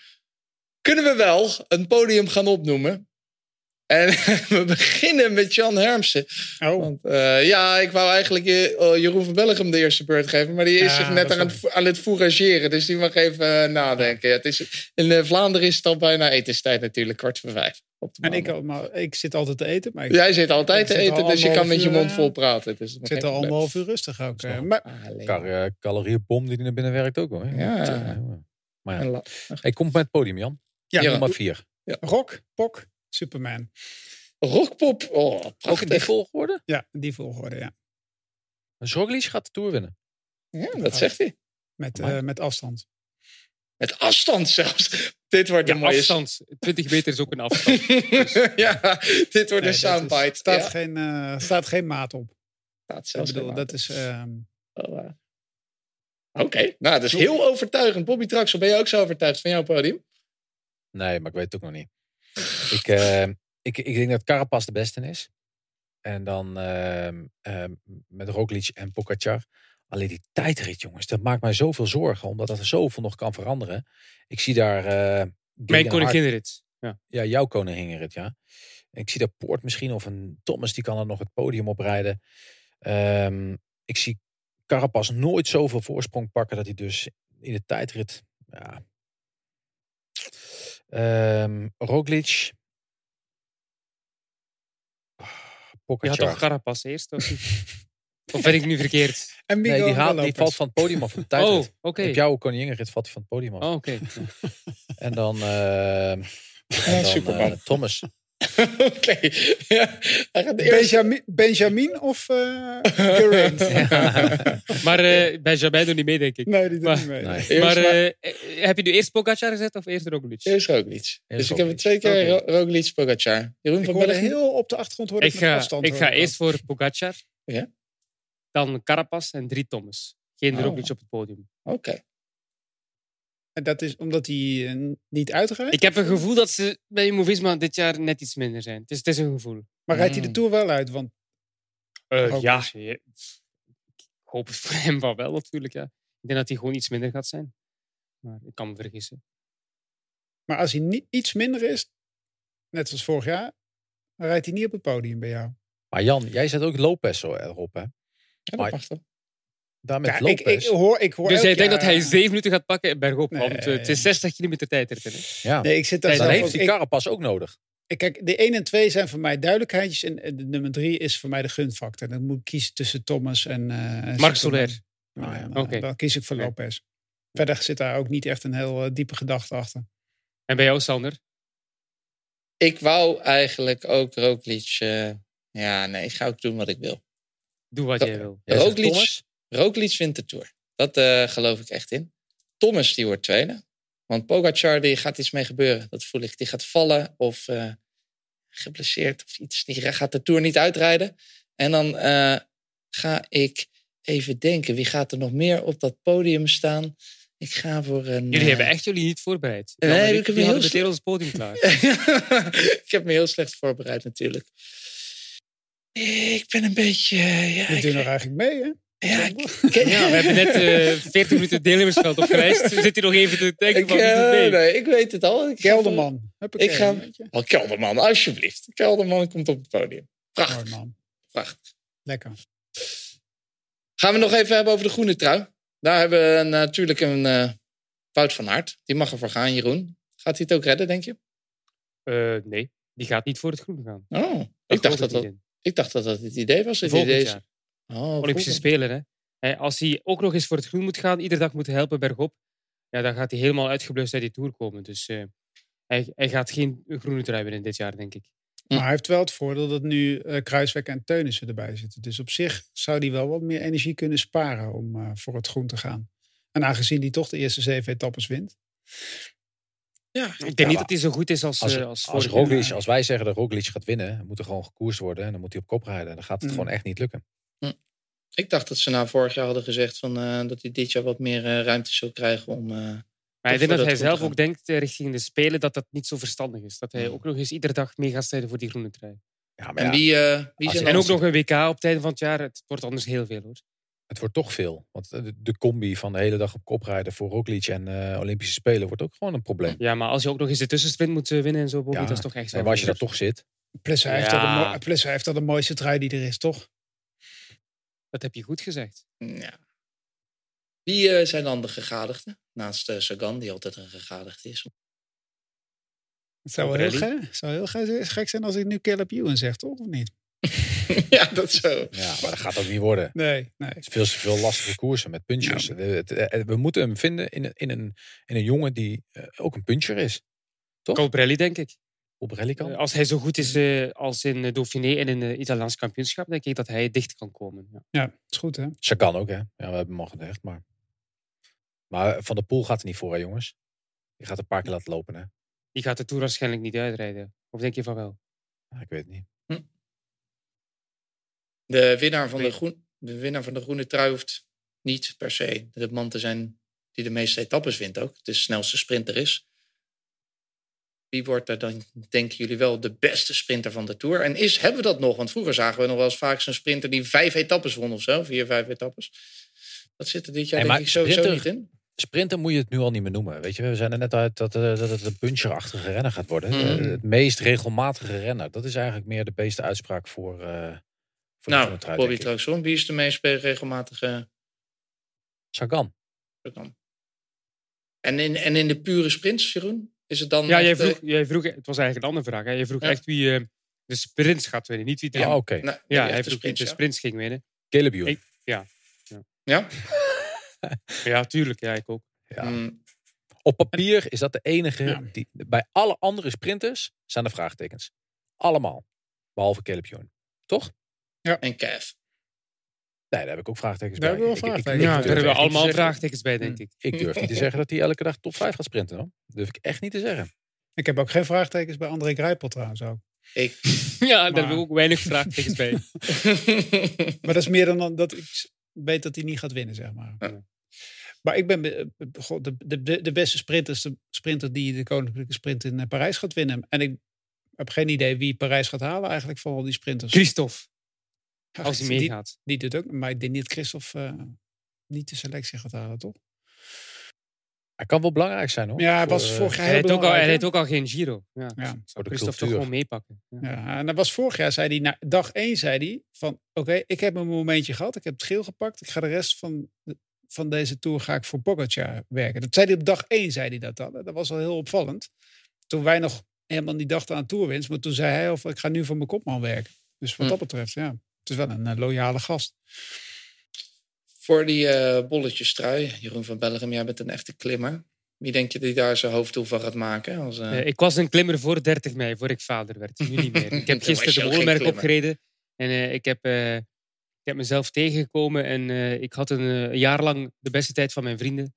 Kunnen we wel een podium gaan opnoemen? En we beginnen met Jan Hermsen. Oh. Want, uh, ja, ik wou eigenlijk uh, Jeroen van Bellegem de eerste beurt geven. Maar die is ja, zich net aan het, aan het fourageren. Dus die mag even uh, nadenken. Ja, het is, in Vlaanderen is het al bijna etenstijd natuurlijk. Kwart voor vijf. Op de en ik, maar, ik zit altijd te eten. Maar ik, Jij zit altijd te eten, dus je kan met je mond vol praten. Dus ik zit al anderhalf uur rustig ook. Maar, ah, caloriebom die naar binnen werkt ook hoor. Ja. Maar ja. Hey, kom met het podium, Jan. Ja, nummer vier. Ja. Rock, Pok, Superman. Rockpop. Oh, ook in die volgorde? Ja, die volgorde, ja. Roglic gaat de Tour winnen. Ja, dat zegt hij. Met, uh, met afstand. Met afstand zelfs. Dit wordt ja, een mooie... afstand. 20 meter is ook een afstand. dus... ja, dit wordt nee, een soundbite. Er staat, ja. geen, uh, staat geen maat op. Staat zelfs ik bedoel, dat op. is... Uh... Oh, uh... Oké, okay. nou dat is heel overtuigend. Bobby Traxel, ben je ook zo overtuigd van jouw podium? Nee, maar ik weet het ook nog niet. Ik, uh, ik, ik denk dat Carapaz de beste is. En dan uh, met Roglic en Pogacar. Alleen die tijdrit, jongens, dat maakt mij zoveel zorgen. Omdat er zoveel nog kan veranderen. Ik zie daar... Uh, Mijn koninginrit. Ja. ja, jouw koninginrit, ja. Ik zie daar Poort misschien of een Thomas, die kan er nog het podium oprijden. Um, ik zie Carapaz nooit zoveel voorsprong pakken dat hij dus in de tijdrit... Ja. Um, Roglic, Je had toch Carapaz eerst? Of, of ben ik nu verkeerd? En nee, die, haalt, die valt van het podium af. Van de tijdrit. Oh, oké. Okay. Op jouw koninginrit valt hij van het podium af. Oh, oké. Okay. en dan, uh, en dan uh, Thomas. Oké. Okay. Ja, Benjamin, Benjamin of uh, ja. Maar uh, Benjamin doet niet mee, denk ik. Nee, die doet maar, niet mee. Nee. Maar uh, heb je nu eerst Pogacar gezet of eerst Roglic? Eerst Roglic. Eerst dus Roglic. ik heb het twee keer okay. Roglic, Pogacar. Jeroen ik van heel op de achtergrond hoorde ik, ik ga, afstand. Ik ga eerst voor Pogacar. Ja? Dan Carapaz en drie Thomas. Geen oh. Roglic op het podium. Oké. Okay. En dat is omdat hij uh, niet uitrijdt? Ik heb een gevoel dat ze bij Jumbo-Visma dit jaar net iets minder zijn. Het is, het is een gevoel. Maar rijdt hij de Tour wel uit? Want... Uh, ja, ik hoop het voor hem wel, wel natuurlijk. Ja. Ik denk dat hij gewoon iets minder gaat zijn. Maar ik kan me vergissen. Maar als hij niet iets minder is, net zoals vorig jaar, dan rijdt hij niet op het podium bij jou. Maar Jan, jij zet ook Lopez erop, hè? Ja, dat maar, ja, Lopez. Ik, ik, hoor, ik hoor dus jij denkt dat hij zeven minuten gaat pakken bergop? Nee, want uh, het is 60 kilometer tijdrit. Ja. Nee, ik zit daar dan heeft die Carapaz ook nodig. Ik, kijk, de 1 en 2 zijn voor mij duidelijkheidjes. En de nummer 3 is voor mij de gunfactor. Dan moet ik kiezen tussen Thomas en... Uh, Marc Soler. Nou ja, dan, okay. dan kies ik voor Lopez. Verder zit daar ook niet echt een heel uh, diepe gedachte achter. En bij jou, Sander? Ik wou eigenlijk ook Roglic... Uh, ja, nee, ik ga ook doen wat ik wil. Doe wat jij wil. Roglic, Roglic wint de Tour. Dat uh, geloof ik echt in. Thomas die wordt tweede. Want Pogacar die gaat iets mee gebeuren. Dat voel ik. Die gaat vallen of uh, geblesseerd of iets. Die gaat de Tour niet uitrijden. En dan uh, ga ik even denken. Wie gaat er nog meer op dat podium staan? Ik ga voor een... Jullie hebben echt jullie niet voorbereid. Nee, nee ik heb me heel meteen ons podium klaar. ik heb me heel slecht voorbereid natuurlijk. Ik ben een beetje... Ja, We doen er eigenlijk mee, hè? Ja, ik, ja, we hebben net uh, 40 minuten deelnemersveld opgereisd. We zitten hier nog even te denken ik, van uh, nee, nee, ik weet het al. Ik Kelderman. Ik ga... Oh, Kelderman, alsjeblieft. Kelderman komt op het podium. Prachtig. Man. Prachtig. Lekker. Gaan we nog even hebben over de groene trui. Daar hebben we natuurlijk een uh, Wout van Aert. Die mag ervoor gaan, Jeroen. Gaat hij het ook redden, denk je? Uh, nee, die gaat niet voor het groen gaan. Oh, dat ik, dacht dat dat, ik dacht dat dat het idee was. Het Volgend idee jaar. Oh, Olympische Spelen. Hè? Als hij ook nog eens voor het groen moet gaan, iedere dag moet helpen bergop, ja, dan gaat hij helemaal uitgeblust uit die tour komen. Dus uh, hij, hij, gaat geen groene trui winnen dit jaar, denk ik. Maar hij heeft wel het voordeel dat nu uh, Kruiswijk en Teunissen erbij zitten. Dus op zich zou hij wel wat meer energie kunnen sparen om uh, voor het groen te gaan. En aangezien hij toch de eerste zeven etappes wint. Ja, ik denk ja, niet dat hij zo goed is als als, als, als, Roglic, als wij zeggen dat Roglic gaat winnen, moet er gewoon gekoerst worden en dan moet hij op kop rijden. Dan gaat het mm. gewoon echt niet lukken. Mm. Ik dacht dat ze na vorig jaar hadden gezegd van, uh, dat hij dit jaar wat meer uh, ruimte zou krijgen om. Uh, maar ik denk dat hij zelf ook denkt richting de Spelen dat dat niet zo verstandig is. Dat hij ook nog eens iedere dag mee gaat strijden voor die groene trui. Ja, maar en, wie, wie en ook nog een WK op het einde van het jaar. Het wordt anders heel veel hoor. Het wordt toch veel. Want de, de combi van de hele dag op kop rijden voor Roglic en uh, Olympische Spelen wordt ook gewoon een probleem. Ja, maar als je ook nog eens de tussensprint moet eh, winnen en zo, Bobby, Ja. dat is toch echt zo. En als je daar toch zit. Plus hij, heeft Ja. al de, plus hij heeft al de mooiste trui die er is, toch? Dat heb je goed gezegd. Ja. Wie eh, zijn dan de gegadigden? Naast eh, Sagan, die altijd een gegadigde is. Het zou wel heel, ge- zou heel ge- gek zijn als ik nu Caleb Ewan zeg, toch? Of niet? ja, dat zo. Ja, maar dat gaat ook niet worden. Nee, nee. Het is veel te veel lastige koersen met het- eh, We moeten hem vinden in, een- in, een, in een jongen die ook een puncher is. Toch? Colbrelli, denk ik. Op rally kan. Eh, Als hij zo goed is eh, als in eh, Dauphiné en in het Italiaans kampioenschap, denk ik dat hij dicht kan komen. Ja. Ja, is goed, hè? Sagan ook, hè? Ja, we hebben hem al. Maar, maar Van der Poel gaat er niet voor, hè, jongens. Die gaat een paar keer laten lopen, hè? Die gaat de Tour waarschijnlijk niet uitrijden. Of denk je van wel? Ja, ik weet het niet. De winnaar, van de, groen, de winnaar van de groene trui hoeft niet per se de man te zijn die de meeste etappes wint ook. De snelste sprinter is. Wie wordt er dan, denken jullie wel, de beste sprinter van de Tour? En is, hebben we dat nog? Want vroeger zagen we nog wel eens vaak zo'n sprinter die vijf etappes won of zo. Vier, vijf etappes. Dat zit er dit jaar Nee, denk ik sowieso sprinter- niet in. Sprinter moet je het nu al niet meer noemen. Weet je, we zijn er net uit dat, eh, dat het een puncherachtige renner gaat worden. Mhm. Eh, het meest regelmatige renner. Dat is eigenlijk meer de beste uitspraak voor, eh voor de Nou, trui, Bobby. Traxon, wie is de meest regelmatige Sagan. dan? En in, en in de pure sprints, Jeroen? Is het dan Ja, jij echt, eh, vroeg, jij vroeg, het was eigenlijk een andere vraag. Hè? Je vroeg Ja. echt wie eh, de sprints gaat winnen, niet wie de... Ja, Ja, oké. nou, ja hij vroeg wie de ja. sprints ging winnen. Caleb Ewan. Ja, Ja? ja tuurlijk. Ja, ik ook. Ja. Mm, Op papier is dat de enige. Ja. Die, bij alle andere sprinters zijn er vraagtekens. Allemaal. Behalve Caleb Ewan. Toch? en Kev. Nee, daar heb ik ook vraagtekens Daar bij. hebben we wel Ik- ik- ik- ik Ja, daar hebben we allemaal vraagtekens bij, denk ik. Ik durf niet te zeggen dat hij elke dag top 5 gaat sprinten. Hoor. Dat durf ik echt niet te zeggen. Ik heb ook geen vraagtekens bij André Grijpel trouwens ook. Ik. Ja, daar hebben we ook weinig vraagtekens bij. Maar dat is meer dan dat ik weet dat hij niet gaat winnen, zeg maar. Ja. Maar ik ben be- be- god, de, de, de- beste sprinter is de sprinter die de koninklijke sprint in eh, Parijs gaat winnen. En ik heb geen idee wie Parijs gaat halen eigenlijk van al die sprinters. Christophe, als hij die- meegaat. Die doet ook, maar ik denk niet dat Christophe eh, niet de selectie gaat halen, toch? Hij kan wel belangrijk zijn hoor. Ja, hij was eh, vorig jaar Hij heel heeft ook, al, hij heeft ook al geen Giro. Ja. Ja. Zou Voor de Christophe toch gewoon meepakken. Ja. Ja, en dat was vorig jaar, zei hij, na dag één zei hij van, oké, ik heb een momentje gehad, ik heb het geel gepakt, ik ga de rest van, de- van deze tour ga ik voor Pogacar werken. Dat zei hij op dag één, zei hij dat al. Dat was al heel opvallend. Toen wij nog helemaal niet dachten aan tourwinst, maar toen zei hij, of ik ga nu voor mijn kopman werken. Dus wat Hm. dat betreft, ja, is wel een eh, loyale gast. Voor die eh bolletjes trui, Jeroen van Bellegem, jij bent een echte klimmer. Wie denk je die daar zijn hoofddoel van gaat maken? Als, eh, ik was een klimmer voor 30 mei, voor ik vader werd. Nu niet meer. Ik heb gisteren de klimmer. opgereden. En eh, ik, heb, eh, ik heb mezelf tegengekomen. En eh, ik had een jaar lang de beste tijd van mijn vrienden.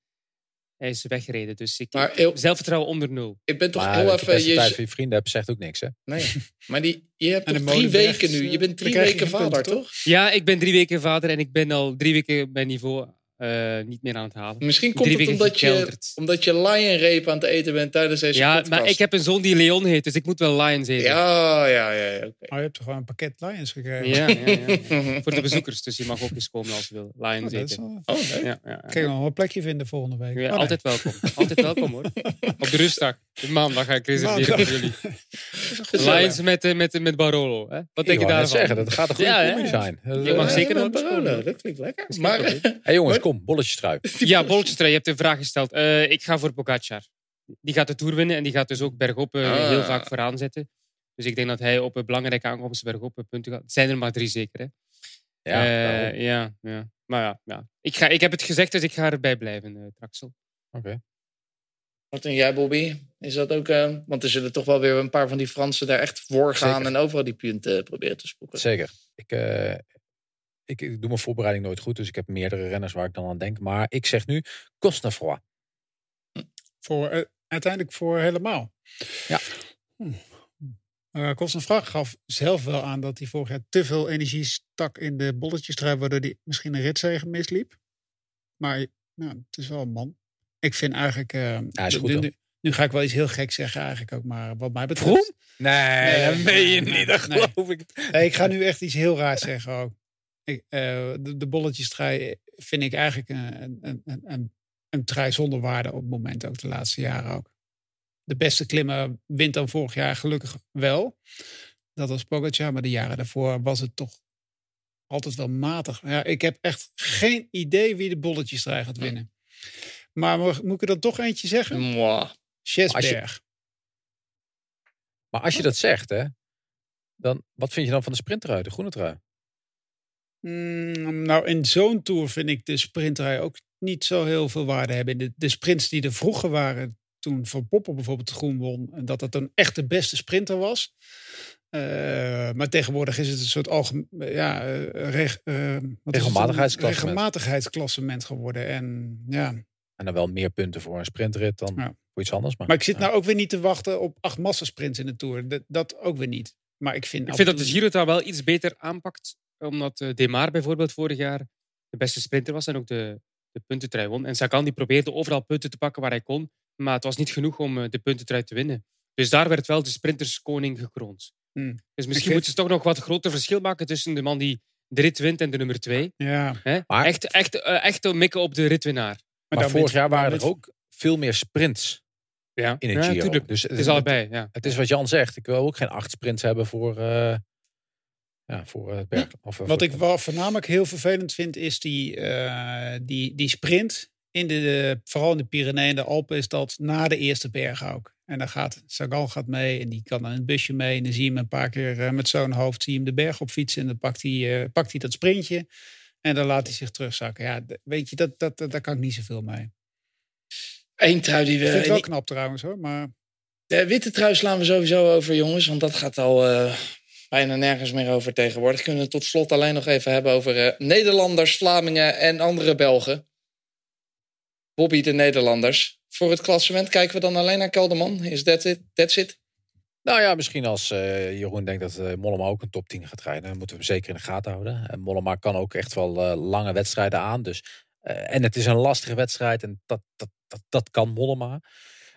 Hij is weggereden. Dus ik, Maar zelfvertrouwen onder nul. ik ben toch Maar heel dat je even... beste Je, tijd van je vrienden hebt, zegt ook niks hè. nee, maar die, je hebt toch drie weken nu? eh, Je bent dan drie weken vader, toch? Ja, ik ben drie weken vader. En ik ben al drie weken mijn niveau eh, niet meer aan het halen. Misschien komt Drie het omdat je, omdat je lion rape aan het eten bent tijdens deze Ja, podcast. maar ik heb een zoon die Leon heet. Dus ik moet wel Lions eten. Ja, ja, ja. ja oké. Maar je hebt toch gewoon een pakket Lions gekregen? Ja, ja, ja. Voor de bezoekers. Dus je mag ook eens komen als je wil. Oh, Lions is eten. wel- Oh, leuk. Ja, ja, ja. Je nog wel een plekje vinden volgende week? Ja, Oh, nee. altijd welkom. Altijd welkom hoor. Op de rustdag. De maandag ga ik reserveren voor jullie. Lions met, eh, met, met Barolo. Hè? Wat Ik denk je daarvan? zeggen, dat gaat een goede Ja, combi zijn. Je mag Ja, zeker met nog Barolo. Dat klinkt lekker. Maar. Hé jongens, kom, bolletjes trui. Ja, Bolletjestrui, je hebt een vraag gesteld. Eh, ik ga voor Pogacar. Die gaat de Tour winnen en die gaat dus ook bergop eh, Ah. heel vaak vooraan zetten. Dus ik denk dat hij op een belangrijke aankomsten bergop punten gaat. Het zijn er maar drie zeker, hè? Ja, ja, ja. Maar ja, ja. Ik, ga, ik heb het gezegd, dus ik ga erbij blijven, eh Traxel. Oké. Wat denk jij, Bobby? Is dat ook... eh, want er zullen toch wel weer een paar van die Fransen daar echt voor gaan... Zeker. en overal die punten proberen te spoeken. Zeker. Ik, eh, ik, ik doe mijn voorbereiding nooit goed, dus ik heb meerdere renners waar ik dan aan denk. Maar ik zeg nu Cosnefroid. Voor, eh, uiteindelijk voor helemaal. Ja. Hm. Eh, Kostenvraag gaf zelf wel aan dat hij vorig jaar te veel energie stak in de bolletjes waardoor hij misschien een ritzegen misliep. Maar nou, het is wel een man. Ik vind eigenlijk... eh, Hij is nu- goed, nu, ga ik wel iets heel gek zeggen eigenlijk ook, maar wat mij betreft... Vroom? Nee, Nee, dat meen je niet. Dat geloof ik. Nee, ik ga nu echt iets heel raars zeggen ook. Ik, eh, de, de bolletjes vind ik eigenlijk een, een, een, een, een trui zonder waarde op het moment, ook de laatste jaren ook. De beste klimmer wint dan vorig jaar gelukkig wel. Dat was Pogacar, maar de jaren daarvoor was het toch altijd wel matig. Ja, ik heb echt geen idee wie de bolletjes gaat winnen. Maar moet ik er dan toch eentje zeggen? Mwah. Chesberg. Maar als je dat zegt, hè, dan wat vind je dan van de sprintrui, de groene trui? Mm, nou, in zo'n tour vind ik de sprintrui ook niet zo heel veel waarde hebben. De, de sprints die er vroeger waren, toen Van Poppel bijvoorbeeld de groen won, en dat dat een echt de beste sprinter was. Uh, maar tegenwoordig is het een soort algemeen, ja, uh, reg, uh, regelmatigheidsklassement. regelmatigheidsklassement geworden. En ja, en dan wel meer punten voor een sprintrit dan voor iets anders. Maar, maar ik zit nou ook weer niet te wachten op acht massasprints in de Tour. Dat, dat ook weer niet. Maar ik vind, ik vind dat de Giro daar wel iets beter aanpakt. Omdat uh, Demar bijvoorbeeld vorig jaar de beste sprinter was en ook de, de puntentrui won. En Sagan die probeerde overal punten te pakken waar hij kon. Maar het was niet genoeg om uh, de puntentrui te winnen. Dus daar werd wel de sprinterskoning gekroond. Hmm. Dus misschien moeten ze toch nog wat groter verschil maken tussen de man die de rit wint en de nummer twee. Ja. Maar... Echt, echt, uh, echt mikken op de ritwinnaar. Maar, vorig jaar waren er ook veel meer sprints ja. in het Giro. Dus het is allebei. Ja. Het is wat Jan zegt. Ik wil ook geen acht sprints hebben voor, uh, ja, voor het berg. Of, wat ik wel voornamelijk heel vervelend vind, is die, uh, die, die sprint. In de, vooral in de Pyreneeën en de Alpen is dat na de eerste berg ook. En dan gaat Sagan gaat mee en die kan dan het busje mee. En dan zie je hem een paar keer uh, met zo'n hoofd zie je hem de berg op fietsen. En dan pakt hij, pakt hij dat sprintje. En dan laat hij zich terugzakken. Ja, weet je, dat, dat, dat, daar kan ik niet zoveel mee. Eén trui die we... Vind wel knap trouwens hoor, maar... De witte trui slaan we sowieso over, jongens. Want dat gaat al uh, bijna nergens meer over tegenwoordig. Kunnen we tot slot alleen nog even hebben over uh, Nederlanders, Vlamingen en andere Belgen. Bobby de Nederlanders. Voor het klassement kijken we dan alleen naar Kelderman. Is that it? That's it? Nou ja, misschien als uh, Jeroen denkt dat uh, Mollema ook een top 10 gaat rijden. Dan moeten we hem zeker in de gaten houden. En Mollema kan ook echt wel uh, lange wedstrijden aan. Dus, en het is een lastige wedstrijd. En dat, dat, dat, dat kan Mollema.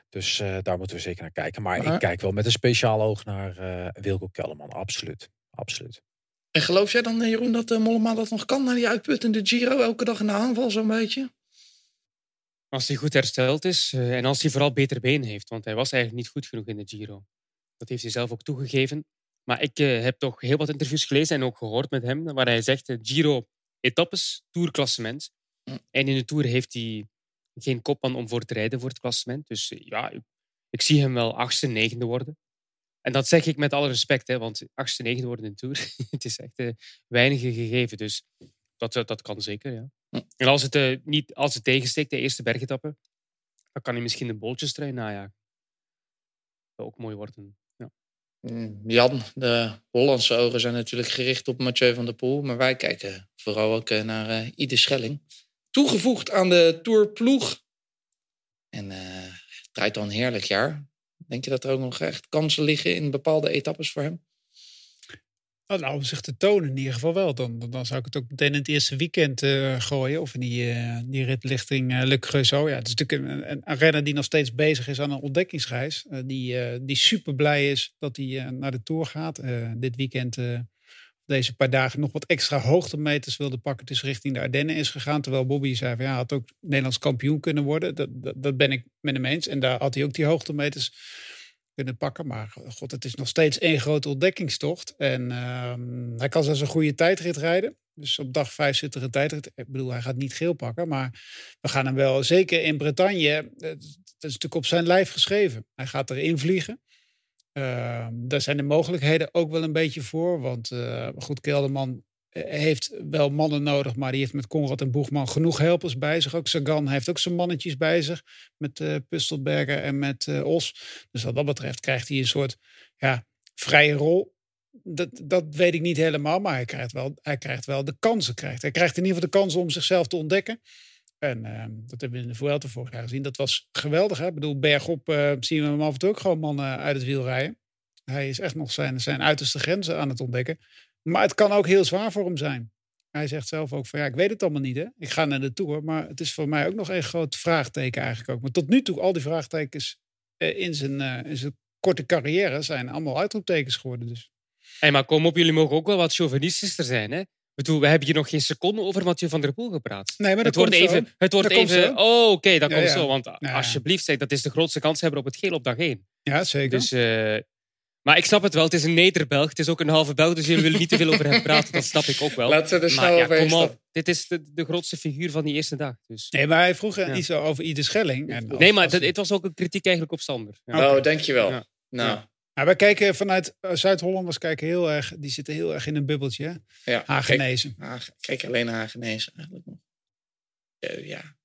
Dus daar moeten we zeker naar kijken. Maar ik kijk wel met een speciaal oog naar Wilco Kellerman. Absoluut. Absoluut. En geloof jij dan, Jeroen, dat Mollema dat nog kan? Naar die uitputtende Giro elke dag in de aanval zo'n beetje? Als hij goed hersteld is en als hij vooral beter benen heeft. Want hij was eigenlijk niet goed genoeg in de Giro. Dat heeft hij zelf ook toegegeven. Maar ik uh, heb toch heel wat interviews gelezen en ook gehoord met hem, waar hij zegt: uh, Giro etappes, tourklassement. En in de tour heeft hij geen kopman om voor te rijden voor het klassement. Dus uh, ja, ik, zie hem wel achtste, negende worden. En dat zeg ik met alle respect, hè, want achtste, negende worden in de tour, het is echt weinig gegeven. Dus dat, dat kan zeker, ja. En als het, niet, als het tegensteekt, de eerste bergetappe, dan kan hij misschien de boltjes trui najagen. Dat zou ook mooi worden. Mm, Jan, de Hollandse ogen zijn natuurlijk gericht op Mathieu van der Poel. Maar wij kijken vooral ook eh, naar uh, Ide Schelling. Toegevoegd aan de Tour Ploeg. En het draait al een heerlijk jaar. Denk je dat er ook nog echt kansen liggen in bepaalde etappes voor hem? Oh, nou, om zich te tonen in ieder geval wel. Dan, dan zou ik het ook meteen in het eerste weekend uh, gooien. Of in die, uh, die ritlichting uh, Le Creusot. Ja, het is natuurlijk een, een, renner die nog steeds bezig is aan een ontdekkingsreis. die, die super blij is dat hij naar de Tour gaat. dit weekend, deze paar dagen, nog wat extra hoogtemeters wilde pakken. Dus richting de Ardennen is gegaan. Terwijl Bobby zei van ja, had ook Nederlands kampioen kunnen worden. Dat, dat, dat ben ik met hem eens. En daar had hij ook die hoogtemeters kunnen pakken. Maar god, het is nog steeds één grote ontdekkingstocht. En uh, hij kan zelfs een goede tijdrit rijden. Dus op dag vijf zit er een tijdrit. Ik bedoel, hij gaat niet geel pakken. Maar we gaan hem wel, zeker in Bretagne, dat is natuurlijk op zijn lijf geschreven. Hij gaat erin vliegen. Uh, daar zijn de mogelijkheden ook wel een beetje voor. Want uh, goed, Kelderman heeft wel mannen nodig, maar die heeft met Konrad en Boegman genoeg helpers bij zich. Ook Sagan heeft ook zijn mannetjes bij zich met uh, Pustelberger en met uh, Os. Dus wat dat betreft krijgt hij een soort ja, vrije rol. Dat, dat weet ik niet helemaal, maar hij krijgt wel, hij krijgt wel de kansen. Krijgt. Hij krijgt in ieder geval de kansen om zichzelf te ontdekken. En uh, dat hebben we in de Vuelta vorig jaar gezien. Dat was geweldig. Hè? Ik bedoel, bergop uh, zien we hem af en toe ook gewoon mannen uit het wiel rijden. Hij is echt nog zijn, zijn uiterste grenzen aan het ontdekken. Maar het kan ook heel zwaar voor hem zijn. Hij zegt zelf ook van ja, ik weet het allemaal niet. Hè? Ik ga naar de Tour, maar het is voor mij ook nog een groot vraagteken eigenlijk ook. Maar tot nu toe, al die vraagtekens eh, in, zijn, uh, in zijn korte carrière zijn allemaal uitroeptekens geworden. Dus. Hey, maar kom op, jullie mogen ook wel wat chauvinistischer zijn. Hè? bedoel, we hebben hier nog geen seconde over Mathieu van der Poel gepraat. Nee, maar dat het wordt komt even. zo. Het wordt Dat even. Oh, oké, dat Ja, komt ja. zo. Want Ja. alsjeblieft, zeg, dat is de grootste kanshebber op het geel op dag één. Ja, zeker. Dus, eh, maar ik snap het wel. Het is een Nederbelg. Het is ook een halve Belg. Dus jullie willen niet te veel over hem praten. Dat snap ik ook wel. Laten we er maar snel ja, overheen kom op. Dit is de, de grootste figuur van die eerste dag. Dus. Nee, maar hij vroeg Ja. iets over Ieder Schelling. En als- Nee, maar dat- het was ook een kritiek eigenlijk op Sander. Ja. Oh, dankjewel. Ja. Nou, Ja. Maar wij kijken vanuit eh, Zuid-Hollanders kijken heel erg, die zitten heel erg in een bubbeltje. Hè? ja. Kijk, Hagenezen. Haag- kijk alleen naar Hagenezen eigenlijk nog. Eh, ja.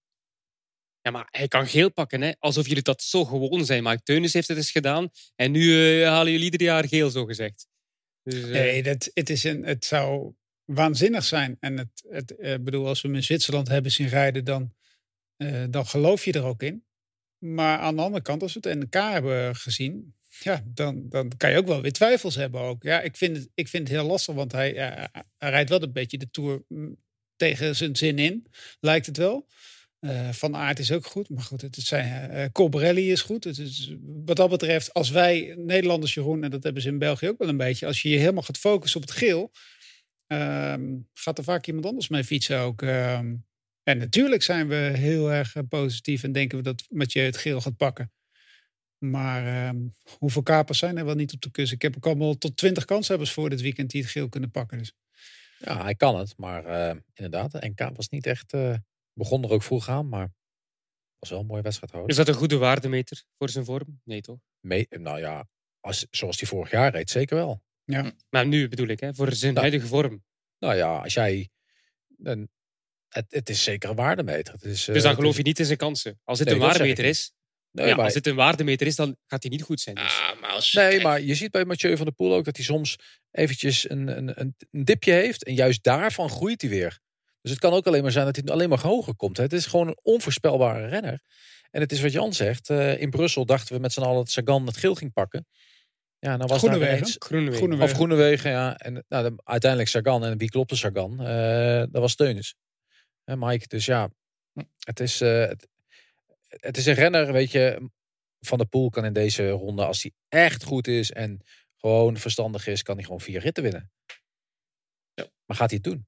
Ja, maar hij kan geel pakken, hè? alsof jullie dat zo gewoon zijn. Maar Teunis heeft het eens gedaan. En nu eh, halen jullie ieder jaar geel, zo gezegd. Dus, eh, Nee, dat, het, is een, het zou waanzinnig zijn. En het, het eh, bedoel, als we hem in Zwitserland hebben zien rijden, dan, dan geloof je er ook in. Maar aan de andere kant, als we het NK hebben gezien, ja, dan, dan kan je ook wel weer twijfels hebben. Ook. Ja, ik vind het, ik vind het heel lastig, want hij, hij rijdt wel een beetje de Tour mm, tegen zijn zin in, lijkt het wel. Eh, Van Aert is ook goed, maar goed, het zijn, Colbrelli is goed. Het is, wat dat betreft, als wij Nederlanders, Jeroen, en dat hebben ze in België ook wel een beetje, als je je helemaal gaat focussen op het geel, ehm, gaat er vaak iemand anders mee fietsen ook. ehm. en natuurlijk zijn we heel erg positief en denken we dat Mathieu het geel gaat pakken. Maar ehm, hoeveel kapers zijn er wel niet op de kus? Ik heb ook allemaal tot twintig kanshebbers voor dit weekend die het geel kunnen pakken. Dus. Ja, hij kan het. Maar inderdaad, de NK was niet echt... eh, begon er ook vroeg aan, maar was wel een mooie wedstrijd houden. Is dat een goede waardemeter voor zijn vorm? Nee, toch? Mee, nou ja, als, zoals hij vorig jaar reed, zeker wel. Maar nu bedoel ik, hè, voor zijn Ja. huidige vorm. Nou ja, als jij... Een, het, het is zeker een waardemeter. Het is, eh, Dus dan het geloof is- je niet in zijn kansen. Als het Nee, een waardemeter is, Nee, ja, maar, als het een waardemeter is, dan gaat hij niet goed zijn. Dus. Ah, maar als, nee, kijk, maar je ziet bij Mathieu van der Poel ook dat hij soms eventjes een, een, een dipje heeft. En juist daarvan groeit hij weer. Dus het kan ook alleen maar zijn dat hij alleen maar hoger komt. hè. Het is gewoon een onvoorspelbare renner. En het is wat Jan zegt. eh, in Brussel dachten we met z'n allen dat Sagan het geel ging pakken. Ja, nou was Groenewegen. ineens- Groenewegen. Groenewegen. Of Groenewegen, ja. En nou, de- uiteindelijk Sagan. En wie klopte Sagan? Eh, dat was Teunis. En Mike. Dus ja, het is, eh, het, het is een renner, weet je. Van der Poel kan in deze ronde, als hij echt goed is en gewoon verstandig is, kan hij gewoon vier ritten winnen. Ja. Maar gaat hij het doen?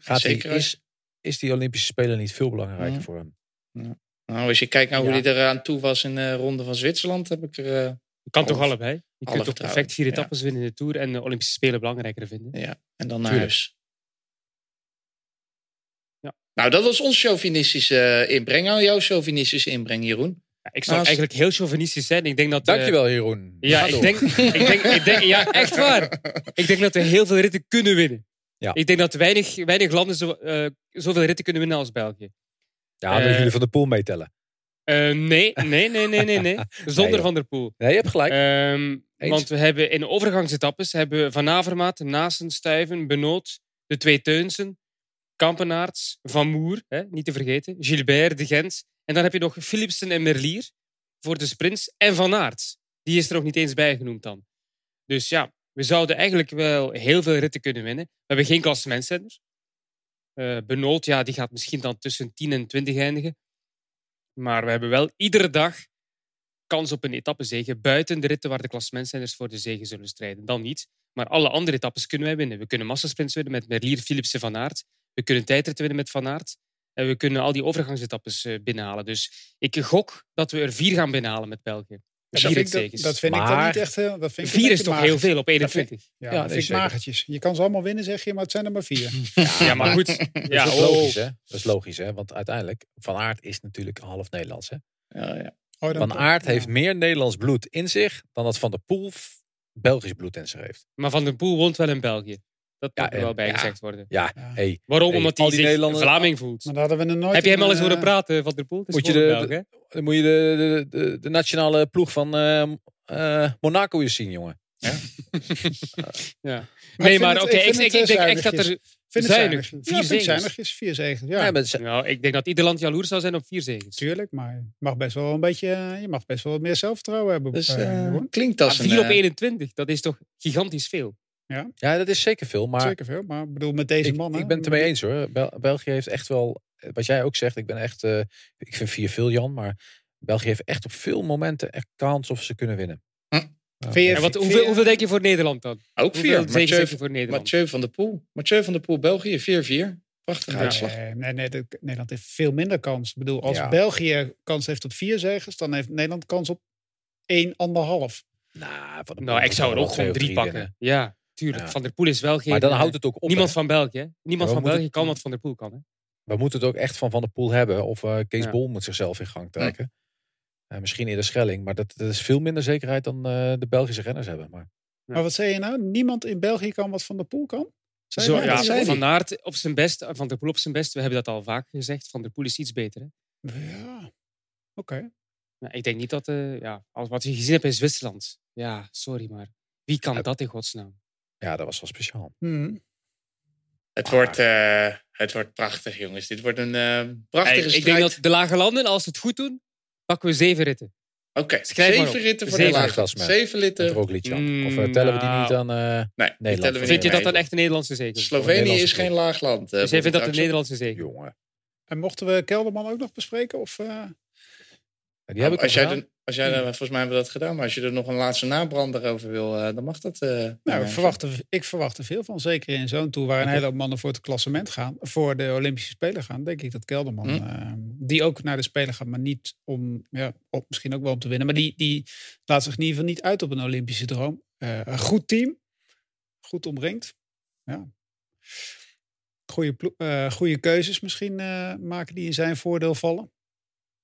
Zeker, is, is die Olympische Spelen niet veel belangrijker Ja. voor hem? nou, als je kijkt naar hoe hij eraan toe was in de ronde van Zwitserland, heb ik er... eh, kan toch Alle- allebei? Je alle kunt toch perfect vier Ja. etappes winnen in de Tour en de Olympische Spelen belangrijker vinden? ja, en dan naar Tuurlijk. huis. Ja. Nou, dat was ons chauvinistische eh, inbreng. Nou, jouw chauvinistische inbreng, Jeroen. Ja, ik zou Nou, eigenlijk heel chauvinistisch zijn. Ik denk dat, eh, Dankjewel, Jeroen. Ja, ik denk, ik, denk, ik denk, ja, echt waar. Ik denk dat we heel veel ritten kunnen winnen. Ja. Ik denk dat weinig, weinig landen zo, eh, zoveel ritten kunnen winnen als België. Ja, dan eh, jullie van de Poel meetellen. Eh, nee, nee, nee, nee, nee, nee. Zonder. Van der Poel. Nee, je hebt gelijk. Ehm, want we hebben in overgangsetappes hebben Van Avermaat, Naasten, Stuyven, Benoot, de twee Teunsen, Kampenaerts, Van Moer, hè, niet te vergeten, Gilbert, De Gent. En dan heb je nog Philipsen en Merlier voor de sprints en Van Aert. Die is er nog niet eens bijgenoemd dan. Dus ja, we zouden eigenlijk wel heel veel ritten kunnen winnen. We hebben geen klassementsrenner. Eh Benoot, ja, die gaat misschien dan tussen 10 en 20 eindigen. Maar we hebben wel iedere dag kans op een etappezege buiten de ritten waar de klassementsrenners voor de zege zullen strijden. Dan niet. Maar alle andere etappes kunnen wij winnen. We kunnen massasprints winnen met Merlier, Philipsen, Van Aert. We kunnen tijdritten winnen met Van Aert. En we kunnen al die overgangsetappes eh, binnenhalen. Dus ik gok dat we er vier gaan binnenhalen met België. Dat Vier vind, ik, dat, vind ik dan niet echt heel... Dat vind Vier is toch heel veel op 21? Ja, Ja, dat vind ik magertjes. Je kan ze allemaal winnen, zeg je, maar het zijn er maar vier. Ja, maar goed. Ja, dat is oh. logisch, hè? Dat is logisch, hè? Want uiteindelijk, Van Aert is natuurlijk half Nederlands, hè? Ja, ja. Oh, Van. Aert Ja. heeft meer Nederlands bloed in zich dan dat Van der Poel Belgisch bloed in zich heeft. Maar Van den Poel woont wel in België. Dat Ja, moet er wel bij ja. gezegd worden. Ja, Ja. hey, Waarom? Hey, Omdat hij zich Nederlanders- Vlaming voelt. Maar daar hadden we nooit... Heb je hem al eens horen eh, praten, Van der Poel? Moet je de- hè? Dan moet je de, de, de, de nationale ploeg van eh, eh, Monaco eens zien, jongen. Ja. Maar Nee, maar oké, het- ik ik, denk echt dat er... Vind het Zuinig. Vier ja, zegens. zuinigjes. Vier zegens, ja. Ja, Nou, ik denk dat ieder land jaloers zou zijn op vier zegens. Tuurlijk, maar je mag best wel een beetje... Je mag best wel wat meer zelfvertrouwen hebben. Dus eh, eh, klinkt Maar als een... 4 op eh, 21, dat is toch gigantisch veel. Ja, dat is zeker veel. Maar Zeker veel, maar ik bedoel met deze ik, mannen... ik ben het ermee eens hoor. Bel- België heeft echt wel, wat jij ook zegt, ik ben echt, eh, ik vind vier veel Jan, maar België heeft echt op veel momenten echt kans of ze kunnen winnen. En wat, hoeveel, hoeveel denk je voor Nederland dan? Ook vier. Mathieu, voor Nederland? Mathieu van der Poel. Mathieu van der Poel, België, 4-4. Prachtige Ja. uitslag. Nee, nee, nee, de- Nederland heeft veel minder kans. Ik bedoel, als Ja. België kans heeft op vier zegens, dan heeft Nederland kans op één, anderhalf. Nou, van de Nou, ik zou er ook gewoon drie pakken. winnen. Ja, tuurlijk. Ja. Van der Poel is wel geen... Maar dan eh, houdt het ook op. Niemand hè. van België. Niemand van België kan wat Van der Poel kan. Hè? We moeten het ook echt van Van der Poel hebben. Of eh, Kees Ja. Bol moet zichzelf in gang trekken. Eh, misschien eerder Schelling. Maar dat, dat is veel minder zekerheid dan eh, de Belgische renners hebben. Maar Ja. Maar wat zei je nou? Niemand in België kan wat van de pool kan? Zo, ja, van. Aert op zijn best, Van der Poel op zijn best. We hebben dat al vaak gezegd. Van der Poel is iets beter. Hè? Ja, oké. Ja, ik denk niet dat... eh ja, als wat je gezien hebt in Zwitserland. Ja, sorry, maar wie kan Ja. dat in godsnaam? Ja, dat was wel speciaal. Mhm. Het, wordt, eh, het wordt prachtig, jongens. Dit wordt een eh, prachtige Hey, ik denk dat de lage landen, als ze het goed doen, pakken we zeven ritten. Oké, zeven ritten voor Zeven de lage. klassement. Zeven En litten. Roglic dan. Mm, Of eh, tellen we die nou. niet aan... eh, Nee, die Nederland. Vind je dat dan echt een Nederlandse zege? Slovenië Nederlandse is geen laag land. Dus jij vindt dat een Nederlandse zege? jongen. En mochten we Kelderman ook nog bespreken? Of, eh, Die heb ik al als jij, er, als jij volgens mij hebben we dat gedaan, maar als je er nog een laatste nabrander over wil, eh, dan mag dat. eh, nou, nou, ik, verwacht er, ik verwacht er veel van. Zeker in zo'n tour waar een hele hoop mannen voor het klassement gaan. Voor de Olympische Spelen gaan. Denk ik dat Kelderman, Hm. eh, die ook naar de Spelen gaat. Maar niet om, ja, op, misschien ook wel om te winnen. Maar die, die laat zich in ieder geval niet uit op een Olympische droom. Eh, een goed team. Goed omringd. Ja. Goede, keuzes misschien maken die in zijn voordeel vallen.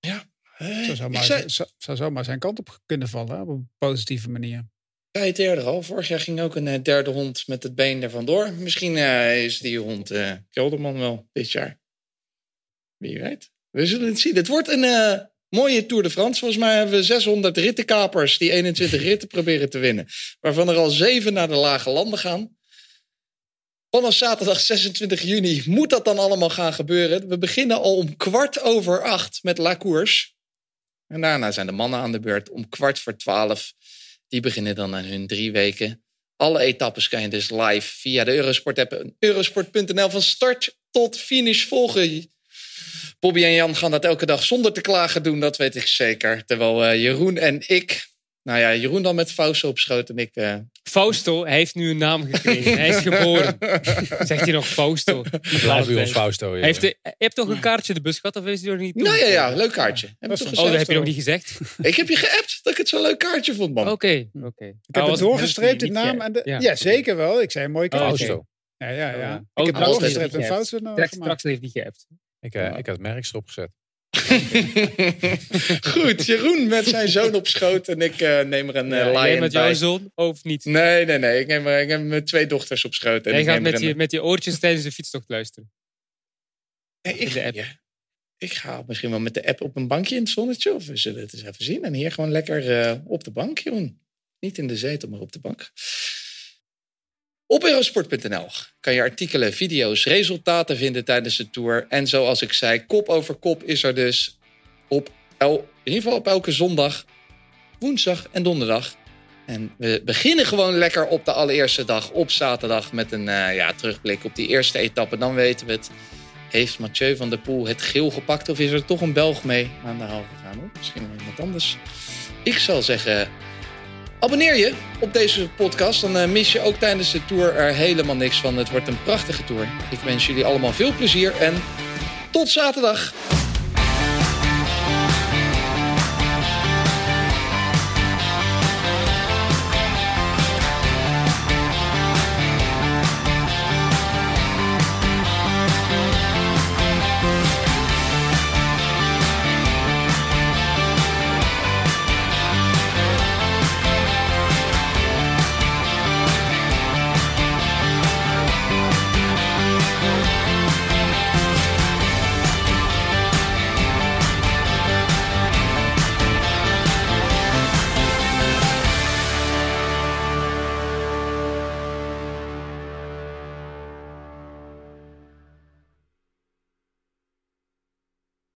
eh, Zo zou, ik maar, zei, zou, zou zomaar zijn kant op kunnen vallen. hè, Op een positieve manier. zei het eerder al. Vorig jaar ging ook een eh, derde hond met het been er vandoor. Misschien eh, is die hond eh Kelderman wel dit jaar. Wie weet. We zullen het zien. Het wordt een mooie Tour de France. Volgens mij hebben we 600 rittenkapers die 21 ritten proberen te winnen. Waarvan er al zeven naar de lage landen gaan. Vanaf zaterdag 26 juni moet dat dan allemaal gaan gebeuren. We beginnen al om kwart over acht met La Course. En daarna zijn de mannen aan de beurt om kwart voor twaalf. Die beginnen dan aan hun drie weken. Alle etappes kan je dus live via de Eurosport-app en eurosport.nl van start tot finish volgen. Bobby en Jan gaan dat elke dag zonder te klagen doen, dat weet ik zeker. Terwijl eh, Jeroen en ik, nou ja, Jeroen dan met Fausto op schoot en ik... eh, Fausto, hij heeft nu een naam gekregen. hij is geboren. Zegt hij nog Fausto? Blijf bij ons Fausto. Heeft de, je hebt toch een kaartje de bus gehad of is hij nog niet nou ja, ja, leuk kaartje. Heb Dat toch een- Oh, dat gezegd? heb je nog niet gezegd? ik heb je geappt dat ik het zo'n leuk kaartje vond, man. Oké, oké. Ik heb het doorgestreept, die naam. En de, ja. Ja. zeker wel. Ik zei een mooi Oh, kaartje. Fausto. Ja, ja, ja. Oh, ik heb doorgestreept niet en uh, Straks, heeft hij geappt. Ik, eh, ik had merks erop gezet. Goed, Jeroen met zijn zoon op schoot en ik eh, neem er een uh, Ja, jij lion met bij. jouw zoon of niet? Nee, nee, nee. Ik neem, er- ik neem mijn twee dochters op schoot. En Jij ik gaat neem er met een- je, met je oortjes tijdens de fietstocht luisteren. Nee, ik, in de app. ja. ik ga misschien wel met de app op een bankje in het zonnetje. Of we zullen het eens even zien. En hier gewoon lekker eh, op de bank, Jeroen. Niet in de zetel, maar op de bank. Op eurosport.nl kan je artikelen, video's, resultaten vinden tijdens de tour. En zoals ik zei, kop over kop is er dus op el, in ieder geval op elke zondag, woensdag en donderdag. En we beginnen gewoon lekker op de allereerste dag, op zaterdag, met een eh, ja, terugblik op die eerste etappe. Dan weten we het. Heeft Mathieu van der Poel het geel gepakt of is er toch een Belg mee aan de haal gegaan? Misschien wel iemand anders. Ik zal zeggen, abonneer je op deze podcast. Dan eh, mis je ook tijdens de tour er helemaal niks van. Het wordt een prachtige tour. Ik wens jullie allemaal veel plezier en tot zaterdag.